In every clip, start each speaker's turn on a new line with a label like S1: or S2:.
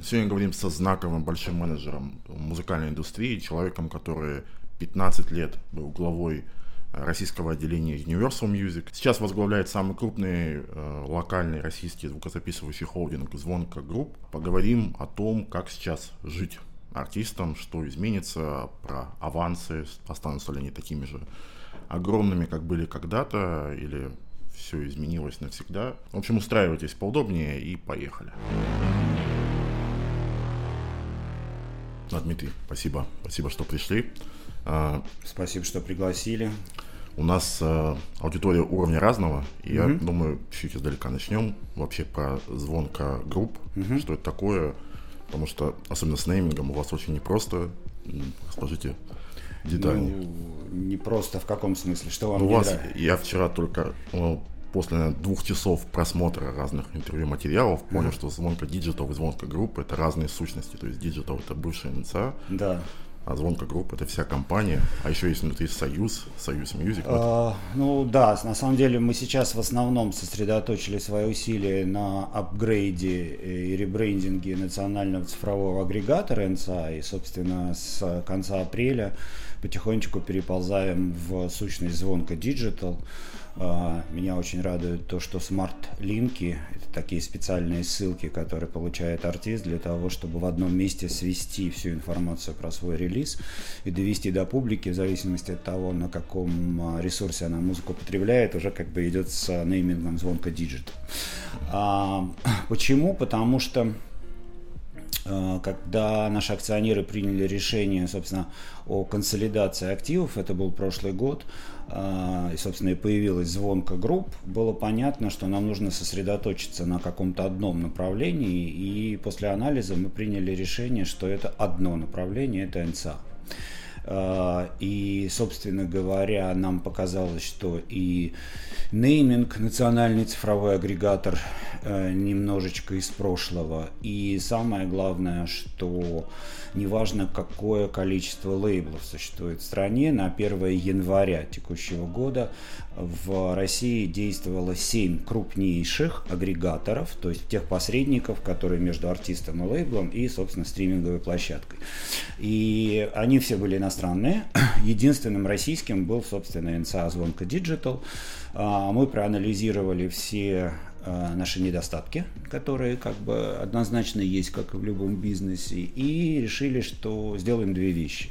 S1: Сегодня говорим со знаковым большим менеджером музыкальной индустрии, человеком, который 15 лет был главой российского отделения Universal Music. Сейчас возглавляет самый крупный э, локальный российский звукозаписывающий холдинг «Zvonko Group». Поговорим о том, как сейчас жить артистам, что изменится, про авансы, останутся ли они такими же огромными, как были когда-то, или все изменилось навсегда. В общем, устраивайтесь поудобнее и поехали. А, Дмитрий, спасибо. Спасибо, что пришли.
S2: А, спасибо, что пригласили.
S1: У нас э, аудитория уровня разного, и mm-hmm. я думаю, чуть издалека начнем вообще про Zvonko Group, mm-hmm. что это такое, потому что, особенно с неймингом, у вас очень непросто. Скажите детально.
S2: Ну, не просто в каком смысле? Что вам
S1: ну, у вас, Я вчера только ну, после двух часов просмотра разных интервью материалов понял, mm-hmm. что Zvonko Digital и Zvonko Group это разные сущности. То есть Digital это бывшая НЦА,
S2: да.
S1: а Zvonko Group это вся компания. А еще есть внутри Союз, Союз Music.
S2: Uh, ну да, на самом деле мы сейчас в основном сосредоточили свои усилия на апгрейде и ребрендинге национального цифрового агрегатора НЦА. И, собственно, с конца апреля потихонечку переползаем в сущность Zvonko Digital. А, меня очень радует то, что smart link и – это такие специальные ссылки, которые получает артист для того, чтобы в одном месте свести всю информацию про свой релиз и довести до публики, в зависимости от того, на каком а, ресурсе она музыку потребляет, уже как бы идет с неймингом звонка. А, почему? Потому что Э, когда наши акционеры приняли решение, собственно, о консолидации активов, это был прошлый год, и, собственно, и появилась звонка групп, было понятно, что нам нужно сосредоточиться на каком-то одном направлении, и после анализа мы приняли решение, что это одно направление, это НСА. А, и, собственно говоря, нам показалось, что и нейминг, национальный цифровой агрегатор, э, немножечко из прошлого. И самое главное, что неважно какое количество лейблов существует в стране, на 1 января текущего года в России действовало 7 крупнейших агрегаторов, то есть тех посредников, которые между артистом и лейблом и, собственно, стриминговой площадкой. И они все были иностранные. Единственным российским был, собственно, НСА «Звонка Digital». Мы проанализировали все наши недостатки, которые как бы однозначно есть, как и в любом бизнесе, и решили, что сделаем две вещи.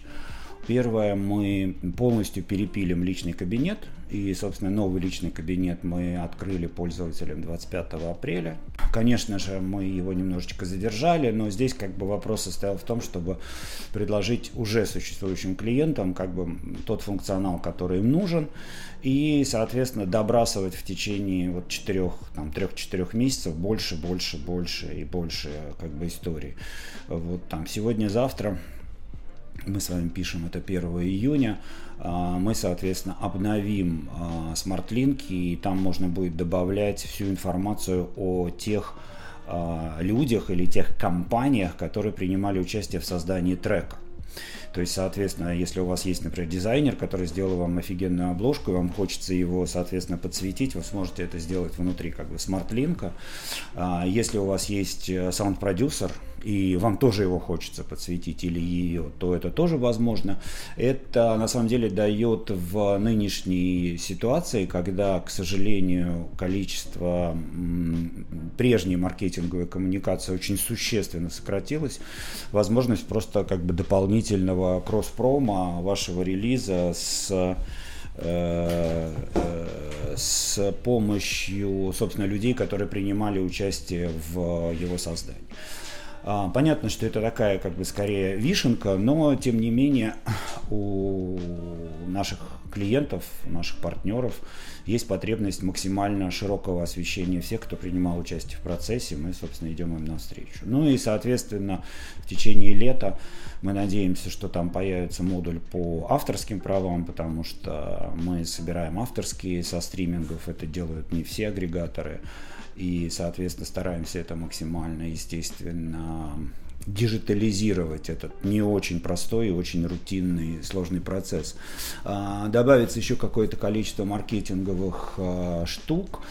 S2: Первое, мы полностью перепилим личный кабинет, и, собственно, новый личный кабинет мы открыли пользователям 25 апреля. Конечно же, мы его немножечко задержали, но здесь как бы вопрос состоял в том, чтобы предложить уже существующим клиентам как бы тот функционал, который им нужен, и, соответственно, добрасывать в течение вот четырех, там, трех-четырех месяцев больше, больше, больше и больше как бы историй. Вот там сегодня-завтра мы с вами пишем это 1 июня, а, мы, соответственно, обновим смарт-линки, и там можно будет добавлять всю информацию о тех а, людях или тех компаниях, которые принимали участие в создании трека. То есть, соответственно, если у вас есть, например, дизайнер, который сделал вам офигенную обложку, и вам хочется его, соответственно, подсветить, вы сможете это сделать внутри как бы смарт-линка. А, если у вас есть э, саунд-продюсер, и вам тоже его хочется подсветить или ее, то это тоже возможно. Это на самом деле дает в нынешней ситуации, когда, к сожалению, количество прежней маркетинговой коммуникации очень существенно сократилось, возможность просто как бы дополнительного кросс-прома вашего релиза с э, э, с помощью, собственно, людей, которые принимали участие в его создании. А, понятно, что это такая, как бы, скорее вишенка, но, тем не менее, у наших клиентов, у наших партнеров есть потребность максимально широкого освещения всех, кто принимал участие в процессе. Мы, собственно, идем им навстречу. Ну и, соответственно, в течение лета мы надеемся, что там появится модуль по авторским правам, потому что мы собираем авторские со стримингов. Это делают не все агрегаторы и, соответственно, стараемся это максимально, естественно, диджитализировать этот не очень простой и очень рутинный сложный процесс. А, добавится еще какое-то количество маркетинговых а, штук.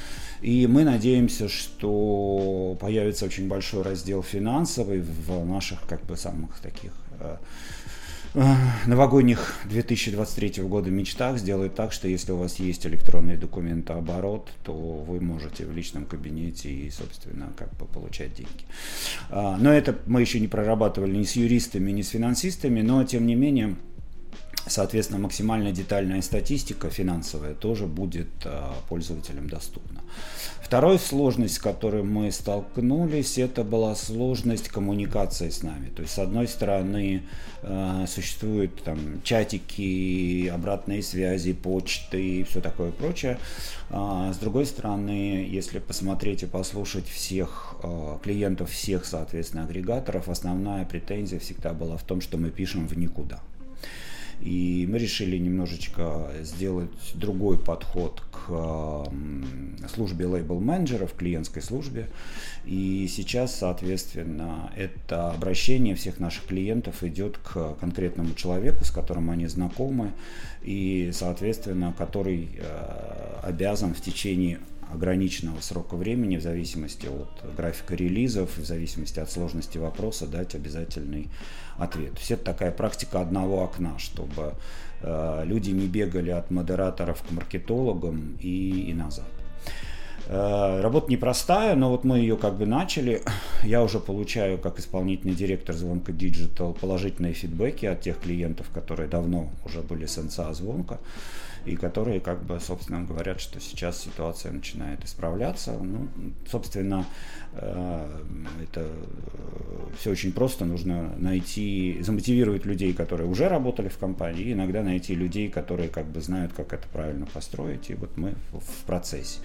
S2: И мы надеемся, что появится очень большой раздел финансовый в наших как бы самых таких а, новогодних 2023 года мечтах сделать так, что если у вас есть электронный документооборот, то вы можете в личном кабинете и, собственно, как бы получать деньги. А, но это мы еще не прорабатывали ни с юристами, ни с финансистами, но тем не менее Соответственно, максимально детальная статистика финансовая тоже будет а, пользователям доступна. Вторая сложность, с которой мы столкнулись, это была сложность коммуникации с нами. То есть, с одной стороны, а, существуют там чатики, обратные связи, почты и все такое прочее. А с другой стороны, если посмотреть и послушать всех клиентов всех, соответственно, агрегаторов, основная претензия всегда была в том, что мы пишем в никуда. И мы решили немножечко сделать другой подход к службе лейбл-менеджеров, клиентской службе. И сейчас, соответственно, это обращение всех наших клиентов идет к конкретному человеку, с которым они знакомы, и, соответственно, который э, обязан в течение ограниченного срока времени, в зависимости от графика релизов, в зависимости от сложности вопроса, дать обязательный ответ. То есть это такая практика одного окна, чтобы э, люди не бегали от модераторов к маркетологам и, и назад. Э, работа непростая, но вот мы ее как бы начали. Я уже получаю, как исполнительный директор звонка Digital, положительные фидбэки от тех клиентов, которые давно уже были с НЦА звонка и которые, как бы, собственно, говорят, что сейчас ситуация начинает исправляться. Ну, собственно, э, это э, все очень просто. Нужно найти, замотивировать людей, которые уже работали в компании, и иногда найти людей, которые, как бы, знают, как это правильно построить. И вот мы в процессе.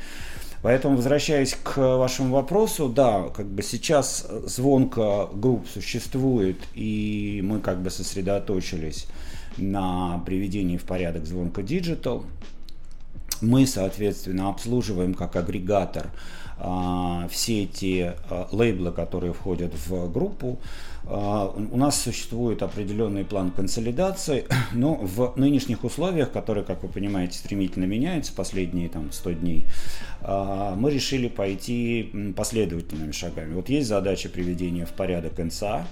S2: Поэтому, возвращаясь к вашему вопросу, да, как бы сейчас звонка групп существует, и мы как бы сосредоточились на приведении в порядок звонка Digital. Мы, соответственно, обслуживаем как агрегатор все эти а, лейблы, которые входят в группу. А, у нас существует определенный план консолидации, но в нынешних условиях, которые, как вы понимаете, стремительно меняются последние там, 100 дней, мы решили пойти последовательными шагами. Вот есть задача приведения в порядок НСА,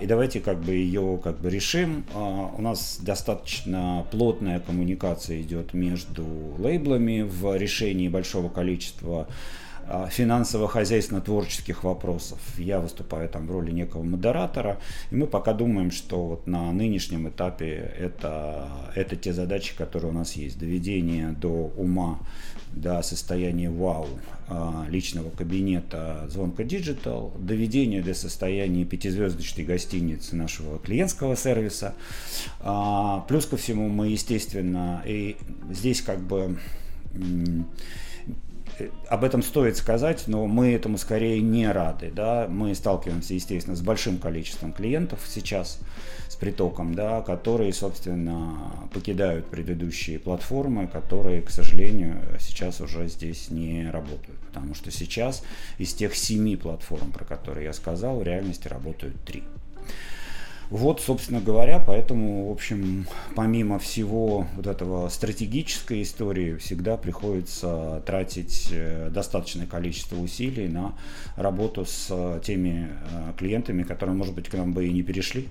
S2: и давайте как бы ее как бы решим. У нас достаточно плотная коммуникация идет между лейблами в решении большого количества а, финансово-хозяйственно-творческих вопросов. Я выступаю там в роли некого модератора, и мы пока думаем, что вот на нынешнем этапе это, это те задачи, которые у нас есть. Доведение до ума, до состояния вау а, личного кабинета звонка Digital, доведение до состояния пятизвездочной гостиницы нашего клиентского сервиса. А, плюс ко всему мы, естественно, и здесь как бы об этом стоит сказать, но мы этому скорее не рады. Да? Мы сталкиваемся, естественно, с большим количеством клиентов сейчас, с притоком, да, которые, собственно, покидают предыдущие платформы, которые, к сожалению, сейчас уже здесь не работают. Потому что сейчас из тех семи платформ, про которые я сказал, в реальности работают три. Вот, собственно говоря, поэтому, в общем, помимо всего вот этого стратегической истории, всегда приходится тратить э, достаточное количество усилий на работу с э, теми э, клиентами, которые, может быть, к нам бы и не перешли.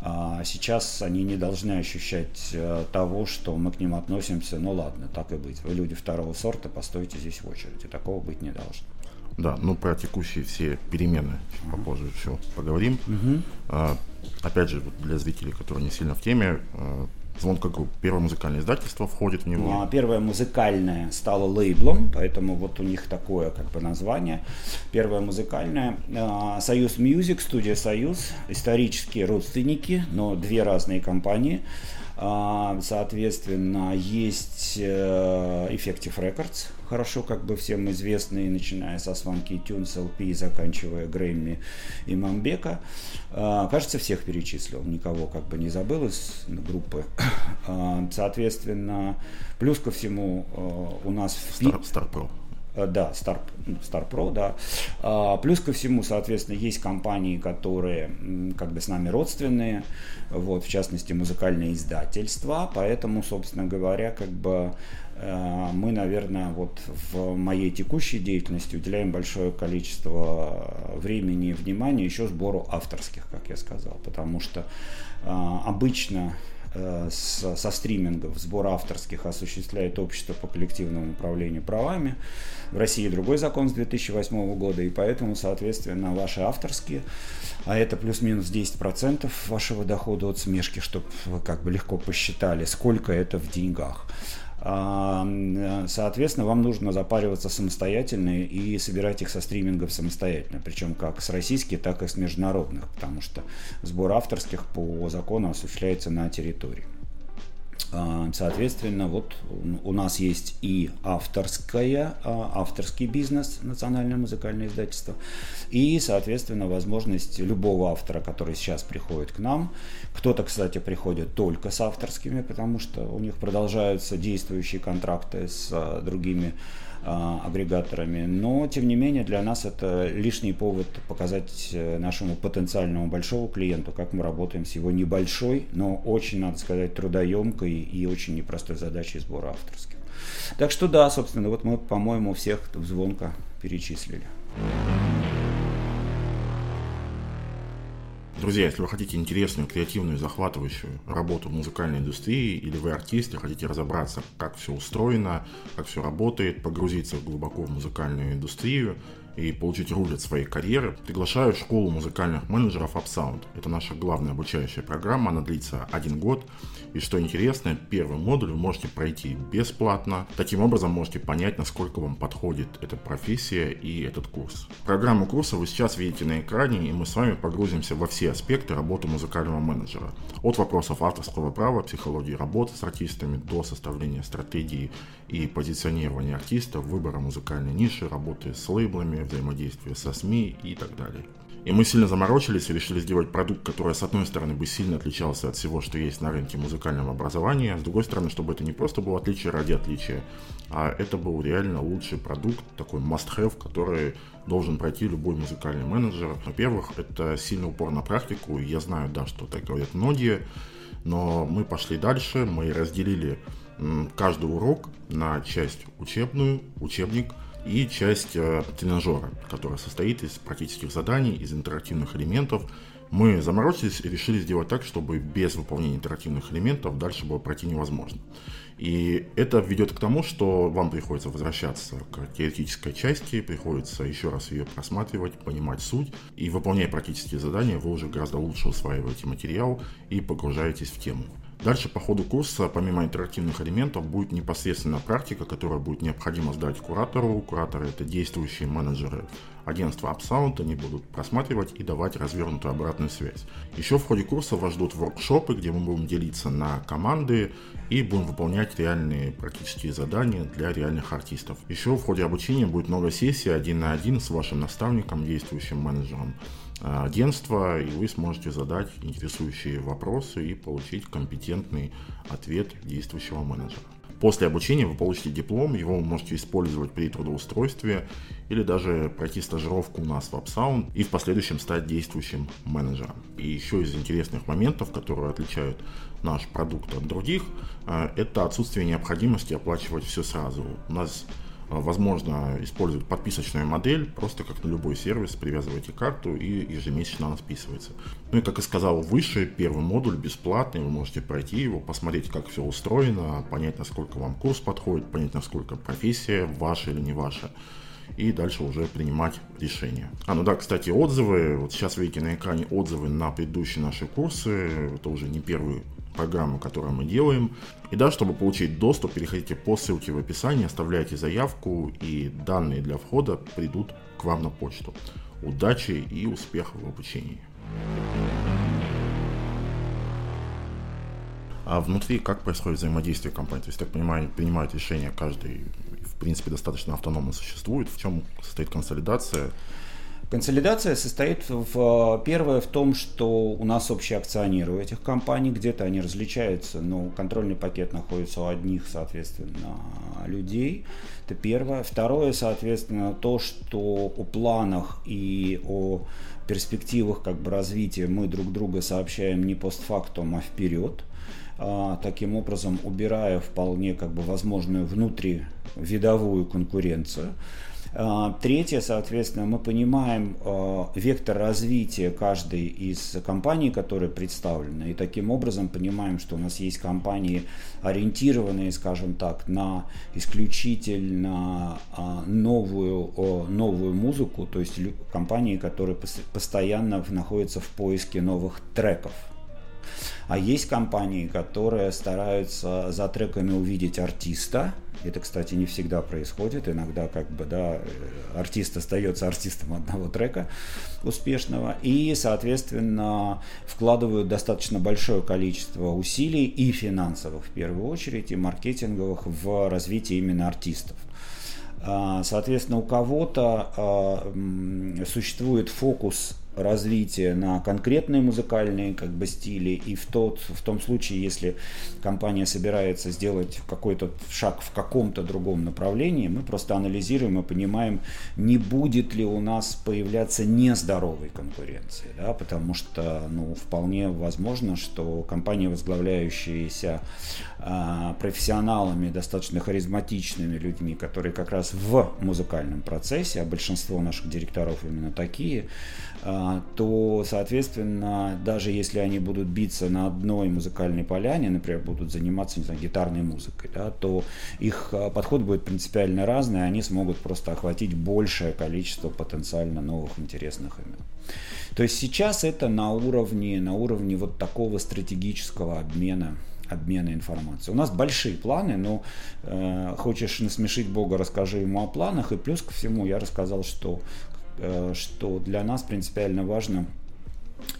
S2: А сейчас они не должны ощущать того, что мы к ним относимся, ну ладно, так и быть. Вы люди второго сорта, постойте здесь в очереди. Такого быть не должно.
S1: Да, ну про текущие все перемены попозже все поговорим. Uh-huh. А, опять же, для зрителей, которые не сильно в теме, а, Zvonko Group, первое музыкальное издательство входит в него.
S2: А, первое музыкальное стало лейблом, поэтому вот у них такое как бы название. Первое музыкальное. А, Союз Music, студия Союз, исторические родственники, но две разные компании. А, соответственно, есть э, Effective Records, хорошо как бы всем известный, начиная со Swanky Tunes, LP, заканчивая Грэмми и Мамбека. А, кажется, всех перечислил, никого как бы не забыл из группы. А, соответственно, плюс ко всему э, у нас...
S1: Star, Star Pro.
S2: Э, да, Star, Star Pro, да. А, плюс ко всему, соответственно, есть компании, которые как бы с нами родственные, вот, в частности, музыкальные издательства, поэтому, собственно говоря, как бы э, мы, наверное, вот в моей текущей деятельности уделяем большое количество времени и внимания еще сбору авторских, как я сказал, потому что э, обычно со стримингов сбор авторских осуществляет общество по коллективному управлению правами. В России другой закон с 2008 года, и поэтому, соответственно, ваши авторские, а это плюс-минус 10% вашего дохода от смешки, чтобы вы как бы легко посчитали, сколько это в деньгах. А, соответственно, вам нужно запариваться самостоятельно и собирать их со стримингов самостоятельно, причем как с российских, так и с международных, потому что сбор авторских по закону осуществляется на территории. А, соответственно, вот у нас есть и авторская, а, авторский бизнес, национальное музыкальное издательство, и, соответственно, возможность любого автора, который сейчас приходит к нам. Кто-то, кстати, приходит только с авторскими, потому что у них продолжаются действующие контракты с а, другими а, агрегаторами. Но, тем не менее, для нас это лишний повод показать э, нашему потенциальному большому клиенту, как мы работаем с его небольшой, но очень, надо сказать, трудоемкой и очень непростой задачей сбора авторских. Так что да, собственно, вот мы, по-моему, всех звонко перечислили.
S1: Друзья, если вы хотите интересную, креативную, захватывающую работу в музыкальной индустрии, или вы артист и хотите разобраться, как все устроено, как все работает, погрузиться глубоко в музыкальную индустрию, и получить руль от своей карьеры, приглашаю в школу музыкальных менеджеров UpSound. Это наша главная обучающая программа, она длится один год. И что интересно, первый модуль вы можете пройти бесплатно. Таким образом можете понять, насколько вам подходит эта профессия и этот курс. Программу курса вы сейчас видите на экране, и мы с вами погрузимся во все аспекты работы музыкального менеджера. От вопросов авторского права, психологии работы с артистами до составления стратегии и позиционирования артиста, выбора музыкальной ниши, работы с лейблами, взаимодействия со СМИ и так далее. И мы сильно заморочились и решили сделать продукт, который, с одной стороны, бы сильно отличался от всего, что есть на рынке музыкального образования, с другой стороны, чтобы это не просто было отличие ради отличия, а это был реально лучший продукт, такой must-have, который должен пройти любой музыкальный менеджер. Во-первых, это сильный упор на практику, я знаю, да, что так говорят многие, но мы пошли дальше, мы разделили каждый урок на часть учебную, учебник – и часть э, тренажера, которая состоит из практических заданий, из интерактивных элементов. Мы заморочились и решили сделать так, чтобы без выполнения интерактивных элементов дальше было пройти невозможно. И это ведет к тому, что вам приходится возвращаться к теоретической части, приходится еще раз ее просматривать, понимать суть. И выполняя практические задания, вы уже гораздо лучше усваиваете материал и погружаетесь в тему. Дальше по ходу курса, помимо интерактивных элементов, будет непосредственно практика, которая будет необходимо сдать куратору. Кураторы это действующие менеджеры агентства Upsound, они будут просматривать и давать развернутую обратную связь. Еще в ходе курса вас ждут воркшопы, где мы будем делиться на команды и будем выполнять реальные практические задания для реальных артистов. Еще в ходе обучения будет много сессий один на один с вашим наставником, действующим менеджером. Э, агентства, и вы сможете задать интересующие вопросы и получить компетентный ответ действующего менеджера. После обучения вы получите диплом, его вы можете использовать при трудоустройстве или даже пройти стажировку у нас в AppSound и в последующем стать действующим менеджером. И еще из интересных моментов, которые отличают наш продукт от других, э, это отсутствие необходимости оплачивать все сразу. У нас а, возможно использовать подписочную модель, просто как на любой сервис, привязываете карту и ежемесячно она списывается. Ну и как и сказал выше, первый модуль бесплатный, вы можете пройти его, посмотреть, как все устроено, понять, насколько вам курс подходит, понять, насколько профессия ваша или не ваша и дальше уже принимать решения. А, ну да, кстати, отзывы. Вот сейчас видите на экране отзывы на предыдущие наши курсы. Это уже не первый программу, которую мы делаем. И да, чтобы получить доступ, переходите по ссылке в описании, оставляйте заявку, и данные для входа придут к вам на почту. Удачи и успехов в обучении. А внутри как происходит взаимодействие компании? То есть, так понимаю, принимает решение каждый, в принципе, достаточно автономно существует. В чем состоит консолидация?
S2: Консолидация состоит в первое в том, что у нас общие акционеры у этих компаний, где-то они различаются, но контрольный пакет находится у одних, соответственно, людей. Это первое. Второе, соответственно, то, что о планах и о перспективах как бы развития мы друг друга сообщаем не постфактум, а вперед. А, таким образом убирая вполне как бы возможную внутривидовую конкуренцию. А, третье, соответственно, мы понимаем а, вектор развития каждой из компаний, которые представлены, и таким образом понимаем, что у нас есть компании, ориентированные, скажем так, на исключительно а, новую, новую музыку, то есть компании, которые постоянно находятся в поиске новых треков. А есть компании, которые стараются за треками увидеть артиста. Это, кстати, не всегда происходит. Иногда как бы, да, артист остается артистом одного трека успешного. И, соответственно, вкладывают достаточно большое количество усилий и финансовых в первую очередь, и маркетинговых в развитие именно артистов. А, соответственно, у кого-то а, существует фокус развития на конкретные музыкальные как бы стили и в, тот, в том случае, если компания собирается сделать какой-то шаг в каком-то другом направлении, мы просто анализируем и понимаем, не будет ли у нас появляться нездоровой конкуренции, да, потому что ну, вполне возможно, что компании, возглавляющиеся а, профессионалами, достаточно харизматичными людьми, которые как раз в музыкальном процессе, а большинство наших директоров именно такие, а, то, соответственно, даже если они будут биться на одной музыкальной поляне, например, будут заниматься, не знаю, гитарной музыкой, да, то их а, подход будет принципиально разный, и они смогут просто охватить большее количество потенциально новых интересных имен. То есть сейчас это на уровне, на уровне вот такого стратегического обмена обмена информацией. У нас большие планы, но э, хочешь насмешить Бога, расскажи ему о планах. И плюс ко всему я рассказал, что Э, что для нас принципиально важно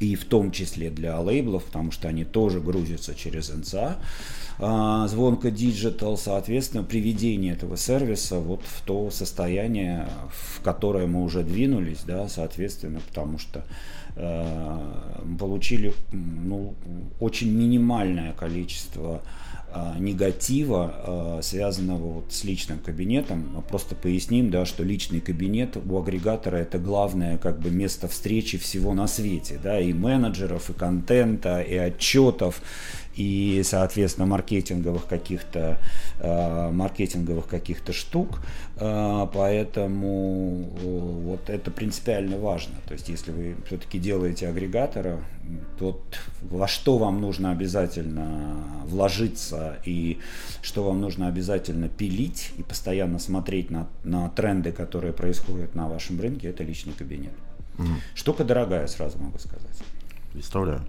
S2: и в том числе для лейблов, потому что они тоже грузятся через НЦА, а, звонка Digital, соответственно, приведение этого сервиса вот в то состояние, в которое мы уже двинулись, да, соответственно, потому что э, получили ну, очень минимальное количество негатива, а, связанного вот с личным кабинетом. Просто поясним, да, что личный кабинет у агрегатора это главное как бы место встречи всего на свете, да, и менеджеров, и контента, и отчетов, и, соответственно, маркетинговых каких-то маркетинговых каких-то штук, поэтому вот это принципиально важно. То есть, если вы все-таки делаете агрегатора, то во что вам нужно обязательно вложиться и что вам нужно обязательно пилить и постоянно смотреть на, на тренды, которые происходят на вашем рынке, это личный кабинет. Угу. Штука дорогая, сразу могу сказать.
S1: Представляю.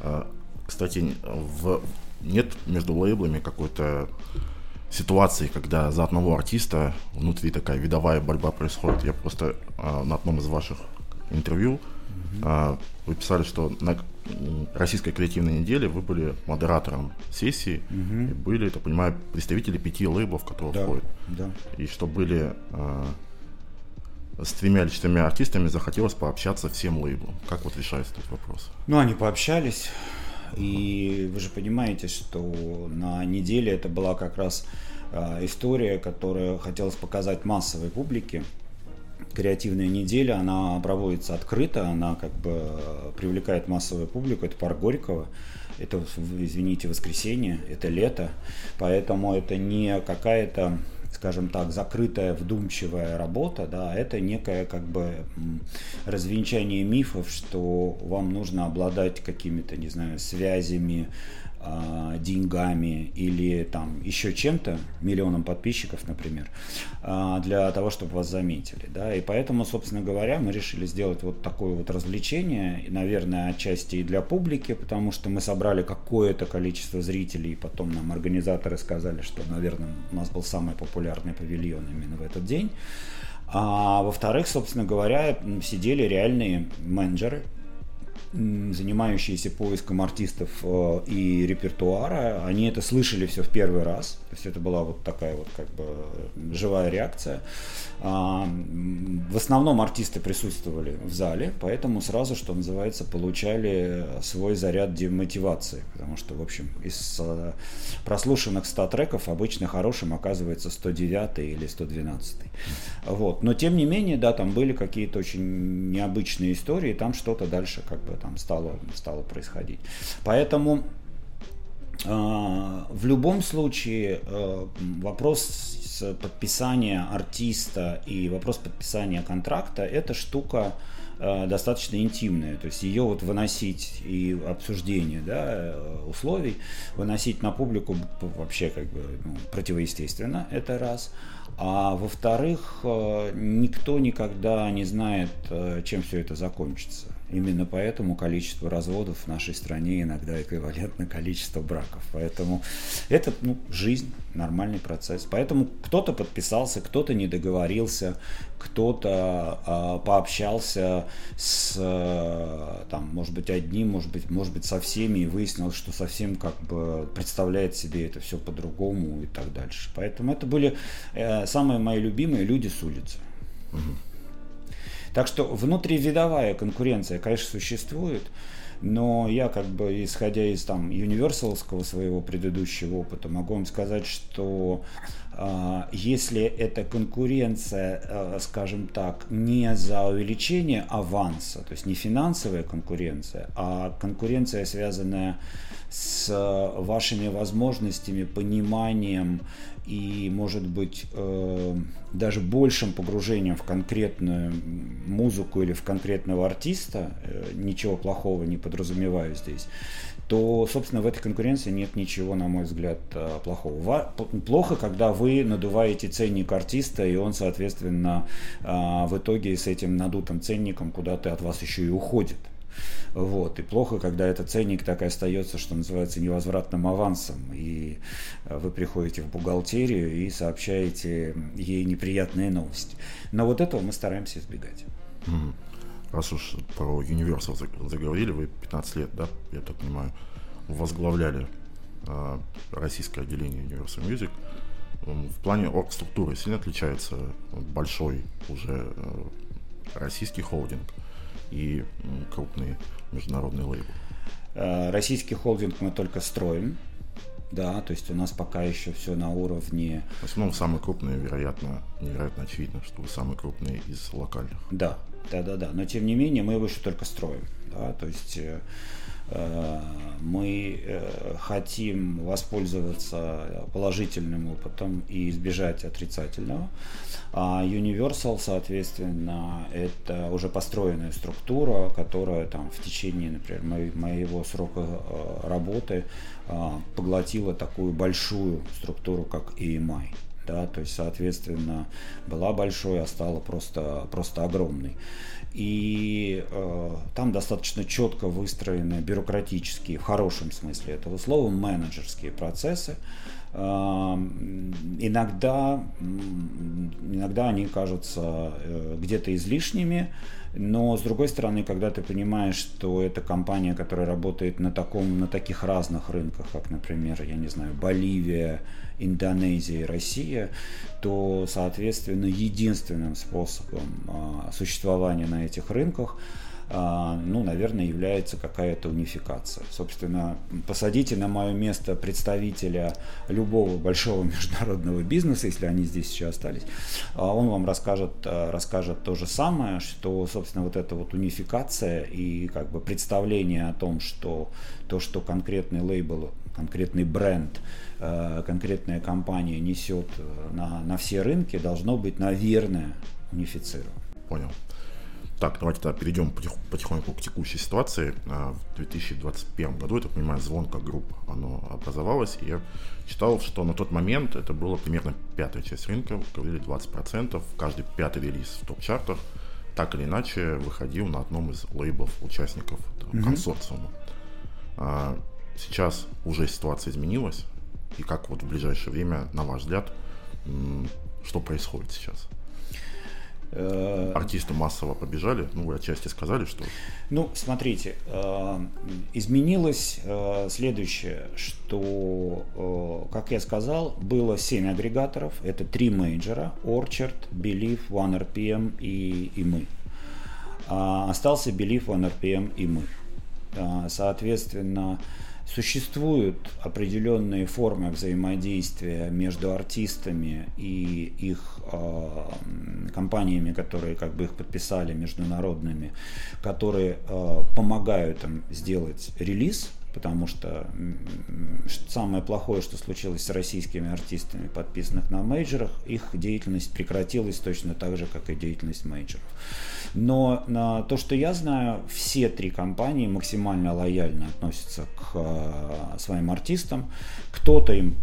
S1: А, кстати, в... нет между лейблами какой-то ситуации, когда за одного артиста внутри такая видовая борьба происходит. Я просто э, на одном из ваших интервью э, вы писали, что на российской креативной неделе вы были модератором сессии mm-hmm. и были, я понимаю, представители пяти лейблов, которые да, входят. Да. И что были э, с тремя или четырьмя артистами, захотелось пообщаться всем лейблам. Как вот решается этот вопрос?
S2: Ну, они пообщались. И вы же понимаете, что на неделе это была как раз а, история, которую хотелось показать массовой публике. Креативная неделя, она проводится открыто, она как бы привлекает массовую публику, это парк Горького, это, извините, воскресенье, это лето, поэтому это не какая-то скажем так, закрытая, вдумчивая работа, да, это некое как бы развенчание мифов, что вам нужно обладать какими-то, не знаю, связями, а, деньгами или там еще чем-то, миллионом подписчиков, например, а, для того, чтобы вас заметили. Да? И поэтому, собственно говоря, мы решили сделать вот такое вот развлечение, наверное, отчасти и для публики, потому что мы собрали какое-то количество зрителей, и потом нам организаторы сказали, что, наверное, у нас был самый популярный павильон именно в этот день. А во-вторых, собственно говоря, сидели реальные менеджеры, занимающиеся поиском артистов э, и репертуара, они это слышали все в первый раз. То есть это была вот такая вот как бы живая реакция. А, в основном артисты присутствовали в зале, поэтому сразу, что называется, получали свой заряд демотивации. Потому что, в общем, из э, прослушанных 100 треков обычно хорошим оказывается 109 или 112. Вот. Но тем не менее, да, там были какие-то очень необычные истории, там что-то дальше как бы там стало, стало происходить. Поэтому э, в любом случае э, вопрос подписания артиста и вопрос подписания контракта это штука э, достаточно интимная, то есть ее вот выносить и обсуждение да, условий, выносить на публику вообще как бы ну, противоестественно, это раз. А во-вторых, никто никогда не знает, чем все это закончится. Именно поэтому количество разводов в нашей стране иногда эквивалентно количеству браков. Поэтому это ну, жизнь, нормальный процесс. Поэтому кто-то подписался, кто-то не договорился, кто-то э, пообщался с, э, там, может быть, одним, может быть, может быть, со всеми и выяснилось, что совсем как бы представляет себе это все по-другому и так дальше. Поэтому это были э, самые мои любимые люди с улицы. Угу. Так что внутривидовая конкуренция, конечно, существует, но я как бы, исходя из там универсалского своего предыдущего опыта, могу вам сказать, что э, если эта конкуренция, э, скажем так, не за увеличение аванса, то есть не финансовая конкуренция, а конкуренция, связанная с вашими возможностями, пониманием и, может быть, э, даже большим погружением в конкретную музыку или в конкретного артиста, э, ничего плохого не подразумеваю здесь, то, собственно, в этой конкуренции нет ничего, на мой взгляд, э, плохого. Плохо, когда вы надуваете ценник артиста, и он, соответственно, в итоге с этим надутым ценником куда-то от вас еще и уходит. Вот. И плохо, когда этот ценник так и остается, что называется, невозвратным авансом. И э, вы приходите в бухгалтерию и сообщаете ей неприятные новости. Но вот этого мы стараемся избегать.
S1: Раз уж про Universal заговорили, вы 15 лет, да, я так понимаю, возглавляли э, российское отделение Universal Music. В плане оргструктуры сильно отличается большой уже э, российский холдинг и крупные международные лейблы?
S2: Э, российский холдинг мы только строим. Да, то есть у нас пока еще все на уровне...
S1: В основном самые крупные, вероятно, невероятно очевидно, что вы самые крупные из локальных.
S2: Да, да, да, да. Но тем не менее мы его еще только строим. Да, то есть Э, мы э, хотим воспользоваться положительным опытом и избежать отрицательного. А Universal, соответственно, это уже построенная структура, которая там в течение, например, моего срока э, работы поглотила такую большую структуру, как EMI. Да, то есть, соответственно, была большой, а стала просто, просто огромной. И э, там достаточно четко выстроены бюрократические, в хорошем смысле этого слова, менеджерские процессы. Э, иногда, иногда они кажутся э, где-то излишними, но с другой стороны, когда ты понимаешь, что это компания, которая работает на, таком, на таких разных рынках, как, например, я не знаю, Боливия, Индонезия и Россия, то, соответственно, единственным способом а, существования на этих рынках ну, наверное, является какая-то унификация. Собственно, посадите на мое место представителя любого большого международного бизнеса, если они здесь еще остались, а он вам расскажет, расскажет то же самое, что, собственно, вот эта вот унификация и как бы представление о том, что то, что конкретный лейбл, конкретный бренд – конкретная компания несет на, на все рынки, должно быть, наверное, унифицировано.
S1: Понял. Так, давайте тогда перейдем потихоньку к текущей ситуации. Э, в 2021 году, я так понимаю, звонка групп оно образовалось, и я читал, что на тот момент это было примерно пятая часть рынка, говорили 20%, каждый пятый релиз в топ-чартах так или иначе выходил на одном из лейблов участников mm-hmm. консорциума. А, сейчас уже ситуация изменилась, и как вот в ближайшее время, на ваш взгляд, что происходит сейчас? Э, Артисты массово побежали, ну вы отчасти сказали, что...
S2: Ну, смотрите, э, изменилось э, следующее, что, как я сказал, было 7 агрегаторов, это три мейджора, Orchard, Believe, OneRPM и, и мы. А остался Believe, OneRPM и мы. Соответственно, Существуют определенные формы взаимодействия между артистами и их э, компаниями, которые как бы их подписали, международными, которые э, помогают им сделать релиз потому что самое плохое, что случилось с российскими артистами, подписанных на мейджорах, их деятельность прекратилась точно так же, как и деятельность мейджоров. Но на то, что я знаю, все три компании максимально лояльно относятся к э, своим артистам. Кто-то им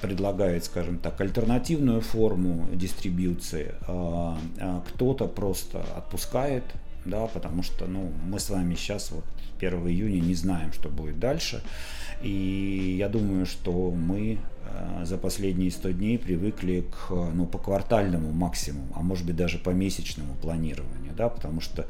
S2: предлагает, скажем так, альтернативную форму дистрибьюции, а, а кто-то просто отпускает, да, потому что ну, мы с вами сейчас вот 1 июня не знаем, что будет дальше. И я думаю, что мы э, за последние 100 дней привыкли к ну, по квартальному максимуму, а может быть даже по месячному планированию, да, потому что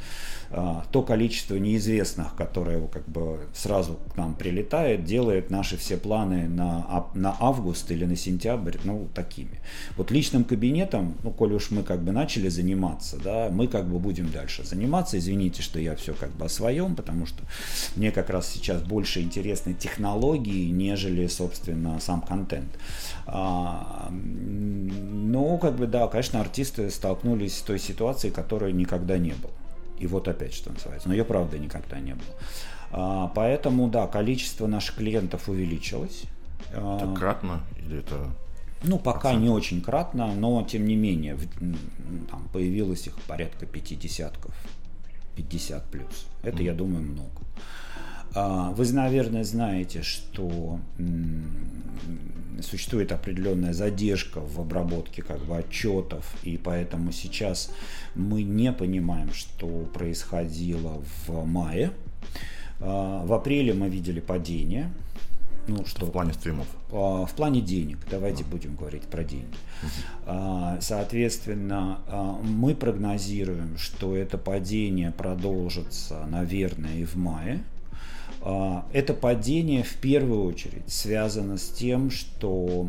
S2: а, то количество неизвестных, которое как бы сразу к нам прилетает, делает наши все планы на, на август или на сентябрь, ну, такими. Вот личным кабинетом, ну, коли уж мы как бы начали заниматься, да, мы как бы будем дальше заниматься. Извините, что я все как бы о своем, потому что мне как раз сейчас больше интересны технологии, нежели, собственно, сам контент. А, ну, как бы, да, конечно, артисты столкнулись с той ситуацией, которой никогда не было. И вот опять, что называется. Но ее, правда, никогда не было. А, поэтому, да, количество наших клиентов увеличилось.
S1: А, это кратно или это
S2: ну, пока процент. не очень кратно, но тем не менее, там появилось их порядка пятидесятков, 50 плюс. Это, mm. я думаю, много. А, вы, наверное, знаете, что существует определенная задержка в обработке как бы отчетов, и поэтому сейчас мы не понимаем, что происходило в мае. А, в апреле мы видели падение.
S1: Ну, что в плане стримов?
S2: А, в плане денег. Давайте будем говорить про деньги. Соответственно, мы прогнозируем, что это падение продолжится, наверное, и в мае. А, это падение в первую очередь связано с тем, что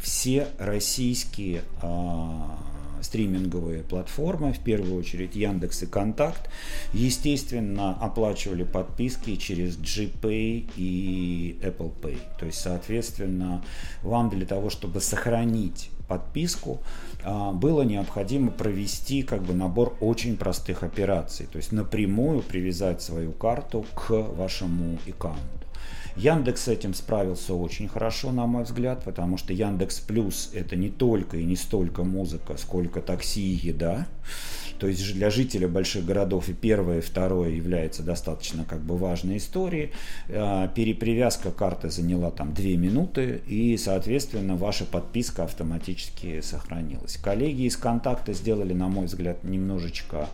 S2: все российские а, стриминговые платформы, в первую очередь Яндекс и Контакт, естественно, оплачивали подписки через GPay и Apple Pay. То есть, соответственно, вам для того, чтобы сохранить подписку, было необходимо провести как бы набор очень простых операций, то есть напрямую привязать свою карту к вашему аккаунту. Яндекс с этим справился очень хорошо, на мой взгляд, потому что Яндекс Плюс это не только и не столько музыка, сколько такси и еда. То есть для жителя больших городов и первое, и второе является достаточно как бы важной историей. А, перепривязка карты заняла там 2 минуты, и, соответственно, ваша подписка автоматически сохранилась. Коллеги из контакта сделали, на мой взгляд, немножечко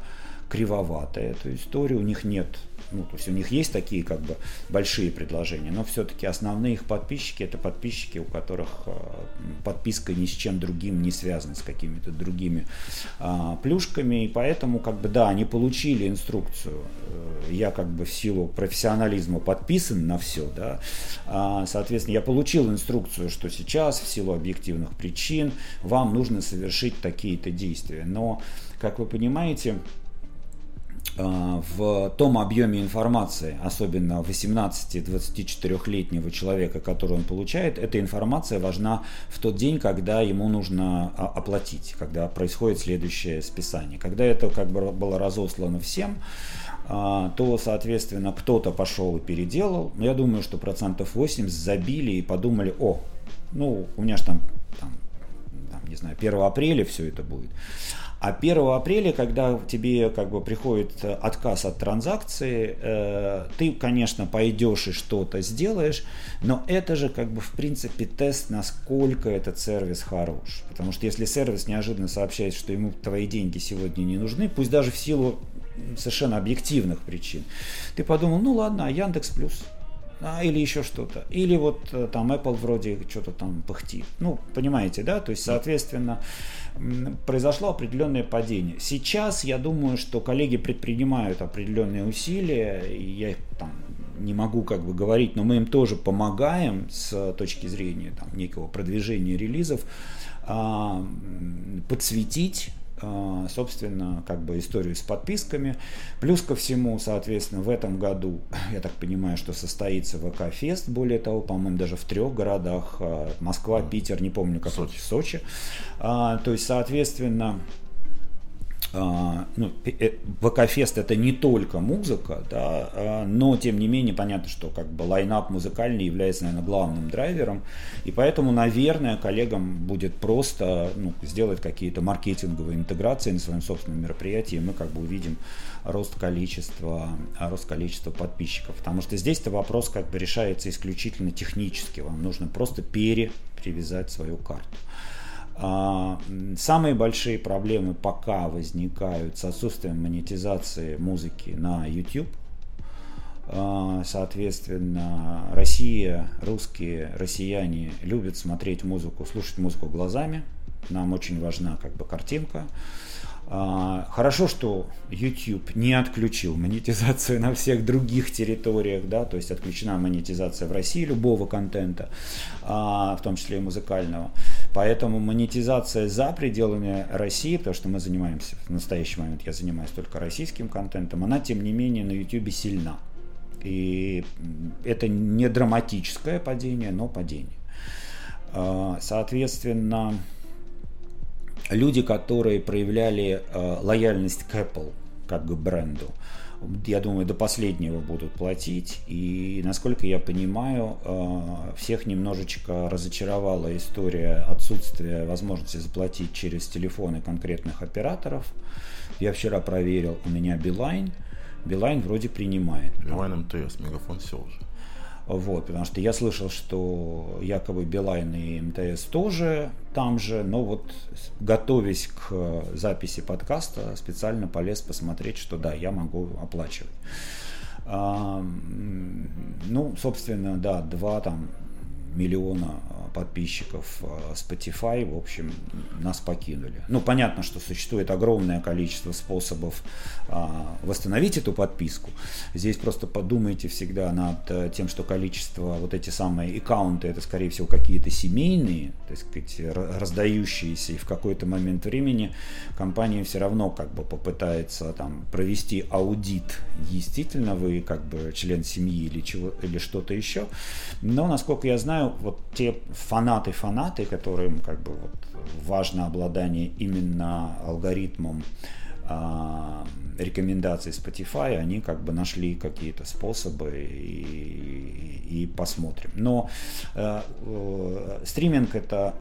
S2: кривовато эту историю. У них нет ну, то есть у них есть такие как бы большие предложения, но все-таки основные их подписчики это подписчики, у которых э, подписка ни с чем другим не связана, с какими-то другими а, плюшками, и поэтому как бы да, они получили инструкцию. Э, я как бы в силу профессионализма подписан на все, да, а, соответственно, я получил инструкцию, что сейчас в силу объективных причин вам нужно совершить такие-то действия, но, как вы понимаете, в том объеме информации, особенно 18-24-летнего человека, который он получает, эта информация важна в тот день, когда ему нужно а, оплатить, когда происходит следующее списание. Когда это как бы было разослано всем, а, то, соответственно, кто-то пошел и переделал. Но я думаю, что процентов 80 забили и подумали, о, ну, у меня же там, там, там не знаю, 1 апреля все это будет. А 1 апреля, когда тебе как бы приходит отказ от транзакции, э, ты, конечно, пойдешь и что-то сделаешь, но это же как бы в принципе тест, насколько этот сервис хорош. Потому что если сервис неожиданно сообщает, что ему твои деньги сегодня не нужны, пусть даже в силу совершенно объективных причин, ты подумал, ну ладно, а Яндекс Плюс, а, или еще что-то. Или вот э, там Apple вроде что-то там пыхтит. Ну, понимаете, да? То есть, соответственно, произошло определенное падение. Сейчас я думаю, что коллеги предпринимают определенные усилия, и я их там не могу как бы говорить, но мы им тоже помогаем с точки зрения там, некого продвижения релизов, а, подсветить собственно, как бы историю с подписками. Плюс ко всему, соответственно, в этом году, я так понимаю, что состоится ВК-фест, более того, по-моему, даже в трех городах, а, Москва, Питер, не помню, как Сочи. Сочи. А, то есть, соответственно, а, ну, э, ВК-фест это не только музыка, да, а, но тем не менее понятно, что как бы лайнап музыкальный является, наверное, главным драйвером, и поэтому, наверное, коллегам будет просто ну, сделать какие-то маркетинговые интеграции на своем собственном мероприятии, и мы как бы увидим рост количества, рост количества подписчиков, потому что здесь-то вопрос как бы решается исключительно технически, вам нужно просто перепривязать свою карту. А, самые большие проблемы пока возникают с отсутствием монетизации музыки на YouTube. А, соответственно, Россия, русские, россияне любят смотреть музыку, слушать музыку глазами. Нам очень важна как бы картинка. А, хорошо, что YouTube не отключил монетизацию на всех других территориях, да, то есть отключена монетизация в России любого контента, в том числе и музыкального. Поэтому монетизация за пределами России, потому что мы занимаемся, в настоящий момент я занимаюсь только российским контентом, она тем не менее на YouTube сильна. И это не драматическое падение, но падение. А, соответственно, люди, которые проявляли а, лояльность к Apple как к бренду, я думаю, до последнего будут платить. И, насколько я понимаю, э, всех немножечко разочаровала история отсутствия возможности заплатить через телефоны конкретных операторов. Я вчера проверил, у меня Билайн. Билайн вроде принимает.
S1: Билайн МТС, Мегафон все уже.
S2: Вот, потому что я слышал, что якобы Билайн и МТС тоже там же, но вот готовясь к записи подкаста, специально полез посмотреть, что да, я могу оплачивать. А, ну, собственно, да, два там миллиона подписчиков э, Spotify, в общем, нас покинули. Ну, понятно, что существует огромное количество способов а, восстановить эту подписку. Здесь просто подумайте всегда над э, тем, что количество, вот эти самые аккаунты, это, скорее всего, какие-то семейные, так сказать, раздающиеся, и в какой-то момент времени компания все равно как бы попытается там провести аудит. Действительно, вы как бы член семьи или, чего, или что-то еще. Но, насколько я знаю, вот те фанаты-фанаты, которым как бы вот важно обладание именно алгоритмом а, рекомендаций Spotify, они как бы нашли какие-то способы и, и посмотрим. Но э, э, стриминг это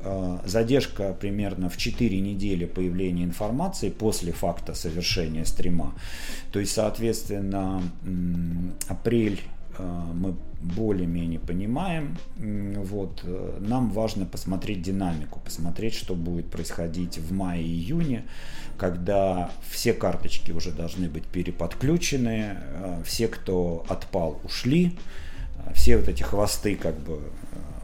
S2: э, задержка примерно в 4 недели появления информации после факта совершения стрима. То есть, соответственно, апрель мы более-менее понимаем. Вот. Э, нам важно посмотреть динамику, посмотреть, что будет происходить в мае-июне, когда все карточки уже должны быть переподключены, э, все, кто отпал, ушли, э, все вот эти хвосты как бы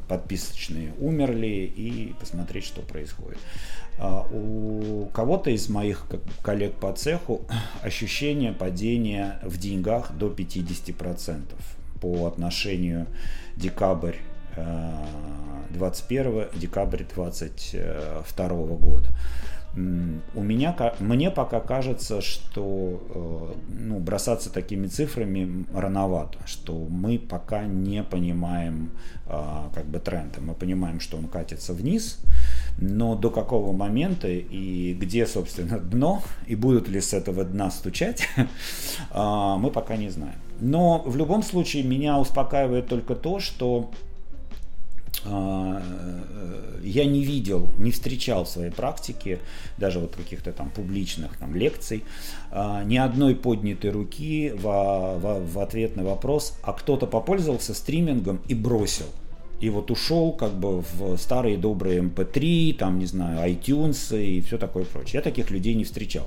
S2: подписочные умерли и посмотреть, что происходит. А у кого-то из моих коллег по цеху ощущение падения в деньгах до 50% по отношению декабрь 21 э, декабрь 22 года. У меня, мне пока кажется, что э, ну, бросаться такими цифрами рановато, что мы пока не понимаем э, как бы тренда. Мы понимаем, что он катится вниз, но до какого момента и где, собственно, дно, и будут ли с этого дна стучать, мы пока не знаем. Но в любом случае меня успокаивает только то, что а, э, я не видел, не встречал в своей практике, даже вот каких-то там публичных там, лекций, а, ни одной поднятой руки в, в, в ответ на вопрос, а кто-то попользовался стримингом и бросил. И вот ушел как бы в старые добрые MP3, эм там, не знаю, iTunes и все такое прочее. Я таких людей не встречал.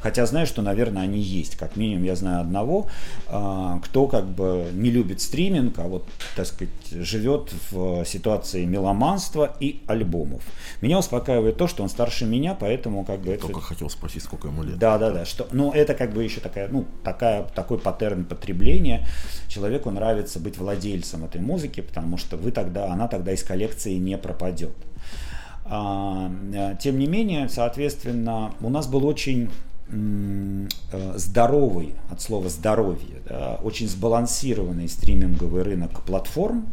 S2: Хотя знаю, что, наверное, они есть. Как минимум я знаю одного, а, кто как бы не любит стриминг, а вот, так сказать, живет в ситуации меломанства и альбомов. Меня успокаивает то, что он старше меня, поэтому как бы...
S1: Только
S2: это...
S1: хотел спросить, сколько ему лет.
S2: Да, да, да. Что... Ну, это как бы еще такая, ну, такая, такой паттерн потребления. Человеку нравится быть владельцем этой музыки, потому что вы тогда, она тогда из коллекции не пропадет. А, э, тем не менее, соответственно, у нас был очень Э, здоровый, от слова здоровье, да, очень сбалансированный стриминговый рынок платформ,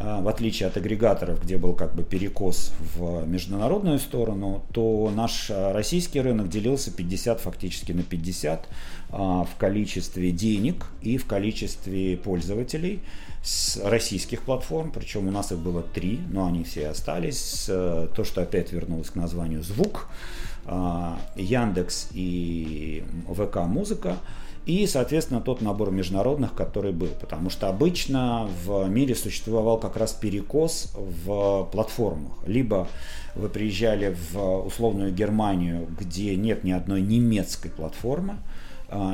S2: в отличие от агрегаторов, где был как бы перекос в международную сторону, то наш российский рынок делился 50 фактически на 50 а, в количестве денег и в количестве пользователей с российских платформ, причем у нас их было три, но они все остались. Э, то, что опять вернулось к названию «Звук», а, Яндекс и ВК Музыка, и, соответственно, тот набор международных, который был. Потому что обычно в мире существовал как раз перекос в платформах. Либо вы приезжали в условную Германию, где нет ни одной немецкой платформы,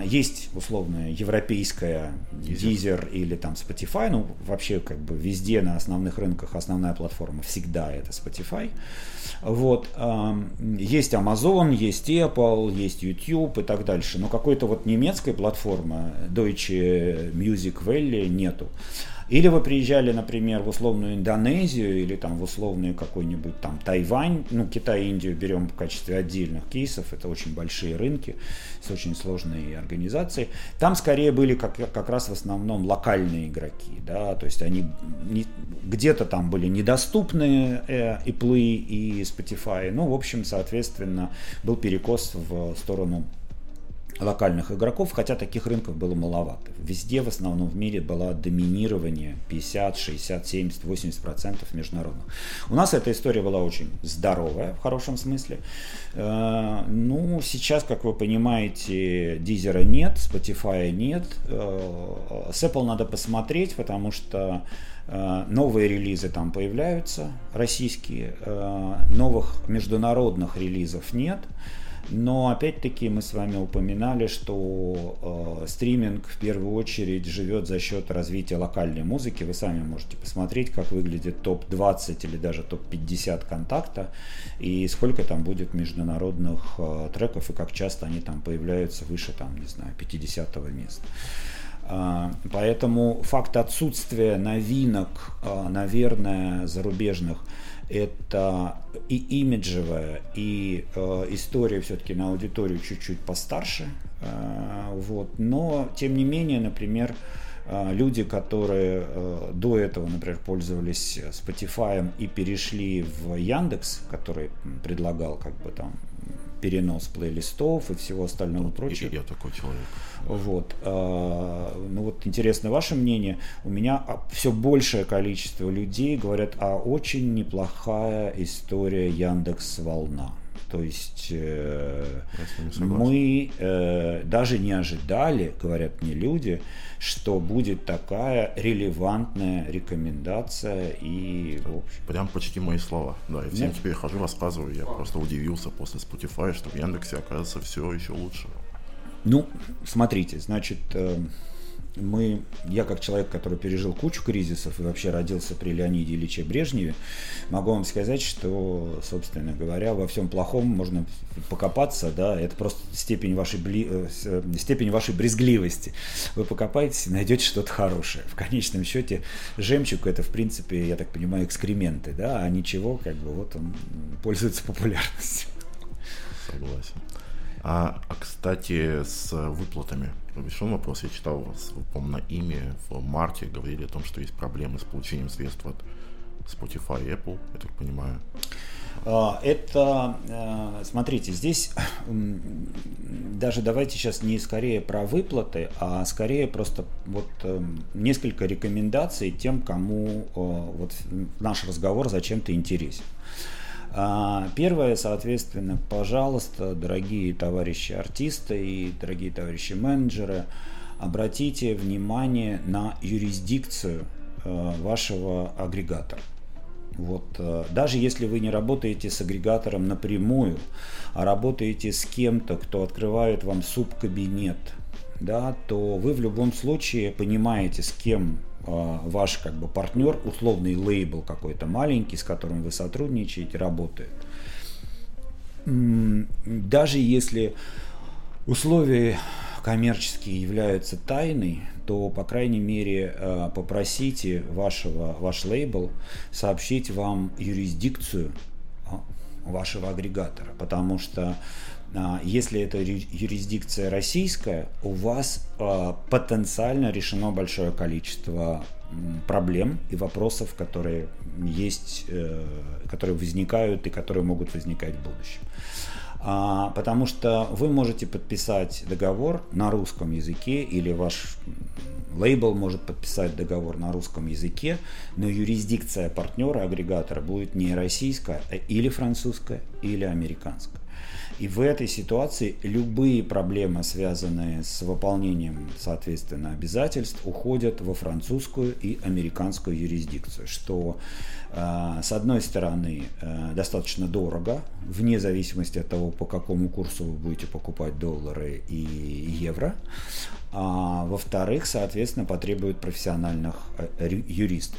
S2: есть условная европейская Deezer или там Spotify, ну вообще как бы везде на основных рынках основная платформа всегда это Spotify. Вот. Есть Amazon, есть Apple, есть YouTube и так дальше. Но какой-то вот немецкой платформы Deutsche Music Valley нету. Или вы приезжали, например, в условную Индонезию или там в условную какой-нибудь там Тайвань, ну Китай и Индию берем в качестве отдельных кейсов, это очень большие рынки с очень сложной организацией. Там скорее были как, как раз в основном локальные игроки, да, то есть они где-то там были недоступны э, Apple и Spotify, ну, в общем, соответственно, был перекос в сторону локальных игроков, хотя таких рынков было маловато. Везде в основном в мире было доминирование 50, 60, 70, 80 процентов международных. У нас эта история была очень здоровая в хорошем смысле. Э, ну, сейчас, как вы понимаете, Дизера нет, Spotify нет. Э, с Apple надо посмотреть, потому что э, новые релизы там появляются, российские, новых международных релизов нет. Но опять-таки мы с вами упоминали, что э, стриминг в первую очередь живет за счет развития локальной музыки. Вы сами можете посмотреть, как выглядит топ-20 или даже топ-50 контакта и сколько там будет международных э, треков и как часто они там появляются выше, там, не знаю, 50 места. Э, поэтому факт отсутствия новинок, э, наверное, зарубежных – это и имиджевая, и э, история все-таки на аудиторию чуть-чуть постарше. Э, вот. Но, тем не менее, например, э, люди, которые э, до этого, например, пользовались Spotify и перешли в Яндекс, который предлагал как бы там перенос плейлистов и всего остального прочего.
S1: Я такой человек.
S2: Вот. А, ну вот интересно ваше мнение. У меня все большее количество людей говорят, а очень неплохая история Яндекс Волна. То есть э, мы э, даже не ожидали, говорят мне люди, что будет такая релевантная рекомендация и
S1: в общем. Прям почти мои слова. Да, и всем Нет? теперь хожу, рассказываю. Я просто удивился после Spotify, что в Яндексе оказывается все еще лучше.
S2: Ну, смотрите, значит, э, мы, я как человек, который пережил кучу кризисов и вообще родился при Леониде Ильиче Брежневе, могу вам сказать, что, собственно говоря, во всем плохом можно покопаться, да, это просто степень вашей, бли, э, э, степень вашей брезгливости. Вы покопаетесь и найдете что-то хорошее. В конечном счете жемчуг это, в принципе, я так понимаю, экскременты, да, а ничего, как бы, вот он пользуется популярностью.
S1: Согласен. А, а кстати, с выплатами. Решен вопрос. Я читал вас, по-моему, на имя в марте говорили о том, что есть проблемы с получением средств от Spotify и Apple, я так понимаю.
S2: А, это, э, смотрите, здесь даже давайте сейчас не скорее про выплаты, а скорее просто вот эм, несколько рекомендаций тем, кому э, вот наш разговор зачем-то интересен. А, первое, соответственно, пожалуйста, дорогие товарищи артисты и дорогие товарищи менеджеры, обратите внимание на юрисдикцию вашего агрегатора. Вот, даже если вы не работаете с агрегатором напрямую, а работаете с кем-то, кто открывает вам субкабинет, да, то вы в любом случае понимаете, с кем э, ваш как бы партнер, условный лейбл какой-то маленький, с которым вы сотрудничаете, работает. Даже если условия коммерческие являются тайной, то, по крайней мере, э, попросите вашего, ваш лейбл сообщить вам юрисдикцию а, вашего агрегатора, потому что а, если это юрисдикция российская, у вас а, потенциально решено большое количество проблем и вопросов, которые есть, э, которые возникают и которые могут возникать в будущем. А, потому что вы можете подписать договор на русском языке или ваш лейбл может подписать договор на русском языке, но юрисдикция партнера, агрегатора будет не российская, а или французская, или американская. И в этой ситуации любые проблемы, связанные с выполнением, соответственно, обязательств, уходят во французскую и американскую юрисдикцию, что, э, с одной стороны, э, достаточно дорого, вне зависимости от того, по какому курсу вы будете покупать доллары и евро, а во-вторых, соответственно, потребует профессиональных э, юристов.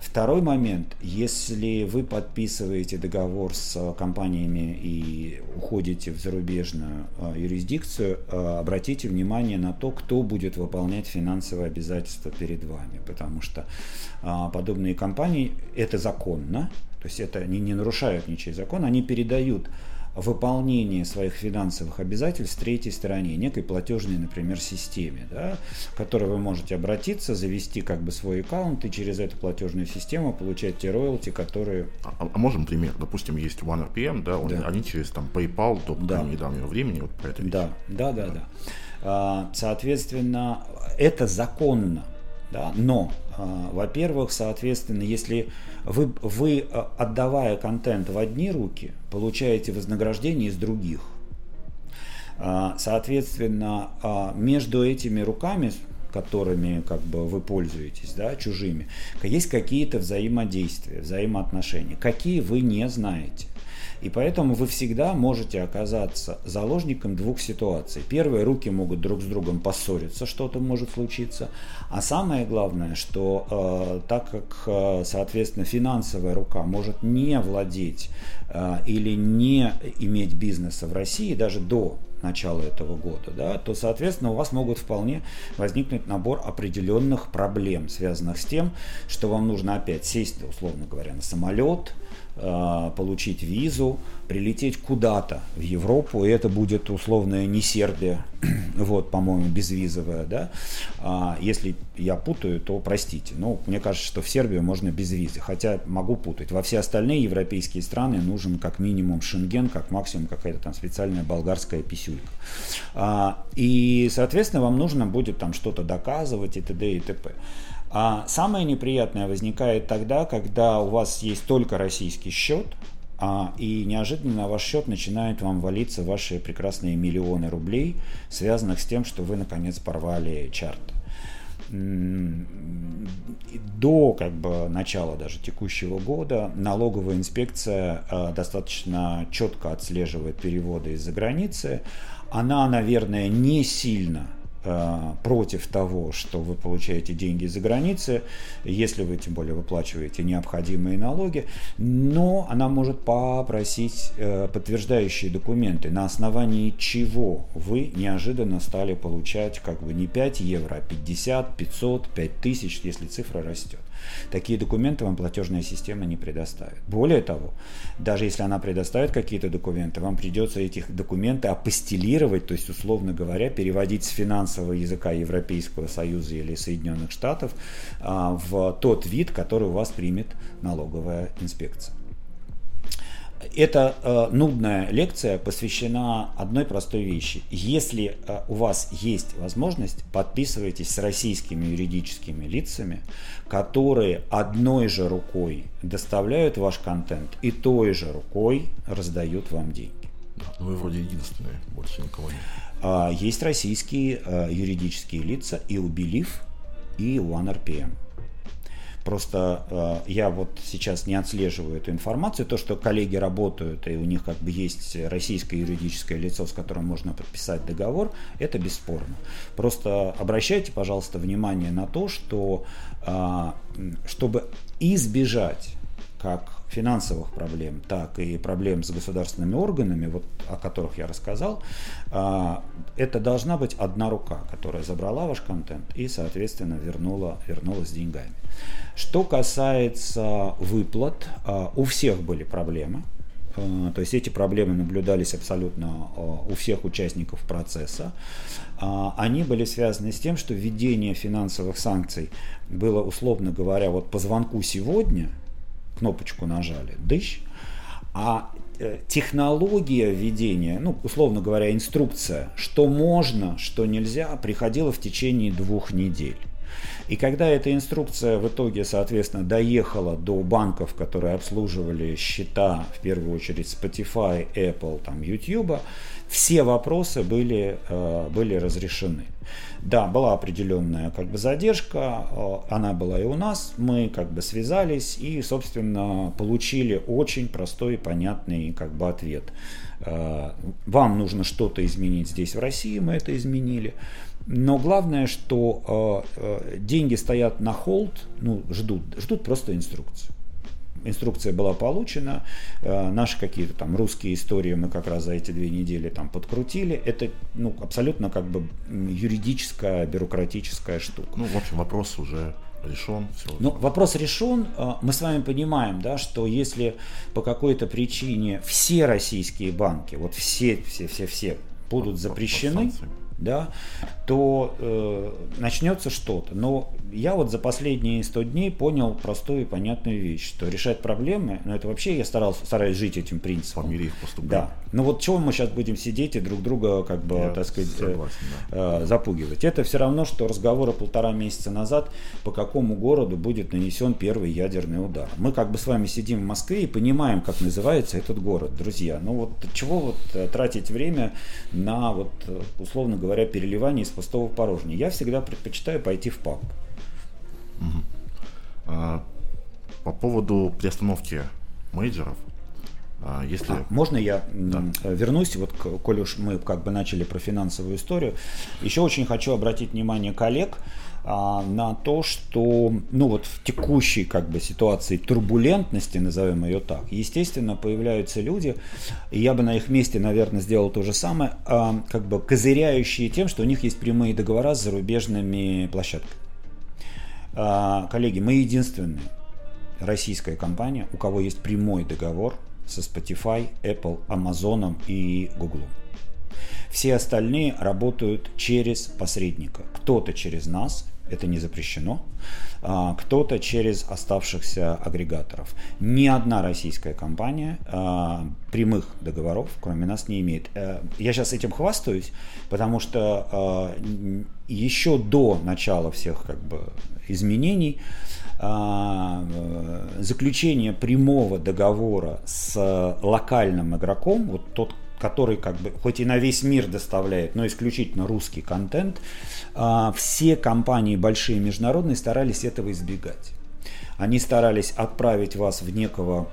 S2: Второй момент, если вы подписываете договор с компаниями и уходите в зарубежную э, юрисдикцию, э, обратите внимание на то, кто будет выполнять финансовые обязательства перед вами, потому что э, подобные компании, это законно, то есть это они не нарушают ничей закон, они передают выполнение своих финансовых обязательств третьей стороне, некой платежной, например, системе, да, к которой вы можете обратиться, завести как бы свой аккаунт и через эту платежную систему получать те роялти, которые...
S1: А, а можем пример? Допустим, есть OneRPM, да, он, да. они через там PayPal до да. недавнего времени вот
S2: про это да, да, да, да, да. А, соответственно, это законно, да, но, а, во-первых, соответственно, если вы, вы, э, отдавая контент в одни руки, получаете вознаграждение из других. А, соответственно, а, между этими руками, которыми как бы вы пользуетесь, да, чужими, есть какие-то взаимодействия, взаимоотношения, какие вы не знаете. И поэтому вы всегда можете оказаться заложником двух ситуаций. Первые руки могут друг с другом поссориться, что-то может случиться. А самое главное, что э, так как, э, соответственно, финансовая рука может не владеть э, или не иметь бизнеса в России даже до начала этого года, да, то, соответственно, у вас могут вполне возникнуть набор определенных проблем, связанных с тем, что вам нужно опять сесть, условно говоря, на самолет, получить визу, прилететь куда-то в Европу, и это будет условная не Сербия, вот, по-моему, безвизовая, да. А если я путаю, то простите. Ну, мне кажется, что в Сербию можно без визы, хотя могу путать. Во все остальные европейские страны нужен как минимум шенген, как максимум какая-то там специальная болгарская писюлька. А, и, соответственно, вам нужно будет там что-то доказывать и т.д. и т.п. А самое неприятное возникает тогда, когда у вас есть только российский счет, а, и неожиданно на ваш счет начинают вам валиться ваши прекрасные миллионы рублей, связанных с тем, что вы наконец порвали чарт. До как бы, начала даже текущего года налоговая инспекция а, достаточно четко отслеживает переводы из-за границы. Она, наверное, не сильно Э, против того, что вы получаете деньги за границей, если вы тем более выплачиваете необходимые налоги, но она может попросить э, подтверждающие документы, на основании чего вы неожиданно стали получать как бы не 5 евро, а 50, 500, 5000, если цифра растет. Такие документы вам платежная система не предоставит. Более того, даже если она предоставит какие-то документы, вам придется эти документы апостелировать, то есть, условно говоря, переводить с финансового языка Европейского Союза или Соединенных Штатов а, в тот вид, который у вас примет налоговая инспекция. Эта э, нудная лекция посвящена одной простой вещи. Если э, у вас есть возможность, подписывайтесь с российскими юридическими лицами, которые одной же рукой доставляют ваш контент и той же рукой раздают вам деньги.
S1: Ну, вы вроде единственные, больше никого нет.
S2: А, есть российские э, юридические лица и у Belief, и у OneRPM. Просто э, я вот сейчас не отслеживаю эту информацию. То, что коллеги работают, и у них как бы есть российское юридическое лицо, с которым можно подписать договор, это бесспорно. Просто обращайте, пожалуйста, внимание на то, что э, чтобы избежать как финансовых проблем, так и проблем с государственными органами, вот, о которых я рассказал, а, это должна быть одна рука, которая забрала ваш контент и, соответственно, вернула, вернула с деньгами. Что касается выплат, а, у всех были проблемы. А, то есть эти проблемы наблюдались абсолютно у всех участников процесса. Они были связаны с тем, что введение финансовых санкций было, условно говоря, вот по звонку сегодня – кнопочку нажали, дыщ, а э, технология введения, ну, условно говоря, инструкция, что можно, что нельзя, приходила в течение двух недель. И когда эта инструкция в итоге, соответственно, доехала до банков, которые обслуживали счета, в первую очередь Spotify, Apple, там, YouTube, все вопросы были, э, были разрешены. Да, была определенная как бы задержка, э, она была и у нас, мы как бы связались и, собственно, получили очень простой и понятный как бы ответ. Э, вам нужно что-то изменить здесь в России, мы это изменили. Но главное, что деньги стоят на холд, ну, ждут, ждут просто инструкцию инструкция была получена, э, наши какие-то там русские истории мы как раз за эти две недели там подкрутили. Это ну, абсолютно как бы юридическая, бюрократическая штука.
S1: Ну, в общем, вопрос уже решен.
S2: Все. Ну, вопрос решен. Э, мы с вами понимаем, да, что если по какой-то причине все российские банки, вот все, все, все, все будут запрещены, да, то э, начнется что-то. Но я вот за последние 100 дней понял простую и понятную вещь, что решать проблемы, ну это вообще я старался, стараюсь жить этим принципом.
S1: По мере их поступления.
S2: Да. Ну вот чего мы сейчас будем сидеть и друг друга, как бы, я так сказать, согласен, да. э, запугивать. Это все равно, что разговоры полтора месяца назад, по какому городу будет нанесен первый ядерный удар. Мы как бы с вами сидим в Москве и понимаем, как называется этот город, друзья. Ну вот чего вот э, тратить время на вот, э, условно говоря, переливание из пустого в порожнее. Я всегда предпочитаю пойти в паб.
S1: Угу. А, по поводу приостановки мейджеров,
S2: а, если... А, можно я да. вернусь, вот, коль уж мы как бы начали про финансовую историю, еще очень хочу обратить внимание коллег, а, на то, что ну вот в текущей как бы ситуации турбулентности, назовем ее так, естественно, появляются люди, и я бы на их месте, наверное, сделал то же самое, а, как бы козыряющие тем, что у них есть прямые договора с зарубежными площадками. А, коллеги, мы единственная российская компания, у кого есть прямой договор со Spotify, Apple, Amazon и Google. Все остальные работают через посредника. Кто-то через нас, это не запрещено, а, кто-то через оставшихся агрегаторов. Ни одна российская компания а, прямых договоров, кроме нас, не имеет. Э, я сейчас этим хвастаюсь, потому что а, еще до начала всех как бы, изменений заключение прямого договора с локальным игроком, вот тот, который как бы хоть и на весь мир доставляет, но исключительно русский контент, а, все компании большие международные старались этого избегать. Они старались отправить вас в некого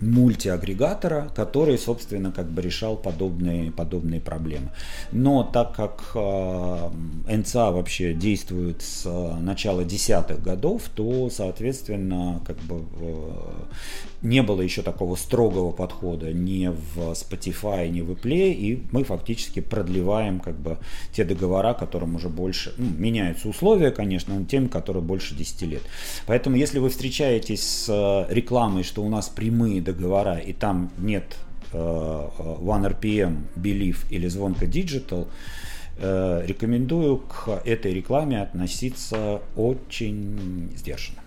S2: мультиагрегатора, который, собственно, как бы решал подобные, подобные проблемы. Но так как э, НЦА вообще действует с начала десятых годов, то, соответственно, как бы э, не было еще такого строгого подхода ни в Spotify, ни в Apple, и мы фактически продлеваем как бы те договора, которым уже больше, ну, меняются условия, конечно, но тем, которые больше 10 лет. Поэтому, если вы встречаетесь с рекламой, что у нас прямые договора, и там нет э, OneRPM, Belief или Звонка Digital, э, рекомендую к этой рекламе относиться очень сдержанно.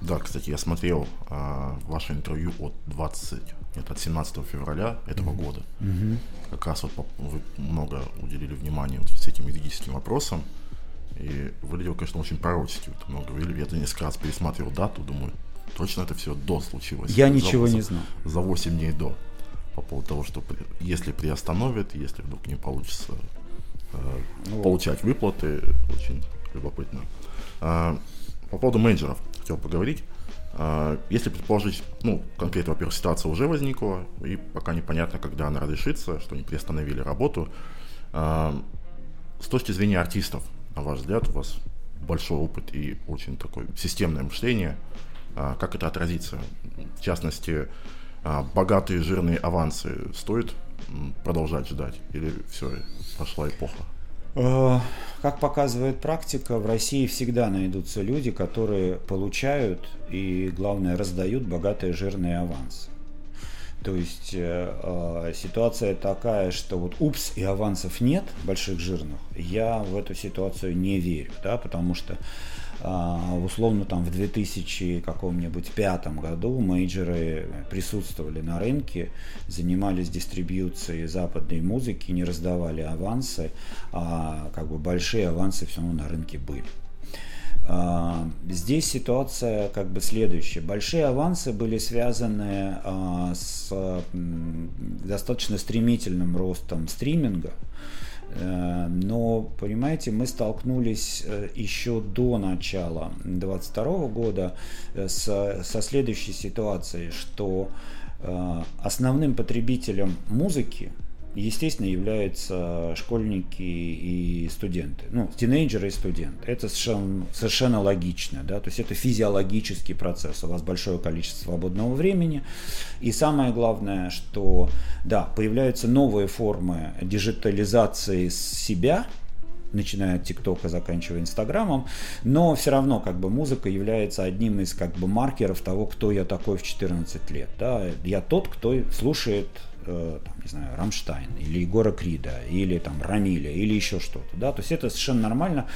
S1: Да, кстати, я смотрел а, ваше интервью от 20, нет, от 17 февраля этого mm-hmm. года. Mm-hmm. Как раз вот вы много уделили внимания вот с этим юридическим вопросам. И выглядело, конечно, очень пророчески. Вот много говорили. Я несколько раз пересматривал дату, думаю, точно это все до случилось.
S2: Я за, ничего
S1: за,
S2: не знал.
S1: За 8 дней до. По поводу того, что если приостановят, если вдруг не получится э, ну, получать выплаты, очень любопытно. А, по поводу менеджеров хотел поговорить. А, если предположить, ну, конкретно, во-первых, ситуация уже возникла, и пока непонятно, когда она разрешится, что они приостановили работу. А, с точки зрения артистов, на ваш взгляд, у вас большой опыт и очень такое системное мышление. А, как это отразится? В частности, богатые жирные авансы стоит продолжать ждать? Или все, пошла эпоха?
S2: Э, как показывает практика, в России всегда найдутся люди, которые получают и, главное, раздают богатые жирные авансы. То есть э, э, ситуация такая, что вот упс и авансов нет больших жирных, я в эту ситуацию не верю, да, потому что а, условно там в 2000 каком-нибудь пятом году мейджеры присутствовали на рынке, занимались дистрибьюцией западной музыки, не раздавали авансы, а как бы большие авансы все равно на рынке были. А, здесь ситуация как бы следующая. Большие авансы были связаны а, с достаточно стремительным ростом стриминга. Э, но, понимаете, мы столкнулись э, еще до начала 2022 года э, с, со следующей ситуацией, что основным потребителем музыки естественно, являются школьники и студенты. Ну, тинейджеры и студенты. Это совершенно, совершенно логично, да, то есть это физиологический процесс. У вас большое количество свободного времени. И самое главное, что, да, появляются новые формы диджитализации себя, начиная от ТикТока, заканчивая Инстаграмом, но все равно как бы музыка является одним из как бы маркеров того, кто я такой в 14 лет. Да? Я тот, кто слушает Э, там, не знаю, Рамштайн или Егора Крида, или там Рамиля, или еще что-то. Да? То есть это совершенно нормально,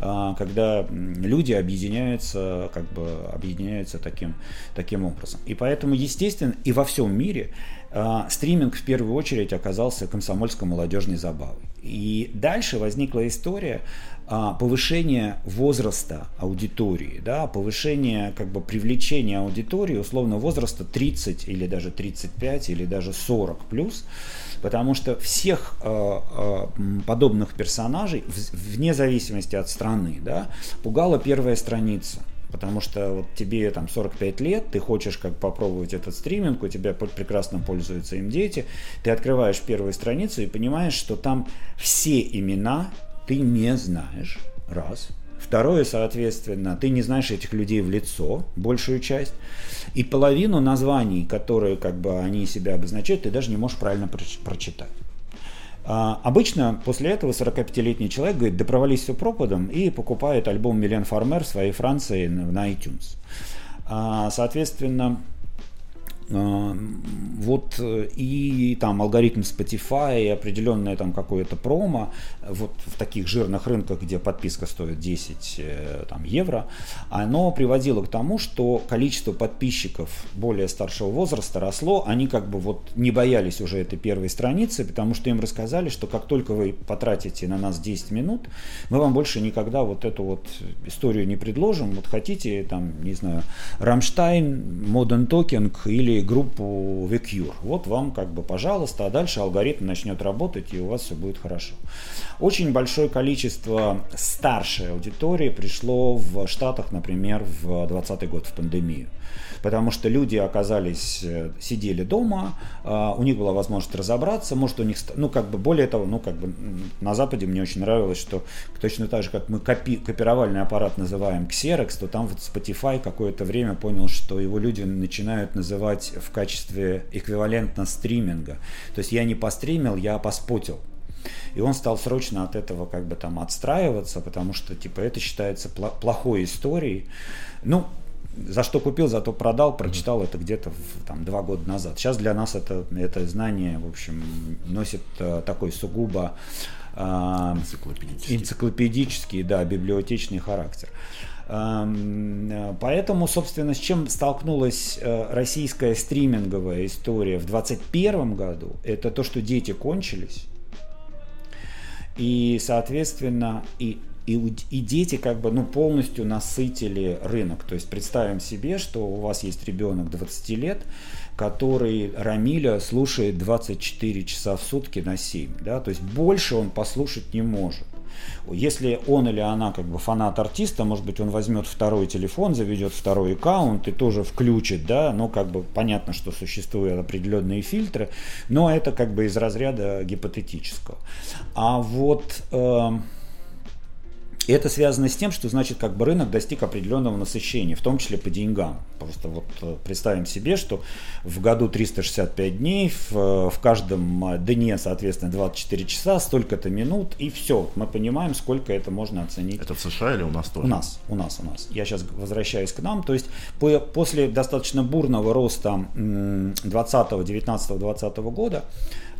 S2: а, когда люди объединяются, как бы объединяются таким, таким образом. И поэтому, естественно, и во всем мире а, стриминг в первую очередь оказался комсомольско-молодежной забавой. И дальше возникла история а, повышения возраста аудитории, да, повышение как бы привлечения аудитории условно возраста 30 или даже 35 или даже 40 плюс, потому что всех э, э, подобных персонажей, вне зависимости от страны, да, пугала первая страница. Потому что вот тебе там 45 лет, ты хочешь как попробовать этот стриминг, у тебя прекрасно пользуются им дети, ты открываешь первую страницу и понимаешь, что там все имена ты не знаешь, раз. Второе, соответственно, ты не знаешь этих людей в лицо, большую часть. И половину названий, которые как бы они себя обозначают, ты даже не можешь правильно прочитать. А, обычно после этого 45-летний человек говорит, да провались все пропадом и покупает альбом Милен Фармер в своей Франции на iTunes. А, соответственно, вот э, и там алгоритм Spotify, и определенное там какое-то промо, вот в таких жирных рынках, где подписка стоит 10 э, там, евро, оно приводило к тому, что количество подписчиков более старшего возраста росло, они как бы вот не боялись уже этой первой страницы, потому что им рассказали, что как только вы потратите на нас 10 минут, мы вам больше никогда вот эту вот историю не предложим, вот хотите там, не знаю, Рамштайн, Modern Talking или группу The. Вот вам как бы, пожалуйста, а дальше алгоритм начнет работать, и у вас все будет хорошо. Очень большое количество старшей аудитории пришло в Штатах, например, в 2020 год, в пандемию потому что люди оказались, э, сидели дома, а, у них была возможность разобраться, может у них, ну как бы более того, ну как бы на Западе мне очень нравилось, что точно так же, как мы копи, копировальный аппарат называем Xerox, то там вот Spotify какое-то время понял, что его люди начинают называть в качестве эквивалентно стриминга. То есть я не постримил, я поспотил. И он стал срочно от этого как бы там отстраиваться, потому что типа это считается плохой историей. Ну, за что купил, зато продал, прочитал это где-то там, два года назад. Сейчас для нас это, это знание, в общем, носит э, такой сугубо э, энциклопедический. энциклопедический, да, библиотечный характер. Эм, поэтому, собственно, с чем столкнулась э, российская стриминговая история в 2021 году, это то, что дети кончились. И, соответственно, и и, и дети как бы ну, полностью насытили рынок. То есть представим себе, что у вас есть ребенок 20 лет, который Рамиля слушает 24 часа в сутки на 7. Да? То есть больше он послушать не может. Если он или она как бы фанат артиста, может быть, он возьмет второй телефон, заведет второй аккаунт и тоже включит, да, ну, как бы понятно, что существуют определенные фильтры, но это как бы из разряда гипотетического. А вот... Э, и это связано с тем, что значит, как бы рынок достиг определенного насыщения, в том числе по деньгам. Просто вот э, представим себе, что в году 365 дней, в, э, в каждом э, дне, соответственно, 24 часа, столько-то минут, и все. Мы понимаем, сколько это можно оценить.
S1: Это в США или у нас тоже?
S2: У нас, у нас, у нас. Я сейчас возвращаюсь к нам. То есть по, после достаточно бурного роста 20, 19, 20 года,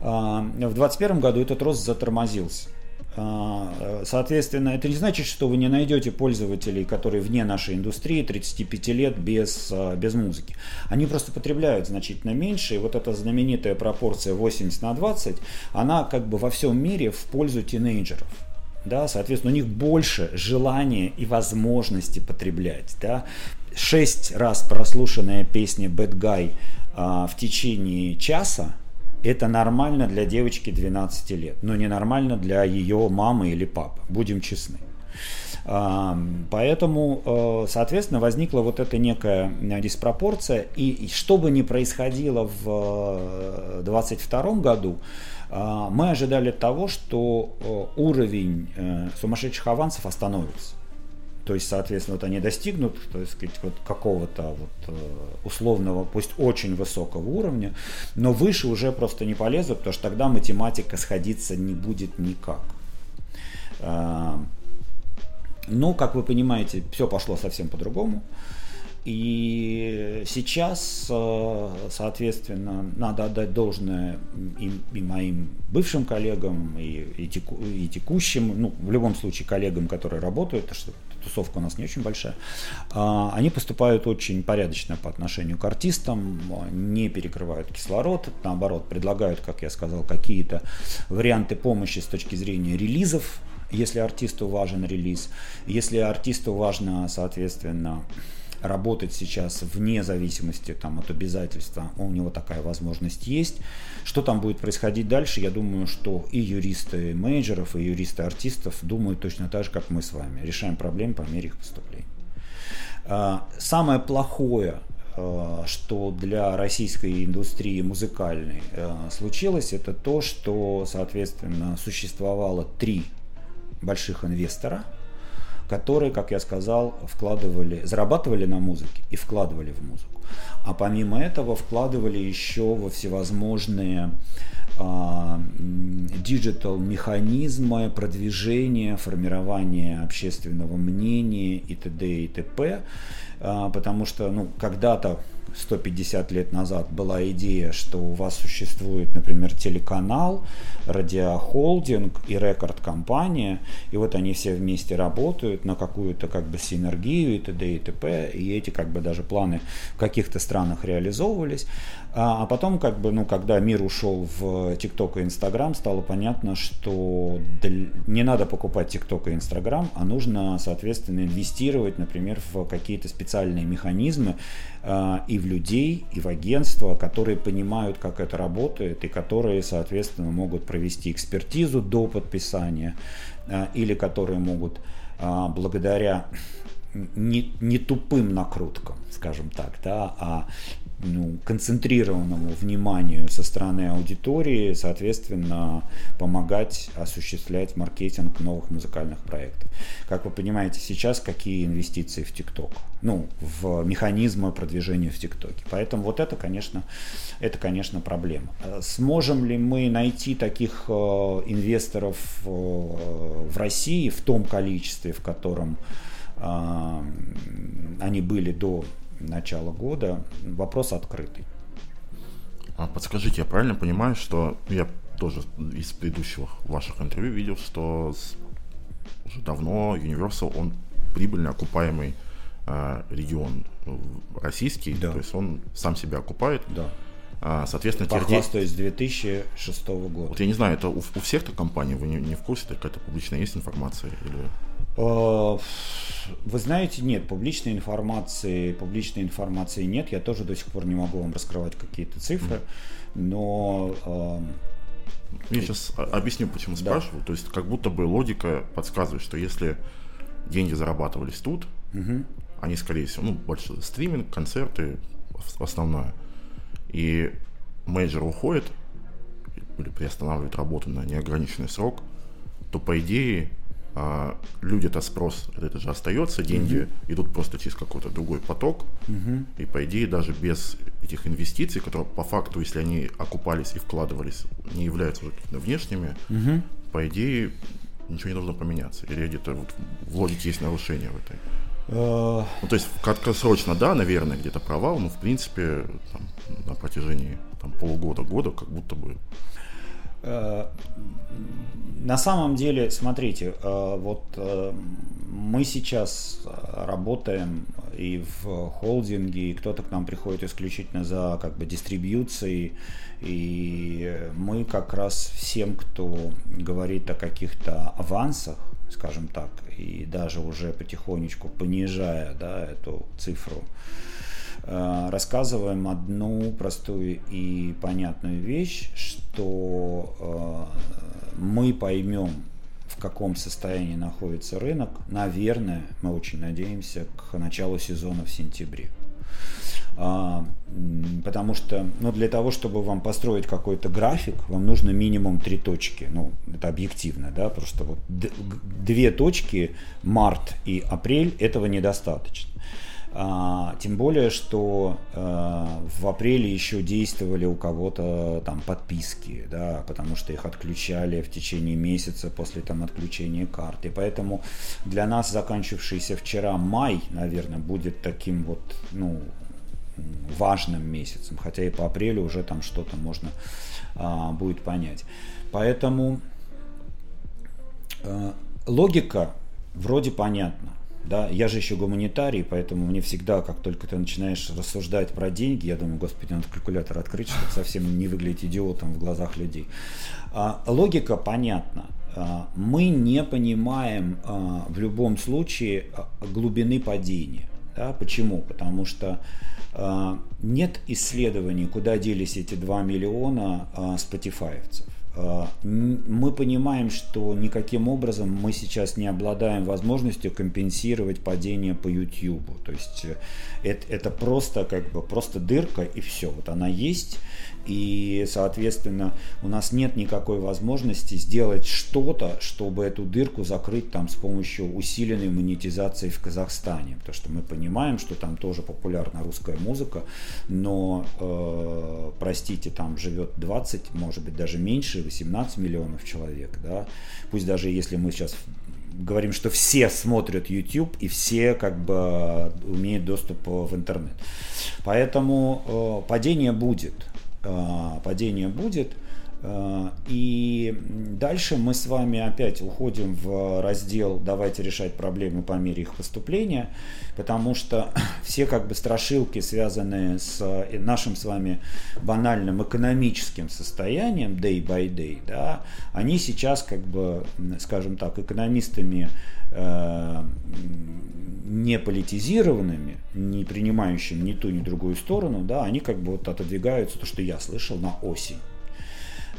S2: в 2021 году этот рост затормозился. А, соответственно, это не значит, что вы не найдете пользователей, которые вне нашей индустрии 35 лет без, а, без музыки. Они просто потребляют значительно меньше, и вот эта знаменитая пропорция 80 на 20, она как бы во всем мире в пользу тинейджеров. Да, соответственно, у них больше желания и возможности потреблять. Да. Шесть раз прослушанная песня Bad Guy а, в течение часа – это нормально для девочки 12 лет, но не нормально для ее мамы или папы, будем честны. Поэтому, э, соответственно, возникла вот эта некая диспропорция. И что бы ни происходило в 2022 э, году, мы ожидали того, что э, уровень сумасшедших авансов остановится. То есть, соответственно, вот они достигнут, так сказать, вот какого-то вот э, условного, пусть очень высокого уровня, но выше уже просто не полезут, потому что тогда математика сходиться не будет никак. А, но, как вы понимаете, все пошло совсем по-другому. И сейчас, э, соответственно, надо отдать должное и, и моим бывшим коллегам, и, и, теку, и текущим, ну, в любом случае коллегам, которые работают, что тусовка у нас не очень большая, а, они поступают очень порядочно по отношению к артистам, не перекрывают кислород, наоборот, предлагают, как я сказал, какие-то варианты помощи с точки зрения релизов, если артисту важен релиз, если артисту важно, соответственно, работать сейчас вне зависимости там, от обязательства, у него такая возможность есть. Что там будет происходить дальше, я думаю, что и юристы менеджеров, и юристы артистов думают точно так же, как мы с вами. Решаем проблемы по мере их поступления. А, самое плохое, а, что для российской индустрии музыкальной а, случилось, это то, что, соответственно, существовало три больших инвестора – которые, как я сказал, вкладывали, зарабатывали на музыке и вкладывали в музыку. А помимо этого вкладывали еще во всевозможные digital механизмы продвижения, формирования общественного мнения и т.д. и т.п. А, потому что ну, когда-то 150 лет назад была идея, что у вас существует, например, телеканал, радиохолдинг и рекорд-компания, и вот они все вместе работают на какую-то как бы синергию и т.д. и т.п. И эти как бы даже планы в каких-то странах реализовывались. А, а потом, как бы, ну, когда мир ушел в ТикТок и Инстаграм, стало понятно, что не надо покупать ТикТок и Инстаграм, а нужно, соответственно, инвестировать, например, в какие-то специальные механизмы а, и в людей, и в агентства, которые понимают, как это работает, и которые, соответственно, могут провести экспертизу до подписания, а, или которые могут благодаря не, не тупым накруткам, скажем так, да, а ну, концентрированному вниманию со стороны аудитории, соответственно, помогать осуществлять маркетинг новых музыкальных проектов. Как вы понимаете, сейчас какие инвестиции в ТикТок? Ну, в механизмы продвижения в ТикТоке. Поэтому вот это, конечно, это, конечно, проблема. Сможем ли мы найти таких э, инвесторов э, в России в том количестве, в котором э, они были до начала года, вопрос открытый.
S1: А подскажите, я правильно понимаю, что я тоже из предыдущих ваших интервью видел, что уже давно Universal, он прибыльно окупаемый э, регион российский, да. то есть он сам себя окупает.
S2: Да.
S1: А, соответственно,
S2: Похвастаюсь с 2006 года.
S1: Вот я не знаю, это у, у всех так компаний, вы не, не в курсе, какая-то публичная есть информация? Или...
S2: Э, вы знаете, нет, публичной информации, публичной информации нет. Я тоже до сих пор не могу вам раскрывать какие-то цифры, но э,
S1: Я сейчас объясню, почему да. спрашиваю. То есть, как будто бы логика подсказывает, что если деньги зарабатывались тут, угу. они, скорее всего, ну, больше стриминг, концерты, основное. И менеджер уходит или приостанавливает работу на неограниченный срок, то, по идее, а, люди-то спрос, это же остается, деньги mm идут просто через какой-то другой поток, mm и по идее даже без этих инвестиций, которые по факту, если они окупались и вкладывались, не являются уже какими-то внешними, mm по идее ничего не должно поменяться. Или где-то вот в логике есть нарушение в этой. Uh... Ну, то есть краткосрочно, да, наверное, где-то провал, но в принципе там, на протяжении там, полугода, года как будто бы
S2: на самом деле, смотрите, э, вот э, мы сейчас работаем и в холдинге, и кто-то к нам приходит исключительно за как бы дистрибьюцией, и мы как раз всем, кто говорит о каких-то авансах, скажем так, и даже уже потихонечку понижая да, эту цифру, Э, рассказываем одну простую и понятную вещь, что э, мы поймем, в каком состоянии находится рынок, наверное, мы очень надеемся, к началу сезона в сентябре. А, потому что ну, для того, чтобы вам построить какой-то график, вам нужно минимум три точки. Ну, это объективно, да, просто вот две точки, март и апрель, этого недостаточно. А, тем более, что а, в апреле еще действовали у кого-то там подписки, да, потому что их отключали в течение месяца после там отключения карты. Поэтому для нас заканчившийся вчера май, наверное, будет таким вот, ну, важным месяцем, хотя и по апрелю уже там что-то можно а, будет понять. Поэтому а, логика вроде понятна. Да, я же еще гуманитарий, поэтому мне всегда, как только ты начинаешь рассуждать про деньги, я думаю, господи, надо калькулятор открыть, чтобы совсем не выглядеть идиотом в глазах людей. А, логика понятна. А, мы не понимаем а, в любом случае а, глубины падения. Да? Почему? Потому что а, нет исследований, куда делись эти 2 миллиона а, спотифаевцев. А, мы понимаем, что никаким образом мы сейчас не обладаем возможностью компенсировать падение по YouTube. То есть э, это, это просто как бы просто дырка и все. Вот она есть, и, соответственно, у нас нет никакой возможности сделать что-то, чтобы эту дырку закрыть там с помощью усиленной монетизации в Казахстане. Потому что мы понимаем, что там тоже популярна русская музыка, но, э, простите, там живет 20, может быть, даже меньше, 18 миллионов человек. Да? Пусть даже если мы сейчас говорим, что все смотрят YouTube и все как бы имеют доступ в интернет. Поэтому э, падение будет. А, падение будет. А, и дальше мы с вами опять уходим в раздел «Давайте решать проблемы по мере их поступления», потому что все как бы страшилки, связанные с э, нашим с вами банальным экономическим состоянием day by day, да, они сейчас как бы, скажем так, экономистами э, не политизированными, не принимающими ни ту, ни другую сторону, да, они как бы вот отодвигаются, то, что я слышал, на осень.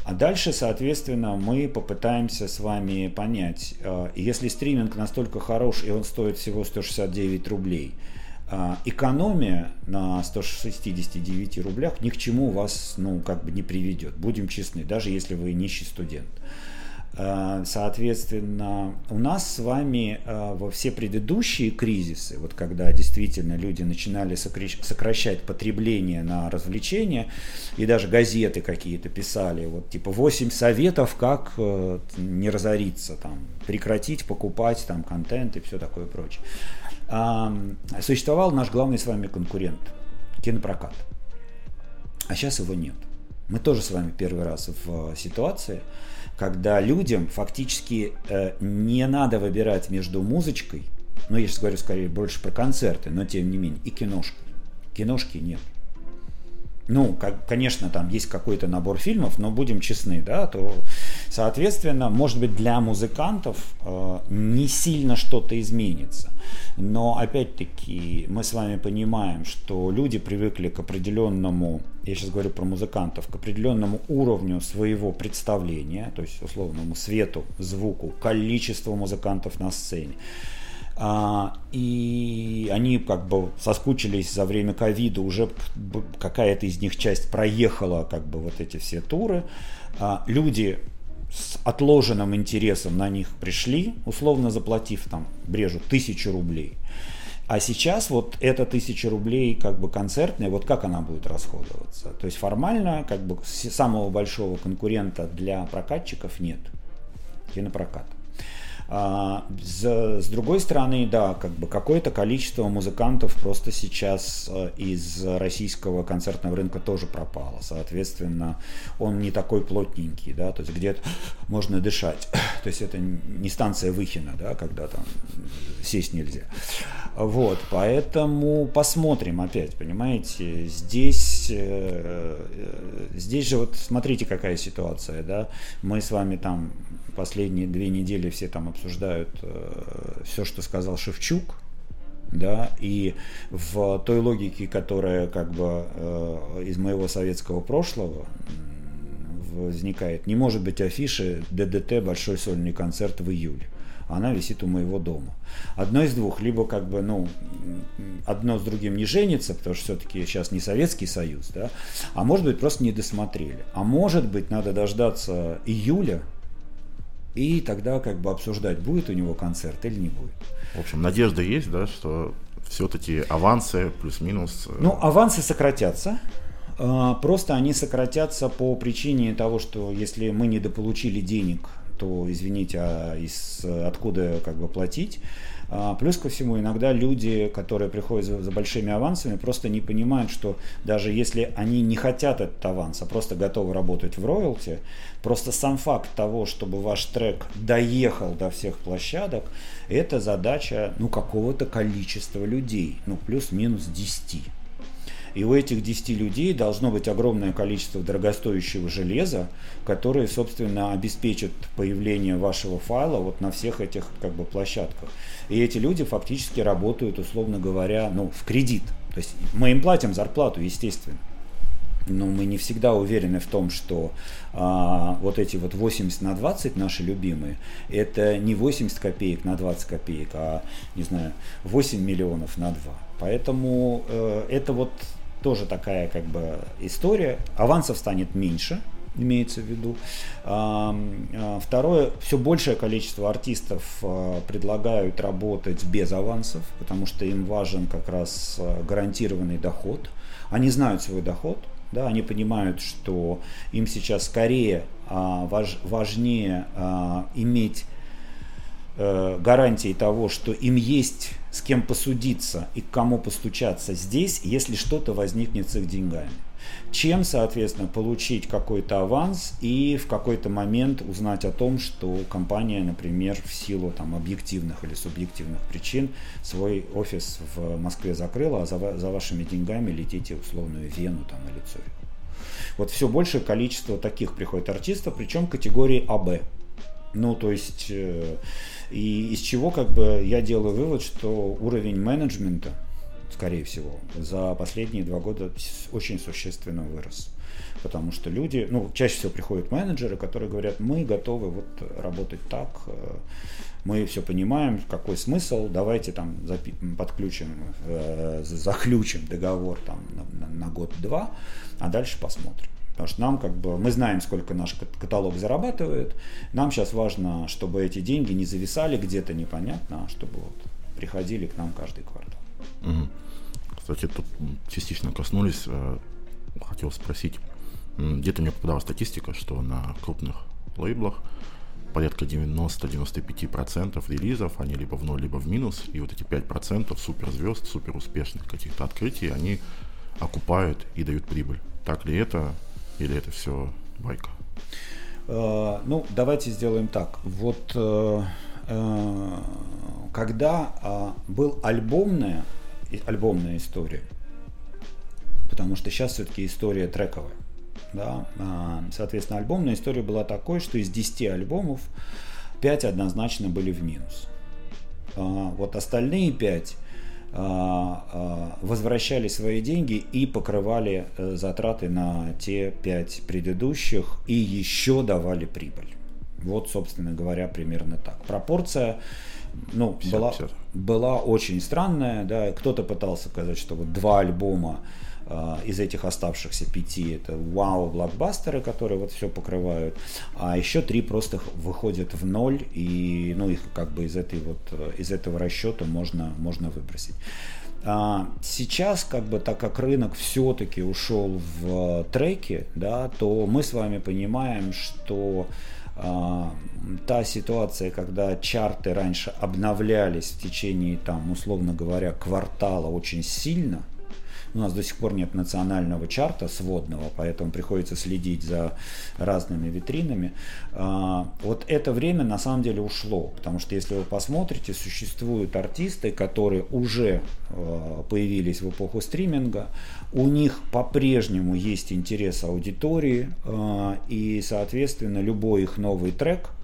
S2: А дальше, соответственно, мы попытаемся с вами понять, э, если стриминг настолько хорош и он стоит всего 169 рублей, э, экономия на 169 рублях ни к чему вас, ну, как бы не приведет. Будем честны, даже если вы нищий студент. Э, соответственно, у нас с вами э, во все предыдущие кризисы, вот когда действительно люди начинали сокращать потребление на развлечения, и даже газеты какие-то писали, вот типа 8 советов, как э, не разориться, там, прекратить покупать там контент и все такое прочее. Существовал наш главный с вами конкурент – кинопрокат. А сейчас его нет. Мы тоже с вами первый раз в ситуации, когда людям фактически э, не надо выбирать между музычкой, ну я сейчас говорю скорее больше про концерты, но тем не менее, и киношкой. Киношки нет. Ну, как, конечно, там есть какой-то набор фильмов, но будем честны, да, то Соответственно, может быть, для музыкантов э, не сильно что-то изменится. Но опять-таки мы с вами понимаем, что люди привыкли к определенному, я сейчас говорю про музыкантов, к определенному уровню своего представления, то есть условному свету, звуку, количеству музыкантов на сцене. А, и они как бы соскучились за время ковида, уже какая-то из них часть проехала как бы вот эти все туры. А, люди с отложенным интересом на них пришли, условно заплатив там, брежу, тысячу рублей. А сейчас вот эта тысяча рублей как бы концертная, вот как она будет расходоваться? То есть формально как бы самого большого конкурента для прокатчиков нет. Кинопрокат. А, с, другой стороны, да, как бы какое-то количество музыкантов просто сейчас э, из российского концертного рынка тоже пропало. Соответственно, он не такой плотненький, да, то есть где-то можно дышать. То есть это не станция Выхина, да, когда там сесть нельзя. Вот, поэтому посмотрим опять, понимаете, здесь, э, э, здесь же вот смотрите какая ситуация, да, мы с вами там последние две недели все там обсуждают э, все, что сказал Шевчук, да, и в той логике, которая как бы э, из моего советского прошлого возникает, не может быть афиши ДДТ большой сольный концерт в июле. Она висит у моего дома. Одно из двух, либо как бы, ну, одно с другим не женится, потому что все-таки сейчас не Советский Союз, да, а может быть просто не досмотрели. А может быть надо дождаться июля, и тогда как бы обсуждать, будет у него концерт или не будет.
S1: В общем, надежда есть, да, что все-таки авансы плюс-минус...
S2: Э, ну, авансы сократятся. А, просто они сократятся по причине того, что если мы недополучили денег, то, извините, а из, откуда как бы платить? А, плюс ко всему, иногда люди, которые приходят за, большими авансами, просто не понимают, что даже если они не хотят этот аванс, а просто готовы работать в роялти, просто сам факт того, чтобы ваш трек доехал до всех площадок, это задача ну, какого-то количества людей, ну плюс-минус 10. И у этих 10 людей должно быть огромное количество дорогостоящего железа, которое, собственно, обеспечит появление вашего файла вот на всех этих как бы, площадках. И эти люди фактически работают, условно говоря, ну, в кредит. То есть мы им платим зарплату, естественно. Но мы не всегда уверены в том, что а, вот эти вот 80 на 20 наши любимые, это не 80 копеек на 20 копеек, а, не знаю, 8 миллионов на 2. Поэтому э, это вот тоже такая как бы история. Авансов станет меньше, имеется в виду. А, второе, все большее количество артистов а, предлагают работать без авансов, потому что им важен как раз а, гарантированный доход. Они знают свой доход, да, они понимают, что им сейчас скорее важнее иметь э, гарантии того, что им есть с кем посудиться и к кому постучаться здесь, если что-то возникнет с их деньгами. Чем, соответственно, получить какой-то аванс и в какой-то момент узнать о том, что компания, например, в силу там, объективных или субъективных причин свой офис в Москве закрыла, а за, за вашими деньгами летите условную Вену там, или Цюрих. Вот все большее количество таких приходит артистов, причем категории АБ. Ну, то есть э, и из чего как бы я делаю вывод, что уровень менеджмента, скорее всего, за последние два года очень существенно вырос. Потому что люди, ну, чаще всего приходят менеджеры, которые говорят, мы готовы вот работать так, э, мы все понимаем, какой смысл, давайте там подключим, э, заключим договор там на, на, год-два, а дальше посмотрим. Потому что нам как бы, мы знаем, сколько наш каталог зарабатывает. Нам сейчас важно, чтобы эти деньги не зависали где-то непонятно, а чтобы вот приходили к нам каждый квартал.
S1: Угу. Кстати, тут частично коснулись. Э, хотел спросить. Где-то мне попадала статистика, что на крупных лейблах порядка 90-95% релизов, они либо в ноль, либо в минус, и вот эти 5% суперзвезд, супер успешных каких-то открытий, они окупают и дают прибыль. Так ли это? Или это все байка?
S2: Э, ну, давайте сделаем так. Вот э, э, когда был альбомная, альбомная история, потому что сейчас все-таки история трековая. Да? А, соответственно, альбомная история была такой, что из 10 альбомов 5 однозначно были в минус. А, вот остальные 5 возвращали свои деньги и покрывали э, затраты на те 5 предыдущих и еще давали прибыль. Вот, собственно говоря, примерно так. Пропорция ну, 50, была, 50. была очень странная. Да. Кто-то пытался сказать, что вот два альбома из этих оставшихся пяти это вау-блокбастеры, которые вот все покрывают, а еще три просто выходят в ноль, и ну, их как бы из, этой вот, из этого расчета можно, можно выбросить. А сейчас, как бы, так как рынок все-таки ушел в треки, да, то мы с вами понимаем, что а, та ситуация, когда чарты раньше обновлялись в течение, там, условно говоря, квартала очень сильно, у нас до сих пор нет национального чарта сводного, поэтому приходится следить за разными витринами. А, вот это время на самом деле ушло, потому что если вы посмотрите, существуют артисты, которые уже а, появились в эпоху стриминга, у них по-прежнему есть интерес аудитории, а, и, соответственно, любой их новый трек –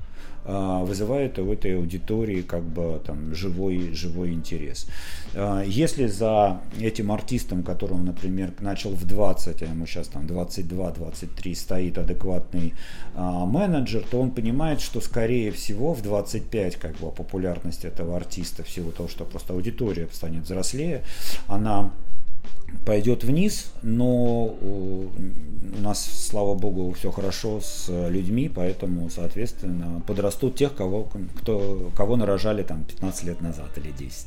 S2: вызывает у этой аудитории как бы там живой, живой интерес. А, если за этим артистом, которого, например, начал в 20, а ему сейчас там 22-23 стоит адекватный а, менеджер, то он понимает, что скорее всего в 25 как бы популярность этого артиста в силу того, что просто аудитория станет взрослее, она пойдет вниз, но э, у нас, слава богу, все хорошо с людьми, поэтому, соответственно, подрастут тех, кого, кто, кого нарожали там 15 лет назад или 10.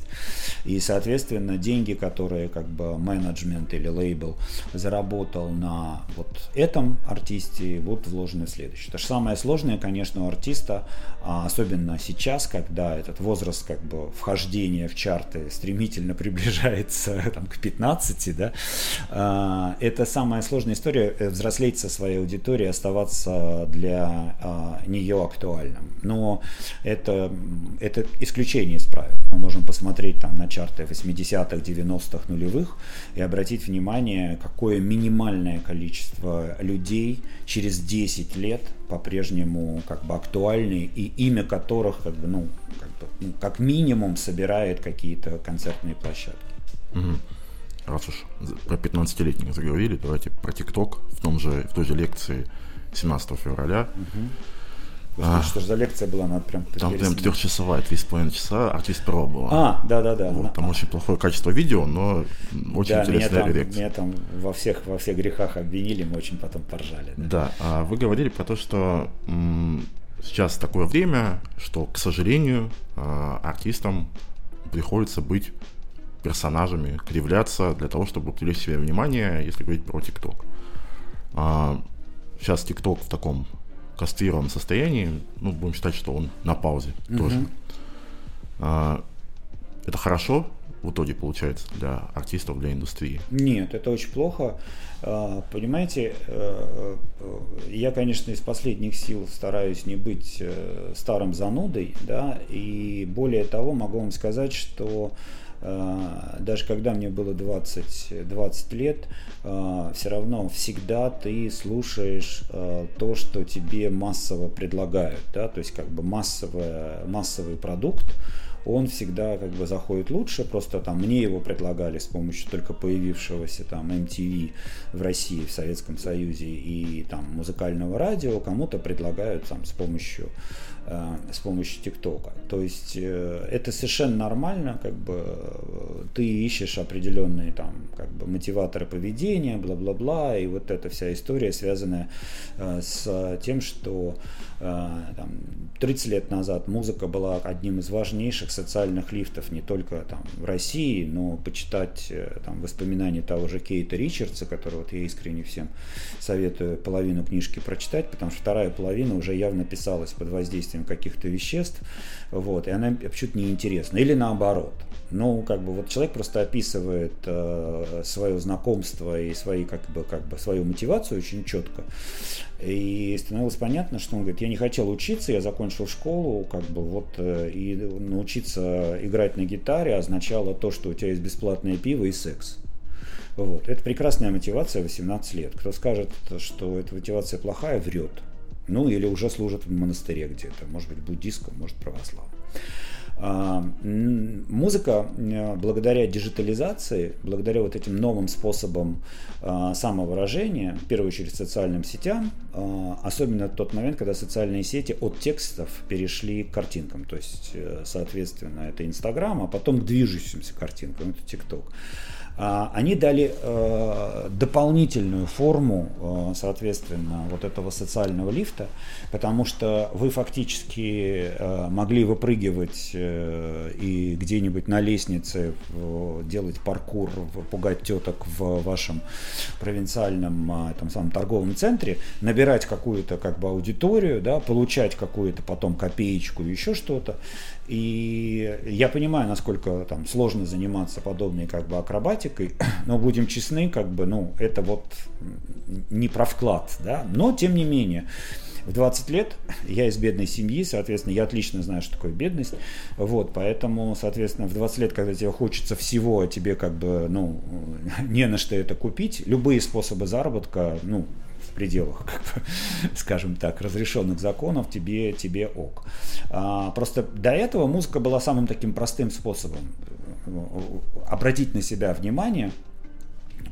S2: И, соответственно, деньги, которые как бы менеджмент или лейбл заработал на вот этом артисте, будут вложены в следующее. То же самое сложное, конечно, у артиста, а особенно сейчас, когда этот возраст как бы вхождения в чарты стремительно приближается там, к 15, да, а, это самая сложная история, э, взрослеть со своей аудиторией, оставаться для а, нее актуальным. Но это, это исключение из правил. Мы можем посмотреть там на чарты 80-х, 90-х, нулевых и обратить внимание, какое минимальное количество людей через 10 лет по-прежнему как бы актуальны и имя которых как бы, ну, как, бы, ну, как минимум собирает какие-то концертные площадки.
S1: Угу раз уж про 15-летних заговорили, давайте про ТикТок в, том же, в той же лекции 17 февраля.
S2: Угу. а, что же за лекция была? Надо прям
S1: там прям трехчасовая, три с половиной часа, артист про была.
S2: А, да-да-да.
S1: Вот, там а. очень плохое качество видео, но очень да, интересная
S2: меня
S1: там, лекция.
S2: Меня там во всех, во всех грехах обвинили, мы очень потом поржали.
S1: Да, да а вы говорили про то, что м- сейчас такое время, что, к сожалению, а, артистам приходится быть персонажами, кривляться для того, чтобы привлечь себе внимание, если говорить про ТикТок. А, сейчас ТикТок в таком кастрированном состоянии, ну, будем считать, что он на паузе угу. тоже. А, это хорошо в итоге получается для артистов, для индустрии?
S2: Нет, это очень плохо. А, понимаете, э, я, конечно, из последних сил стараюсь не быть э, старым занудой, да, и более того могу вам сказать, что даже когда мне было 20, 20 лет, а, все равно всегда ты слушаешь а, то, что тебе массово предлагают, да, то есть как бы массовый, массовый продукт, он всегда как бы заходит лучше, просто там мне его предлагали с помощью только появившегося там MTV в России, в Советском Союзе и там музыкального радио, кому-то предлагают там с помощью с помощью ТикТока. То есть э, это совершенно нормально, как бы э, ты ищешь определенные там как бы мотиваторы поведения, бла-бла-бла, и вот эта вся история связанная с тем, что там, 30 лет назад музыка была одним из важнейших социальных лифтов не только там в России, но почитать там воспоминания того же Кейта Ричардса, которого вот я искренне всем советую половину книжки прочитать, потому что вторая половина уже явно писалась под воздействием воздействием каких-то веществ, вот, и она почему-то неинтересна. Или наоборот. Ну, как бы вот человек просто описывает э, свое знакомство и свои, как бы, как бы, свою мотивацию очень четко. И становилось понятно, что он говорит, я не хотел учиться, я закончил школу, как бы вот, э, и научиться играть на гитаре означало то, что у тебя есть бесплатное пиво и секс. Вот. Это прекрасная мотивация 18 лет. Кто скажет, что эта мотивация плохая, врет. Ну, или уже служит в монастыре где-то, может быть, буддийском, может, православном. А, музыка э, благодаря диджитализации, благодаря вот этим новым способам а, самовыражения, в первую очередь социальным сетям, а, особенно тот момент, когда социальные сети от текстов перешли к картинкам, то есть, э, соответственно, это Инстаграм, а потом к движущимся картинкам, это ТикТок. А, они дали э, дополнительную форму, э, соответственно, вот этого социального лифта, потому что вы фактически э, могли выпрыгивать и где-нибудь на лестнице делать паркур, пугать теток в вашем провинциальном этом самом торговом центре, набирать какую-то как бы аудиторию, да, получать какую-то потом копеечку, еще что-то. И я понимаю, насколько там сложно заниматься подобной как бы акробатикой, но будем честны, как бы, ну, это вот не про вклад, да, но тем не менее, в 20 лет я из бедной семьи, соответственно, я отлично знаю, что такое бедность. Вот, поэтому, соответственно, в 20 лет, когда тебе хочется всего, а тебе как бы, ну, не на что это купить, любые способы заработка, ну, пределах, как бы, скажем так, разрешенных законов, тебе, тебе ок. А, просто до этого музыка была самым таким простым способом э, обратить на себя внимание,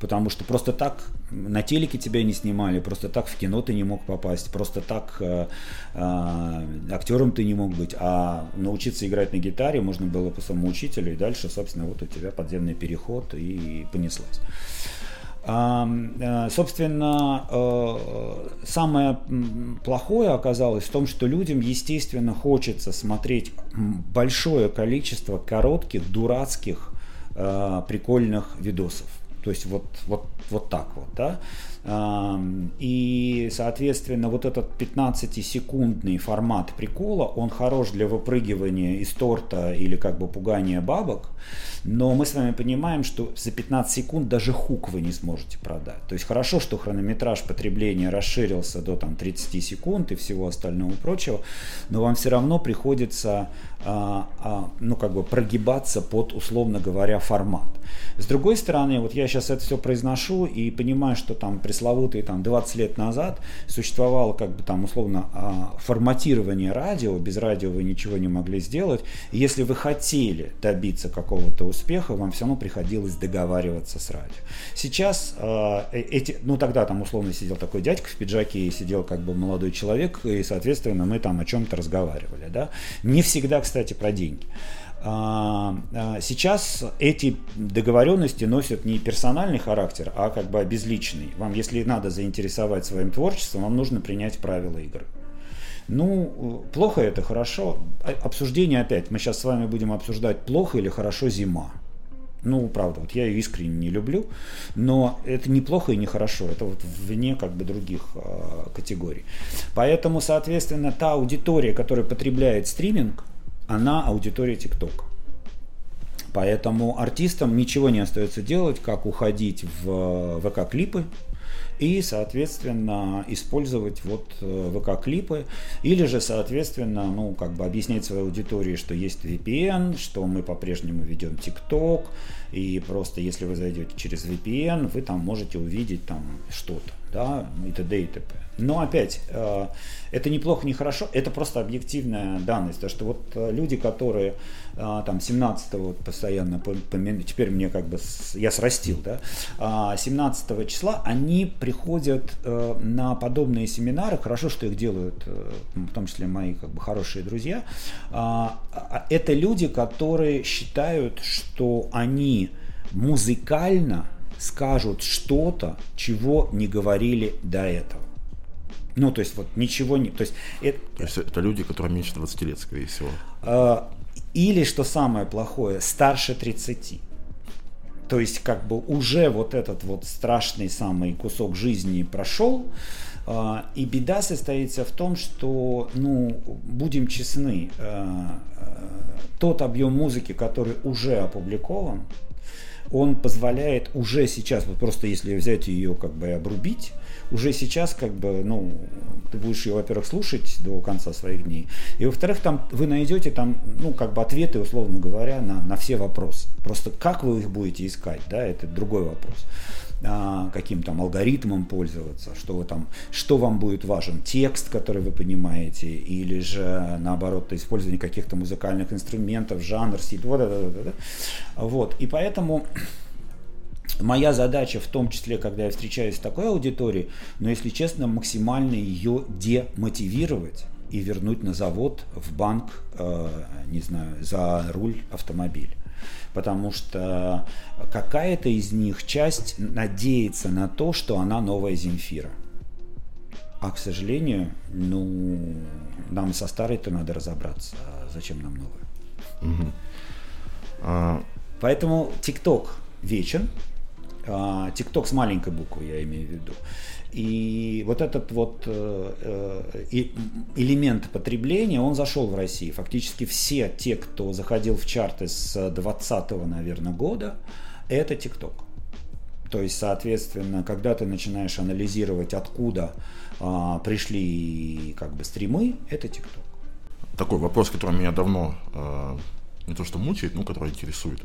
S2: потому что просто так на телеке тебя не снимали, просто так в кино ты не мог попасть, просто так э, э, актером ты не мог быть, а научиться играть на гитаре можно было по самому учителю, и дальше, собственно, вот у тебя подземный переход и понеслась. Э, собственно, э, самое плохое оказалось в том, что людям, естественно, хочется смотреть большое количество коротких, дурацких, э, прикольных видосов. То есть вот, вот, вот так вот, да. И, соответственно, вот этот 15-секундный формат прикола, он хорош для выпрыгивания из торта или как бы пугания бабок, но мы с вами понимаем, что за 15 секунд даже хук вы не сможете продать. То есть хорошо, что хронометраж потребления расширился до там, 30 секунд и всего остального прочего, но вам все равно приходится ну, как бы прогибаться под, условно говоря, формат. С другой стороны, вот я сейчас это все произношу и понимаю, что там пресловутые там 20 лет назад существовало как бы там условно а, форматирование радио, без радио вы ничего не могли сделать. если вы хотели добиться какого-то успеха, вам все равно приходилось договариваться с радио. Сейчас э, эти, ну тогда там условно сидел такой дядька в пиджаке и сидел как бы молодой человек, и соответственно мы там о чем-то разговаривали, да. Не всегда, кстати, про деньги. А, а, сейчас эти договоренности носят не персональный характер, а как бы безличный. Вам, если надо заинтересовать своим творчеством, вам нужно принять правила игры. Ну, плохо это, хорошо. А, обсуждение опять. Мы сейчас с вами будем обсуждать, плохо или хорошо зима. Ну, правда, вот я ее искренне не люблю, но это не плохо и не хорошо, это вот вне как бы других э, категорий. Поэтому, соответственно, та аудитория, которая потребляет стриминг, она аудитория ТикТок. Поэтому артистам ничего не остается делать, как уходить в ВК-клипы, и, соответственно, использовать вот э, ВК-клипы, или же, соответственно, ну, как бы объяснять своей аудитории, что есть VPN, что мы по-прежнему ведем TikTok, и просто если вы зайдете через VPN, вы там можете увидеть там что-то, да, и т.д. и т.п. Но опять, э, это неплохо, не хорошо, это просто объективная данность, то что вот э, люди, которые э, там 17 вот постоянно, теперь мне как бы, я срастил, да, 17 а числа, они приходят на подобные семинары, хорошо, что их делают, в том числе мои как бы хорошие друзья, а, а, это люди, которые считают, что они музыкально скажут что-то, чего не говорили до этого. Ну, то есть вот ничего не... То есть
S1: это, то есть это люди, которые меньше 20 лет, скорее всего.
S2: Э, или, что самое плохое, старше 30. То есть как бы уже вот этот вот страшный самый кусок жизни прошел, э, и беда состоится в том, что, ну, будем честны, э, э, тот объем музыки, который уже опубликован, он позволяет уже сейчас, вот просто если взять ее как бы и обрубить, уже сейчас как бы, ну, ты будешь ее, во-первых, слушать до конца своих дней, и во-вторых, там вы найдете там, ну, как бы ответы, условно говоря, на, на все вопросы. Просто как вы их будете искать, да, это другой вопрос каким там алгоритмом пользоваться, что вы там, что вам будет важен, текст, который вы понимаете, или же наоборот использование каких-то музыкальных инструментов, жанр, стиль, вот, вот, вот, вот. И поэтому моя задача в том числе, когда я встречаюсь с такой аудиторией, но если честно, максимально ее демотивировать и вернуть на завод, в банк, э, не знаю, за руль автомобиля потому что какая-то из них часть надеется на то, что она новая Земфира. А, к сожалению, ну, нам со старой-то надо разобраться, а зачем нам новая. Угу. А... Поэтому ТикТок вечен, а, ТикТок с маленькой буквы я имею в виду. И вот этот вот э, э, элемент потребления, он зашел в России. Фактически все те, кто заходил в чарты с 2020, наверное, года, это ТикТок. То есть, соответственно, когда ты начинаешь анализировать, откуда а, пришли как бы стримы, это ТикТок.
S1: Такой вопрос, который меня давно э, не то что мучает, но который интересует.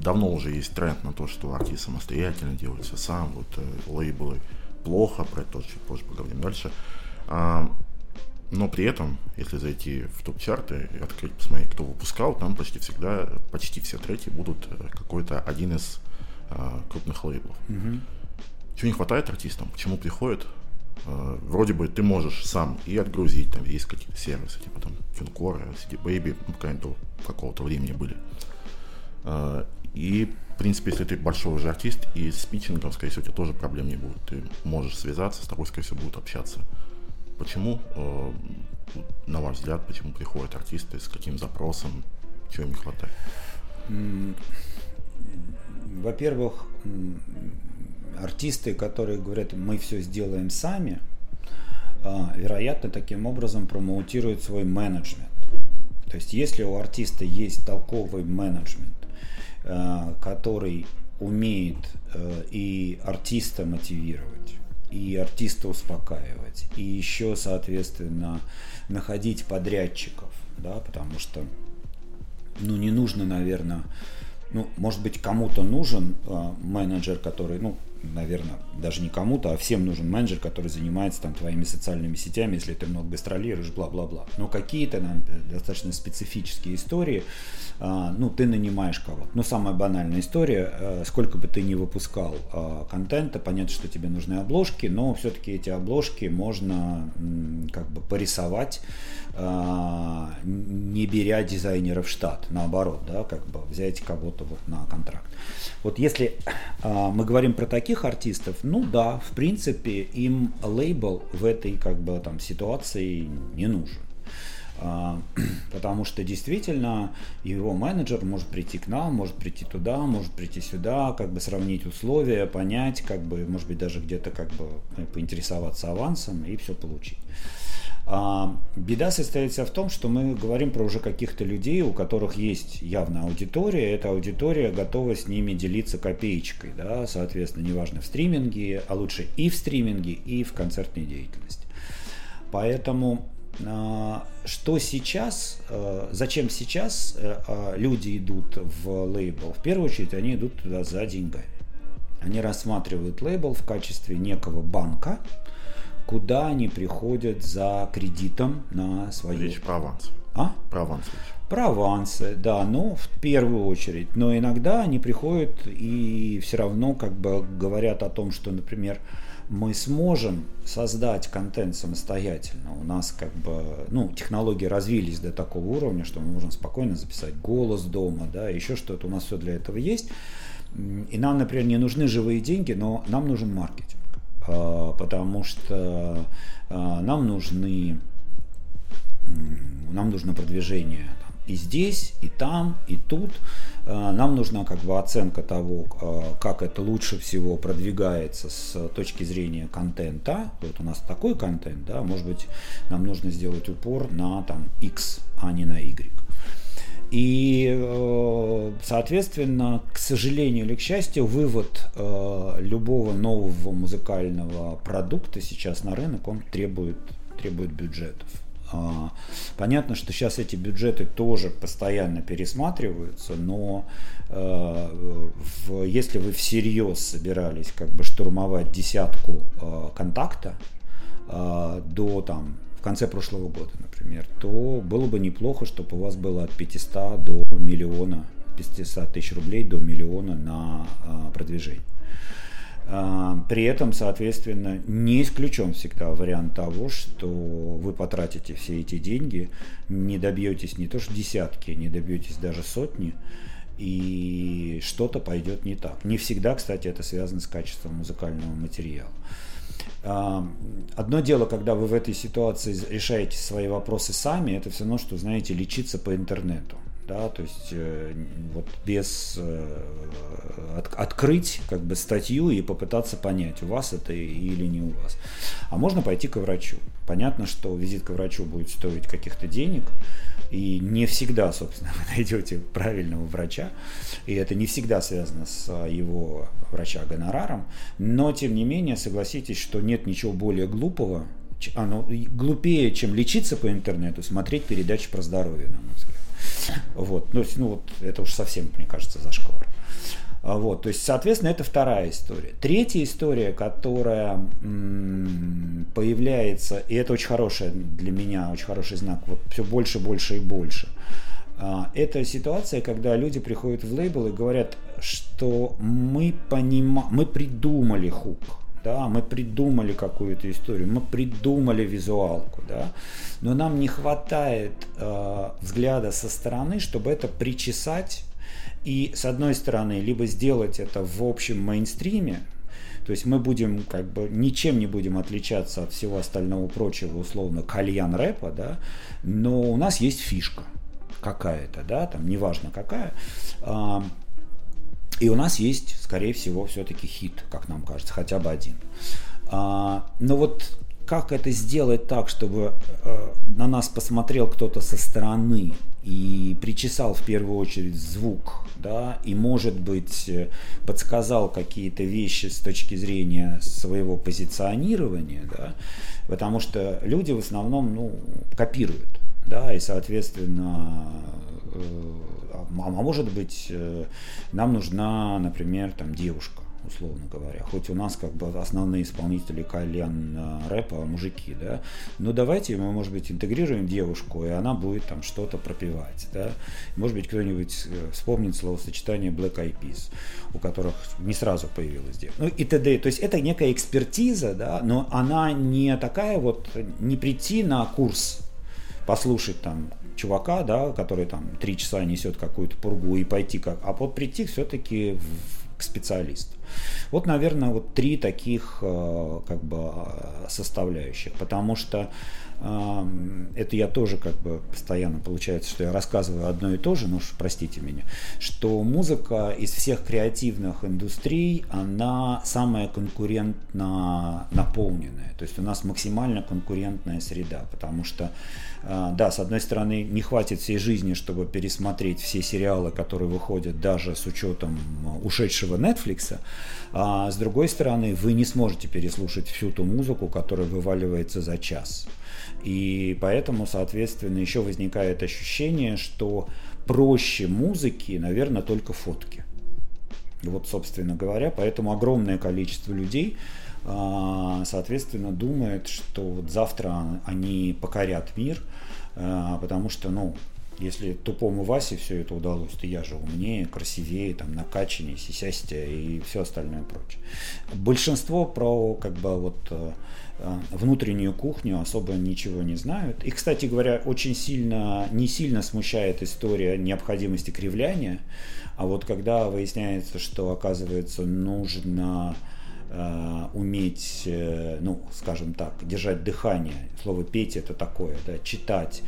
S1: Давно уже есть тренд на то, что артист самостоятельно делает все сам, вот э, лейблы плохо, про это чуть позже поговорим дальше. А, но при этом, если зайти в топ-чарты и открыть, посмотреть, кто выпускал, там почти всегда, почти все треки будут э, какой-то один из а, крупных лейблов. Mm-hmm. Чего не хватает артистам? Почему приходят? А, вроде бы ты можешь сам и отгрузить, там есть какие-то сервисы, типа там TuneCore, CD Baby, ну, какого-то времени были. И, в принципе, если ты большой уже артист, и с питчингом, скорее всего, у тебя тоже проблем не будет. Ты можешь связаться, с тобой, скорее всего, будут общаться. Почему, э, на ваш взгляд, почему приходят артисты, с каким запросом, чего им не хватает?
S2: Во-первых, артисты, которые говорят, мы все сделаем сами, а, вероятно, таким образом промоутируют свой менеджмент. То есть, если у артиста есть толковый менеджмент, который умеет э, и артиста мотивировать, и артиста успокаивать, и еще, соответственно, находить подрядчиков, да, потому что, ну, не нужно, наверное, ну, может быть, кому-то нужен э, менеджер, который, ну, наверное, даже не кому-то, а всем нужен менеджер, который занимается там твоими социальными сетями, если ты много гастролируешь, бла-бла-бла. Но какие-то достаточно специфические истории, а, ну, ты нанимаешь кого-то. Ну, самая банальная история, э, сколько бы ты ни выпускал а, контента, понятно, что тебе нужны обложки, но все-таки эти обложки можно как бы порисовать, а, не беря дизайнеров в штат, наоборот, да, как бы взять кого-то вот на контракт. Вот если мы говорим про таких артистов, ну да, в принципе, им лейбл в этой как бы там ситуации не нужен. А, потому что действительно его менеджер может прийти к нам, может прийти туда, может прийти сюда, как бы сравнить условия, понять, как бы, может быть, даже где-то как бы поинтересоваться авансом и все получить. А, беда состоит в том, что мы говорим про уже каких-то людей, у которых есть явная аудитория, эта аудитория готова с ними делиться копеечкой, да, соответственно, неважно в стриминге, а лучше и в стриминге, и в концертной деятельности. Поэтому а, что сейчас, э, зачем сейчас э, а, люди идут в лейбл? В первую очередь они идут туда за деньгами. Они рассматривают лейбл в качестве некого банка, куда они приходят за кредитом на свою...
S1: Речь про аванс.
S2: А?
S1: Про аванс
S2: Про авансы, да, ну, в первую очередь. Но иногда они приходят и все равно как бы говорят о том, что, например, мы сможем создать контент самостоятельно. У нас как бы, ну, технологии развились до такого уровня, что мы можем спокойно записать голос дома, да, еще что-то. У нас все для этого есть. И нам, например, не нужны живые деньги, но нам нужен маркетинг. А, потому что а, нам нужны, нам нужно продвижение и здесь, и там, и тут. Э, нам нужна как бы оценка того, как это лучше всего продвигается с точки зрения контента. Вот у нас такой контент, да, может быть, нам нужно сделать упор на там X, а не на Y. И, э, соответственно, к сожалению или к счастью, вывод э, любого нового музыкального продукта сейчас на рынок, он требует, требует бюджетов. А, понятно, что сейчас эти бюджеты тоже постоянно пересматриваются, но э, если вы всерьез собирались как бы штурмовать десятку контакта до там конце прошлого года, например, то было бы неплохо, чтобы у вас было от 500 до миллиона, 500 тысяч рублей до миллиона на а, продвижение. А, при этом, соответственно, не исключен всегда вариант того, что вы потратите все эти деньги, не добьетесь не то что десятки, не добьетесь даже сотни, и что-то пойдет не так. Не всегда, кстати, это связано с качеством музыкального материала. Одно дело, когда вы в этой ситуации решаете свои вопросы сами, это все равно, что, знаете, лечиться по интернету. Да, то есть э, вот без э, от, открыть как бы статью и попытаться понять, у вас это или не у вас. А можно пойти к врачу. Понятно, что визит к врачу будет стоить каких-то денег, и не всегда, собственно, вы найдете правильного врача, и это не всегда связано с а, его врача гонораром, но тем не менее согласитесь, что нет ничего более глупого, оно глупее, чем лечиться по интернету, смотреть передачи про здоровье, на мой взгляд. Вот, ну, ну вот это уж совсем, мне кажется, зашквар. А, вот, то есть, соответственно, это вторая история. Третья история, которая появляется, и это очень хорошая для меня, очень хороший знак, вот все больше, больше и больше. А, это ситуация, когда люди приходят в лейбл и говорят, что мы понимаем, мы придумали хук, да, мы придумали какую-то историю, мы придумали визуалку, да, но нам не хватает э, взгляда со стороны, чтобы это причесать и с одной стороны, либо сделать это в общем мейнстриме, то есть мы будем как бы ничем не будем отличаться от всего остального прочего, условно, кальян рэпа, да, но у нас есть фишка какая-то, да, там неважно какая. А, и у нас есть, скорее всего, все-таки хит, как нам кажется, хотя бы один. А, но вот как это сделать так, чтобы э, на нас посмотрел кто-то со стороны и причесал в первую очередь звук, да, и, может быть, э, подсказал какие-то вещи с точки зрения своего позиционирования, да, потому что люди в основном, ну, копируют, да, и, соответственно, э, а, а может быть, э, нам нужна, например, там девушка, условно говоря. Хоть у нас как бы основные исполнители кальян э, рэпа мужики, да, но давайте мы, может быть, интегрируем девушку, и она будет там что-то пропевать, да. Может быть, кто-нибудь э, вспомнит словосочетание Black Eyed Peas, у которых не сразу появилась девушка. Ну и т.д. То есть это некая экспертиза, да, но она не такая вот, не прийти на курс, послушать там чувака, да, который там три часа несет какую-то пургу и пойти как, а вот прийти все-таки к специалисту. Вот, наверное, вот три таких э, как бы э, составляющих, потому что это я тоже как бы постоянно получается, что я рассказываю одно и то же, ну уж простите меня, что музыка из всех креативных индустрий, она самая конкурентно наполненная. То есть у нас максимально конкурентная среда, потому что, да, с одной стороны, не хватит всей жизни, чтобы пересмотреть все сериалы, которые выходят даже с учетом ушедшего Netflix, а с другой стороны, вы не сможете переслушать всю ту музыку, которая вываливается за час. И поэтому, соответственно, еще возникает ощущение, что проще музыки, наверное, только фотки. Вот, собственно говоря, поэтому огромное количество людей, а, соответственно, думает, что вот завтра они покорят мир, а, потому что, ну, если тупому Васе все это удалось, то я же умнее, красивее, там, накачаннее, сисястее и все остальное прочее. Большинство про как бы вот э, внутреннюю кухню особо ничего не знают. И, кстати говоря, очень сильно, не сильно смущает история необходимости кривляния, а вот когда выясняется, что, оказывается, нужно уметь, э, ну, скажем так, держать дыхание. Слово петь это такое, да, читать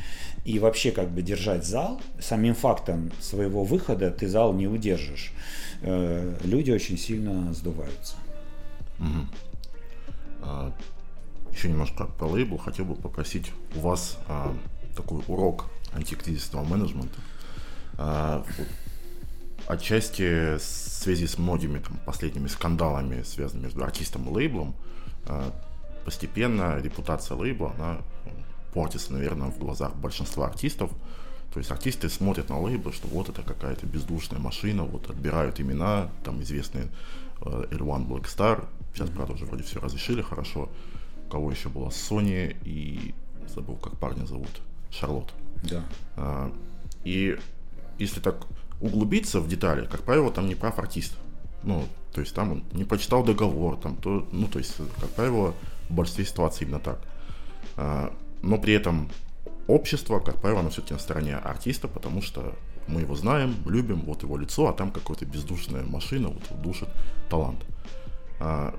S2: и вообще как бы держать зал. Самим фактом своего выхода ты зал не удержишь. Э, люди очень сильно сдуваются.
S1: Угу. А, еще немножко про лейбл. Хотел бы попросить у вас а, такой урок антикризисного менеджмента. А, отчасти в связи с многими там, последними скандалами, связанными между артистом и лейблом, а, постепенно репутация лейбла, она портится, наверное, в глазах большинства артистов. То есть артисты смотрят на лейблы, что вот это какая-то бездушная машина, вот отбирают имена, там известные э, L1 Black Star, сейчас, mm-hmm. правда, уже вроде все разрешили хорошо. У кого еще была Sony и забыл, как парня зовут, Шарлот.
S2: Да.
S1: А, и если так углубиться в детали, как правило, там не прав артист. Ну, то есть там он не прочитал договор, там то, ну, то есть, как правило, в большинстве ситуаций именно так. А, но при этом общество, как правило, оно все-таки на стороне артиста, потому что мы его знаем, любим, вот его лицо, а там какая-то бездушная машина вот душит талант. А,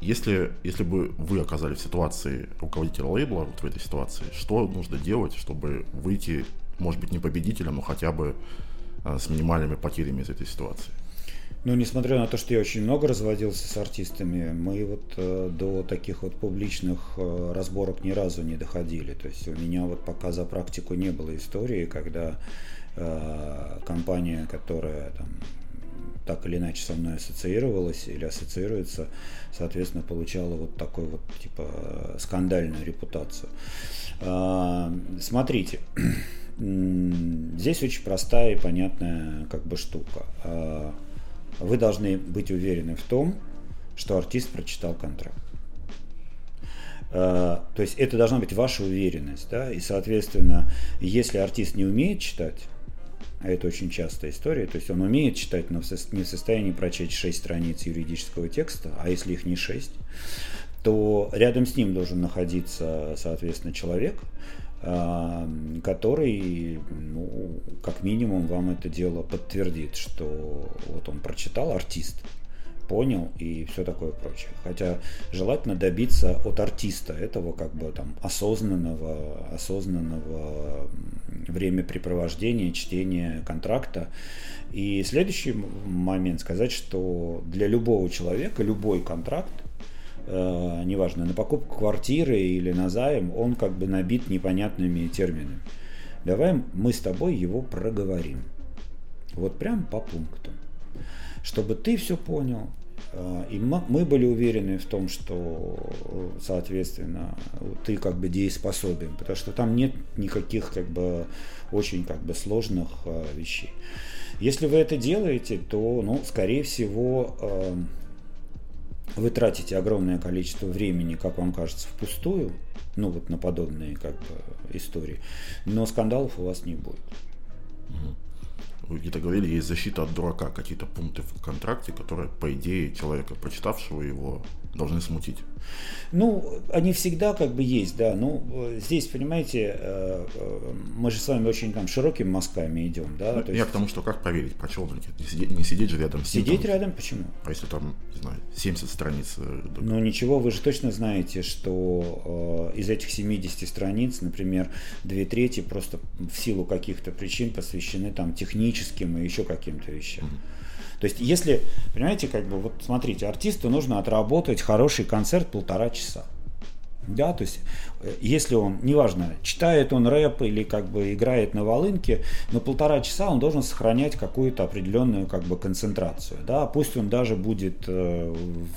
S1: если, если бы вы оказались в ситуации руководителя лейбла, вот в этой ситуации, что нужно делать, чтобы выйти, может быть, не победителем, но хотя бы с минимальными потерями из этой ситуации?
S2: Ну, несмотря на то, что я очень много разводился с артистами, мы вот э, до таких вот публичных э, разборок ни разу не доходили. То есть у меня вот пока за практику не было истории, когда э, компания, которая там так или иначе со мной ассоциировалась или ассоциируется, соответственно, получала вот такой вот типа скандальную репутацию. Э, смотрите, здесь очень простая и понятная как бы штука. Э, вы должны быть уверены в том, что артист прочитал контракт. Uh, то есть это должна быть ваша уверенность, да, и, соответственно, если артист не умеет читать, а это очень частая история, то есть он умеет читать, но не в состоянии прочесть 6 страниц юридического текста, а если их не 6, то рядом с ним должен находиться, соответственно, человек, который, ну, как минимум, вам это дело подтвердит, что вот он прочитал, артист, понял и все такое прочее. Хотя желательно добиться от артиста этого как бы там осознанного, осознанного времяпрепровождения, чтения контракта. И следующий момент сказать, что для любого человека любой контракт э, неважно, на покупку квартиры или на займ, он как бы набит непонятными терминами. Давай мы с тобой его проговорим. Вот прям по пунктам. Чтобы ты все понял, э, и мы были уверены в том, что, соответственно, ты как бы дееспособен, потому что там нет никаких как бы очень как бы сложных э, вещей. Если вы это делаете, то, ну, скорее всего, э, вы тратите огромное количество времени, как вам кажется, впустую, ну вот на подобные как бы истории, но скандалов у вас не будет.
S1: Вы где-то говорили, есть защита от дурака, какие-то пункты в контракте, которые, по идее, человека, прочитавшего его, должны смутить.
S2: Ну, они всегда как бы есть, да. Ну, здесь, понимаете, э, э, мы же с вами очень там широкими мазками идем, да.
S1: Ну, я есть... к тому, что как проверить, прочел ли не сидеть, не сидеть же рядом
S2: с ним. Сидеть там, рядом, почему?
S1: А если там, не знаю, 70 страниц? Э,
S2: ну, ничего, вы же точно знаете, что из этих 70 страниц, например, две трети просто в силу каких-то причин посвящены там техническим и еще каким-то вещам. Mm-hmm. То есть, если, понимаете, как бы, вот смотрите, артисту нужно отработать хороший концерт полтора часа. Да, то есть, э, если он, неважно, читает он рэп или как бы играет на волынке, но полтора часа он должен сохранять какую-то определенную как бы концентрацию. Да, пусть он даже будет э,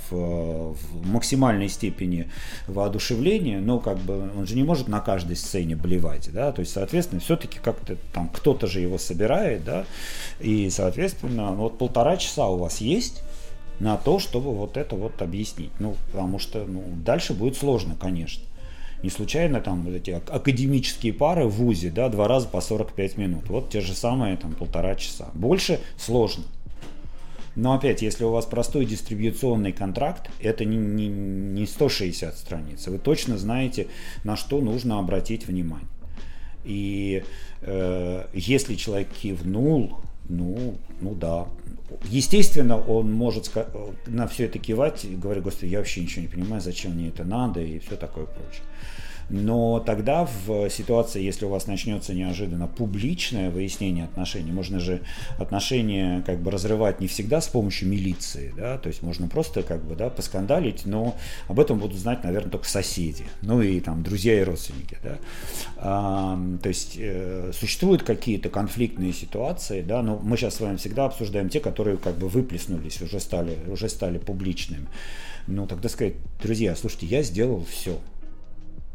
S2: в, в максимальной степени воодушевления, но как бы он же не может на каждой сцене блевать, да, то есть, соответственно, все-таки как-то там кто-то же его собирает, да, и, соответственно, вот полтора часа у вас есть, на то, чтобы вот это вот объяснить. Ну, потому что ну, дальше будет сложно, конечно. Не случайно там вот эти академические пары в ВУЗе, да, два раза по 45 минут. Вот те же самые там полтора часа. Больше сложно. Но опять, если у вас простой дистрибьюционный контракт, это не, не, не 160 страниц. Вы точно знаете, на что нужно обратить внимание. И э, если человек кивнул, ну, ну да, Естественно, он может на все это кивать и говорить, господи, я вообще ничего не понимаю, зачем мне это надо и все такое прочее. Но тогда в ситуации, если у вас начнется неожиданно публичное выяснение отношений, можно же отношения как бы разрывать не всегда с помощью милиции, да, то есть можно просто как бы, да, поскандалить, но об этом будут знать, наверное, только соседи, ну и там друзья и родственники, да. А, то есть э, существуют какие-то конфликтные ситуации, да, но мы сейчас с вами всегда обсуждаем те, которые как бы выплеснулись, уже стали, уже стали публичными. Ну, тогда сказать, друзья, слушайте, я сделал все.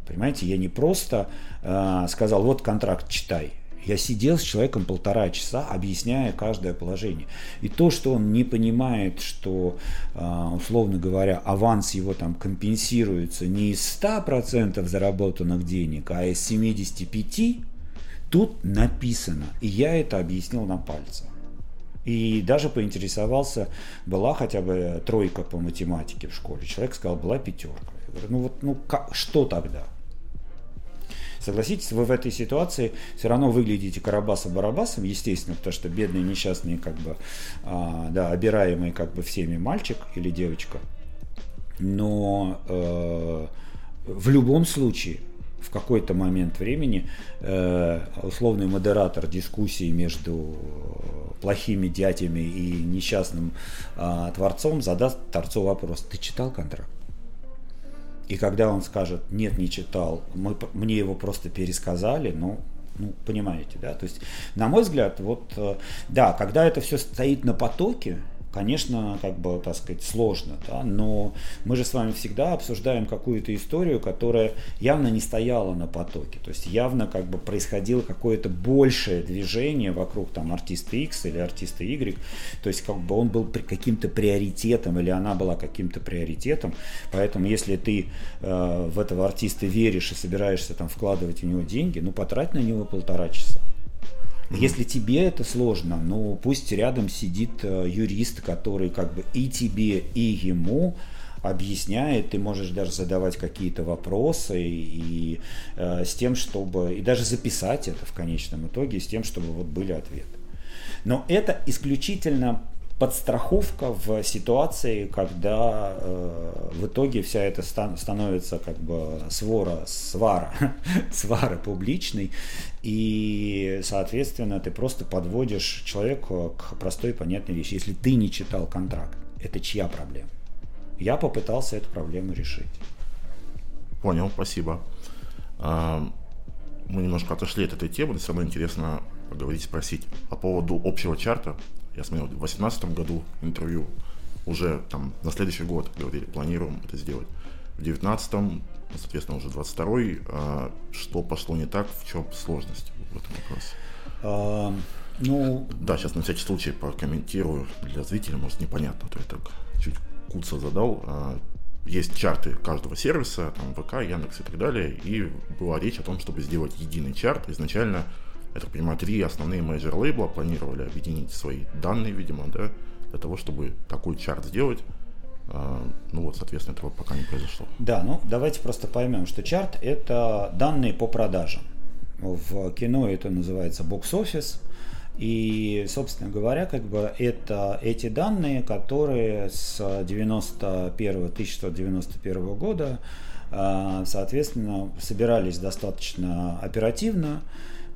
S2: Понимаете, я не просто э, сказал, вот контракт читай. Я сидел с человеком полтора часа, объясняя каждое положение. И то, что он не понимает, что, э, условно говоря, аванс его там компенсируется не из 100% заработанных денег, а из 75%, тут написано. И я это объяснил на пальцах. И даже поинтересовался, была хотя бы тройка по математике в школе. Человек сказал, была пятерка. Говорю, ну вот, ну как, что тогда? Согласитесь, вы в этой ситуации все равно выглядите Карабаса-Барабасом, естественно, потому что бедный, несчастный, как бы, а, да, обираемый как бы всеми мальчик или девочка. Но э, в любом случае в какой-то момент времени э, условный модератор дискуссии между плохими дядями и несчастным э, творцом задаст творцу вопрос, ты читал контракт? И когда он скажет, нет, не читал, мы, мне его просто пересказали, ну, ну, понимаете, да, то есть, на мой взгляд, вот, э, да, когда это все стоит на потоке, конечно, как бы, так сказать, сложно, да, но мы же с вами всегда обсуждаем какую-то историю, которая явно не стояла на потоке, то есть явно как бы происходило какое-то большее движение вокруг там артиста X или артиста Y, то есть как бы он был каким-то приоритетом или она была каким-то приоритетом, поэтому если ты э, в этого артиста веришь и собираешься там вкладывать в него деньги, ну потрать на него полтора часа. Если тебе это сложно, ну пусть рядом сидит э, юрист, который как бы и тебе, и ему объясняет, ты можешь даже задавать какие-то вопросы и, и э, с тем, чтобы и даже записать это в конечном итоге, с тем, чтобы вот были ответы. Но это исключительно подстраховка в ситуации, когда э, в итоге вся это стан- становится как бы свора, свара, свара публичной, и, соответственно, ты просто подводишь человека к простой и понятной вещи. Если ты не читал контракт, это чья проблема? Я попытался эту проблему решить.
S1: Понял, спасибо. А, мы немножко отошли от этой темы, но все равно интересно поговорить, спросить по поводу общего чарта я смотрел в 2018 году интервью, уже там на следующий год говорили, планируем это сделать. В 2019, ну, соответственно, уже 22 а, что пошло не так, в чем сложность в этом вопросе? А, ну... Да, сейчас на всякий случай прокомментирую для зрителей, может непонятно, то я так чуть куцо задал. А, есть чарты каждого сервиса, там ВК, Яндекс и так далее, и была речь о том, чтобы сделать единый чарт. Изначально я так понимаю, три основные major лейбла планировали объединить свои данные, видимо, да, для того, чтобы такой чарт сделать. А, ну вот, соответственно, этого пока не произошло.
S2: Да, ну давайте просто поймем, что чарт это данные по продажам. В кино это называется бокс-офис. И, собственно говоря, как бы это эти данные, которые с 91 1991 года, а, соответственно, собирались достаточно оперативно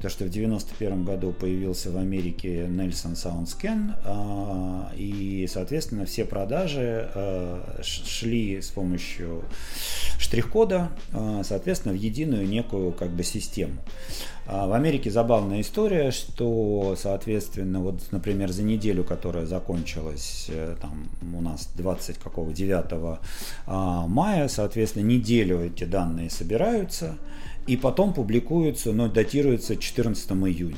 S2: потому что в 91 году появился в Америке Nelson SoundScan, а, и, соответственно, все продажи а, шли с помощью штрих-кода, а, соответственно, в единую некую как бы систему. В Америке забавная история, что, соответственно, вот, например, за неделю, которая закончилась э, там у нас 20 какого 9 мая, соответственно, неделю эти данные собираются, и потом публикуются, но датируются 14 июня.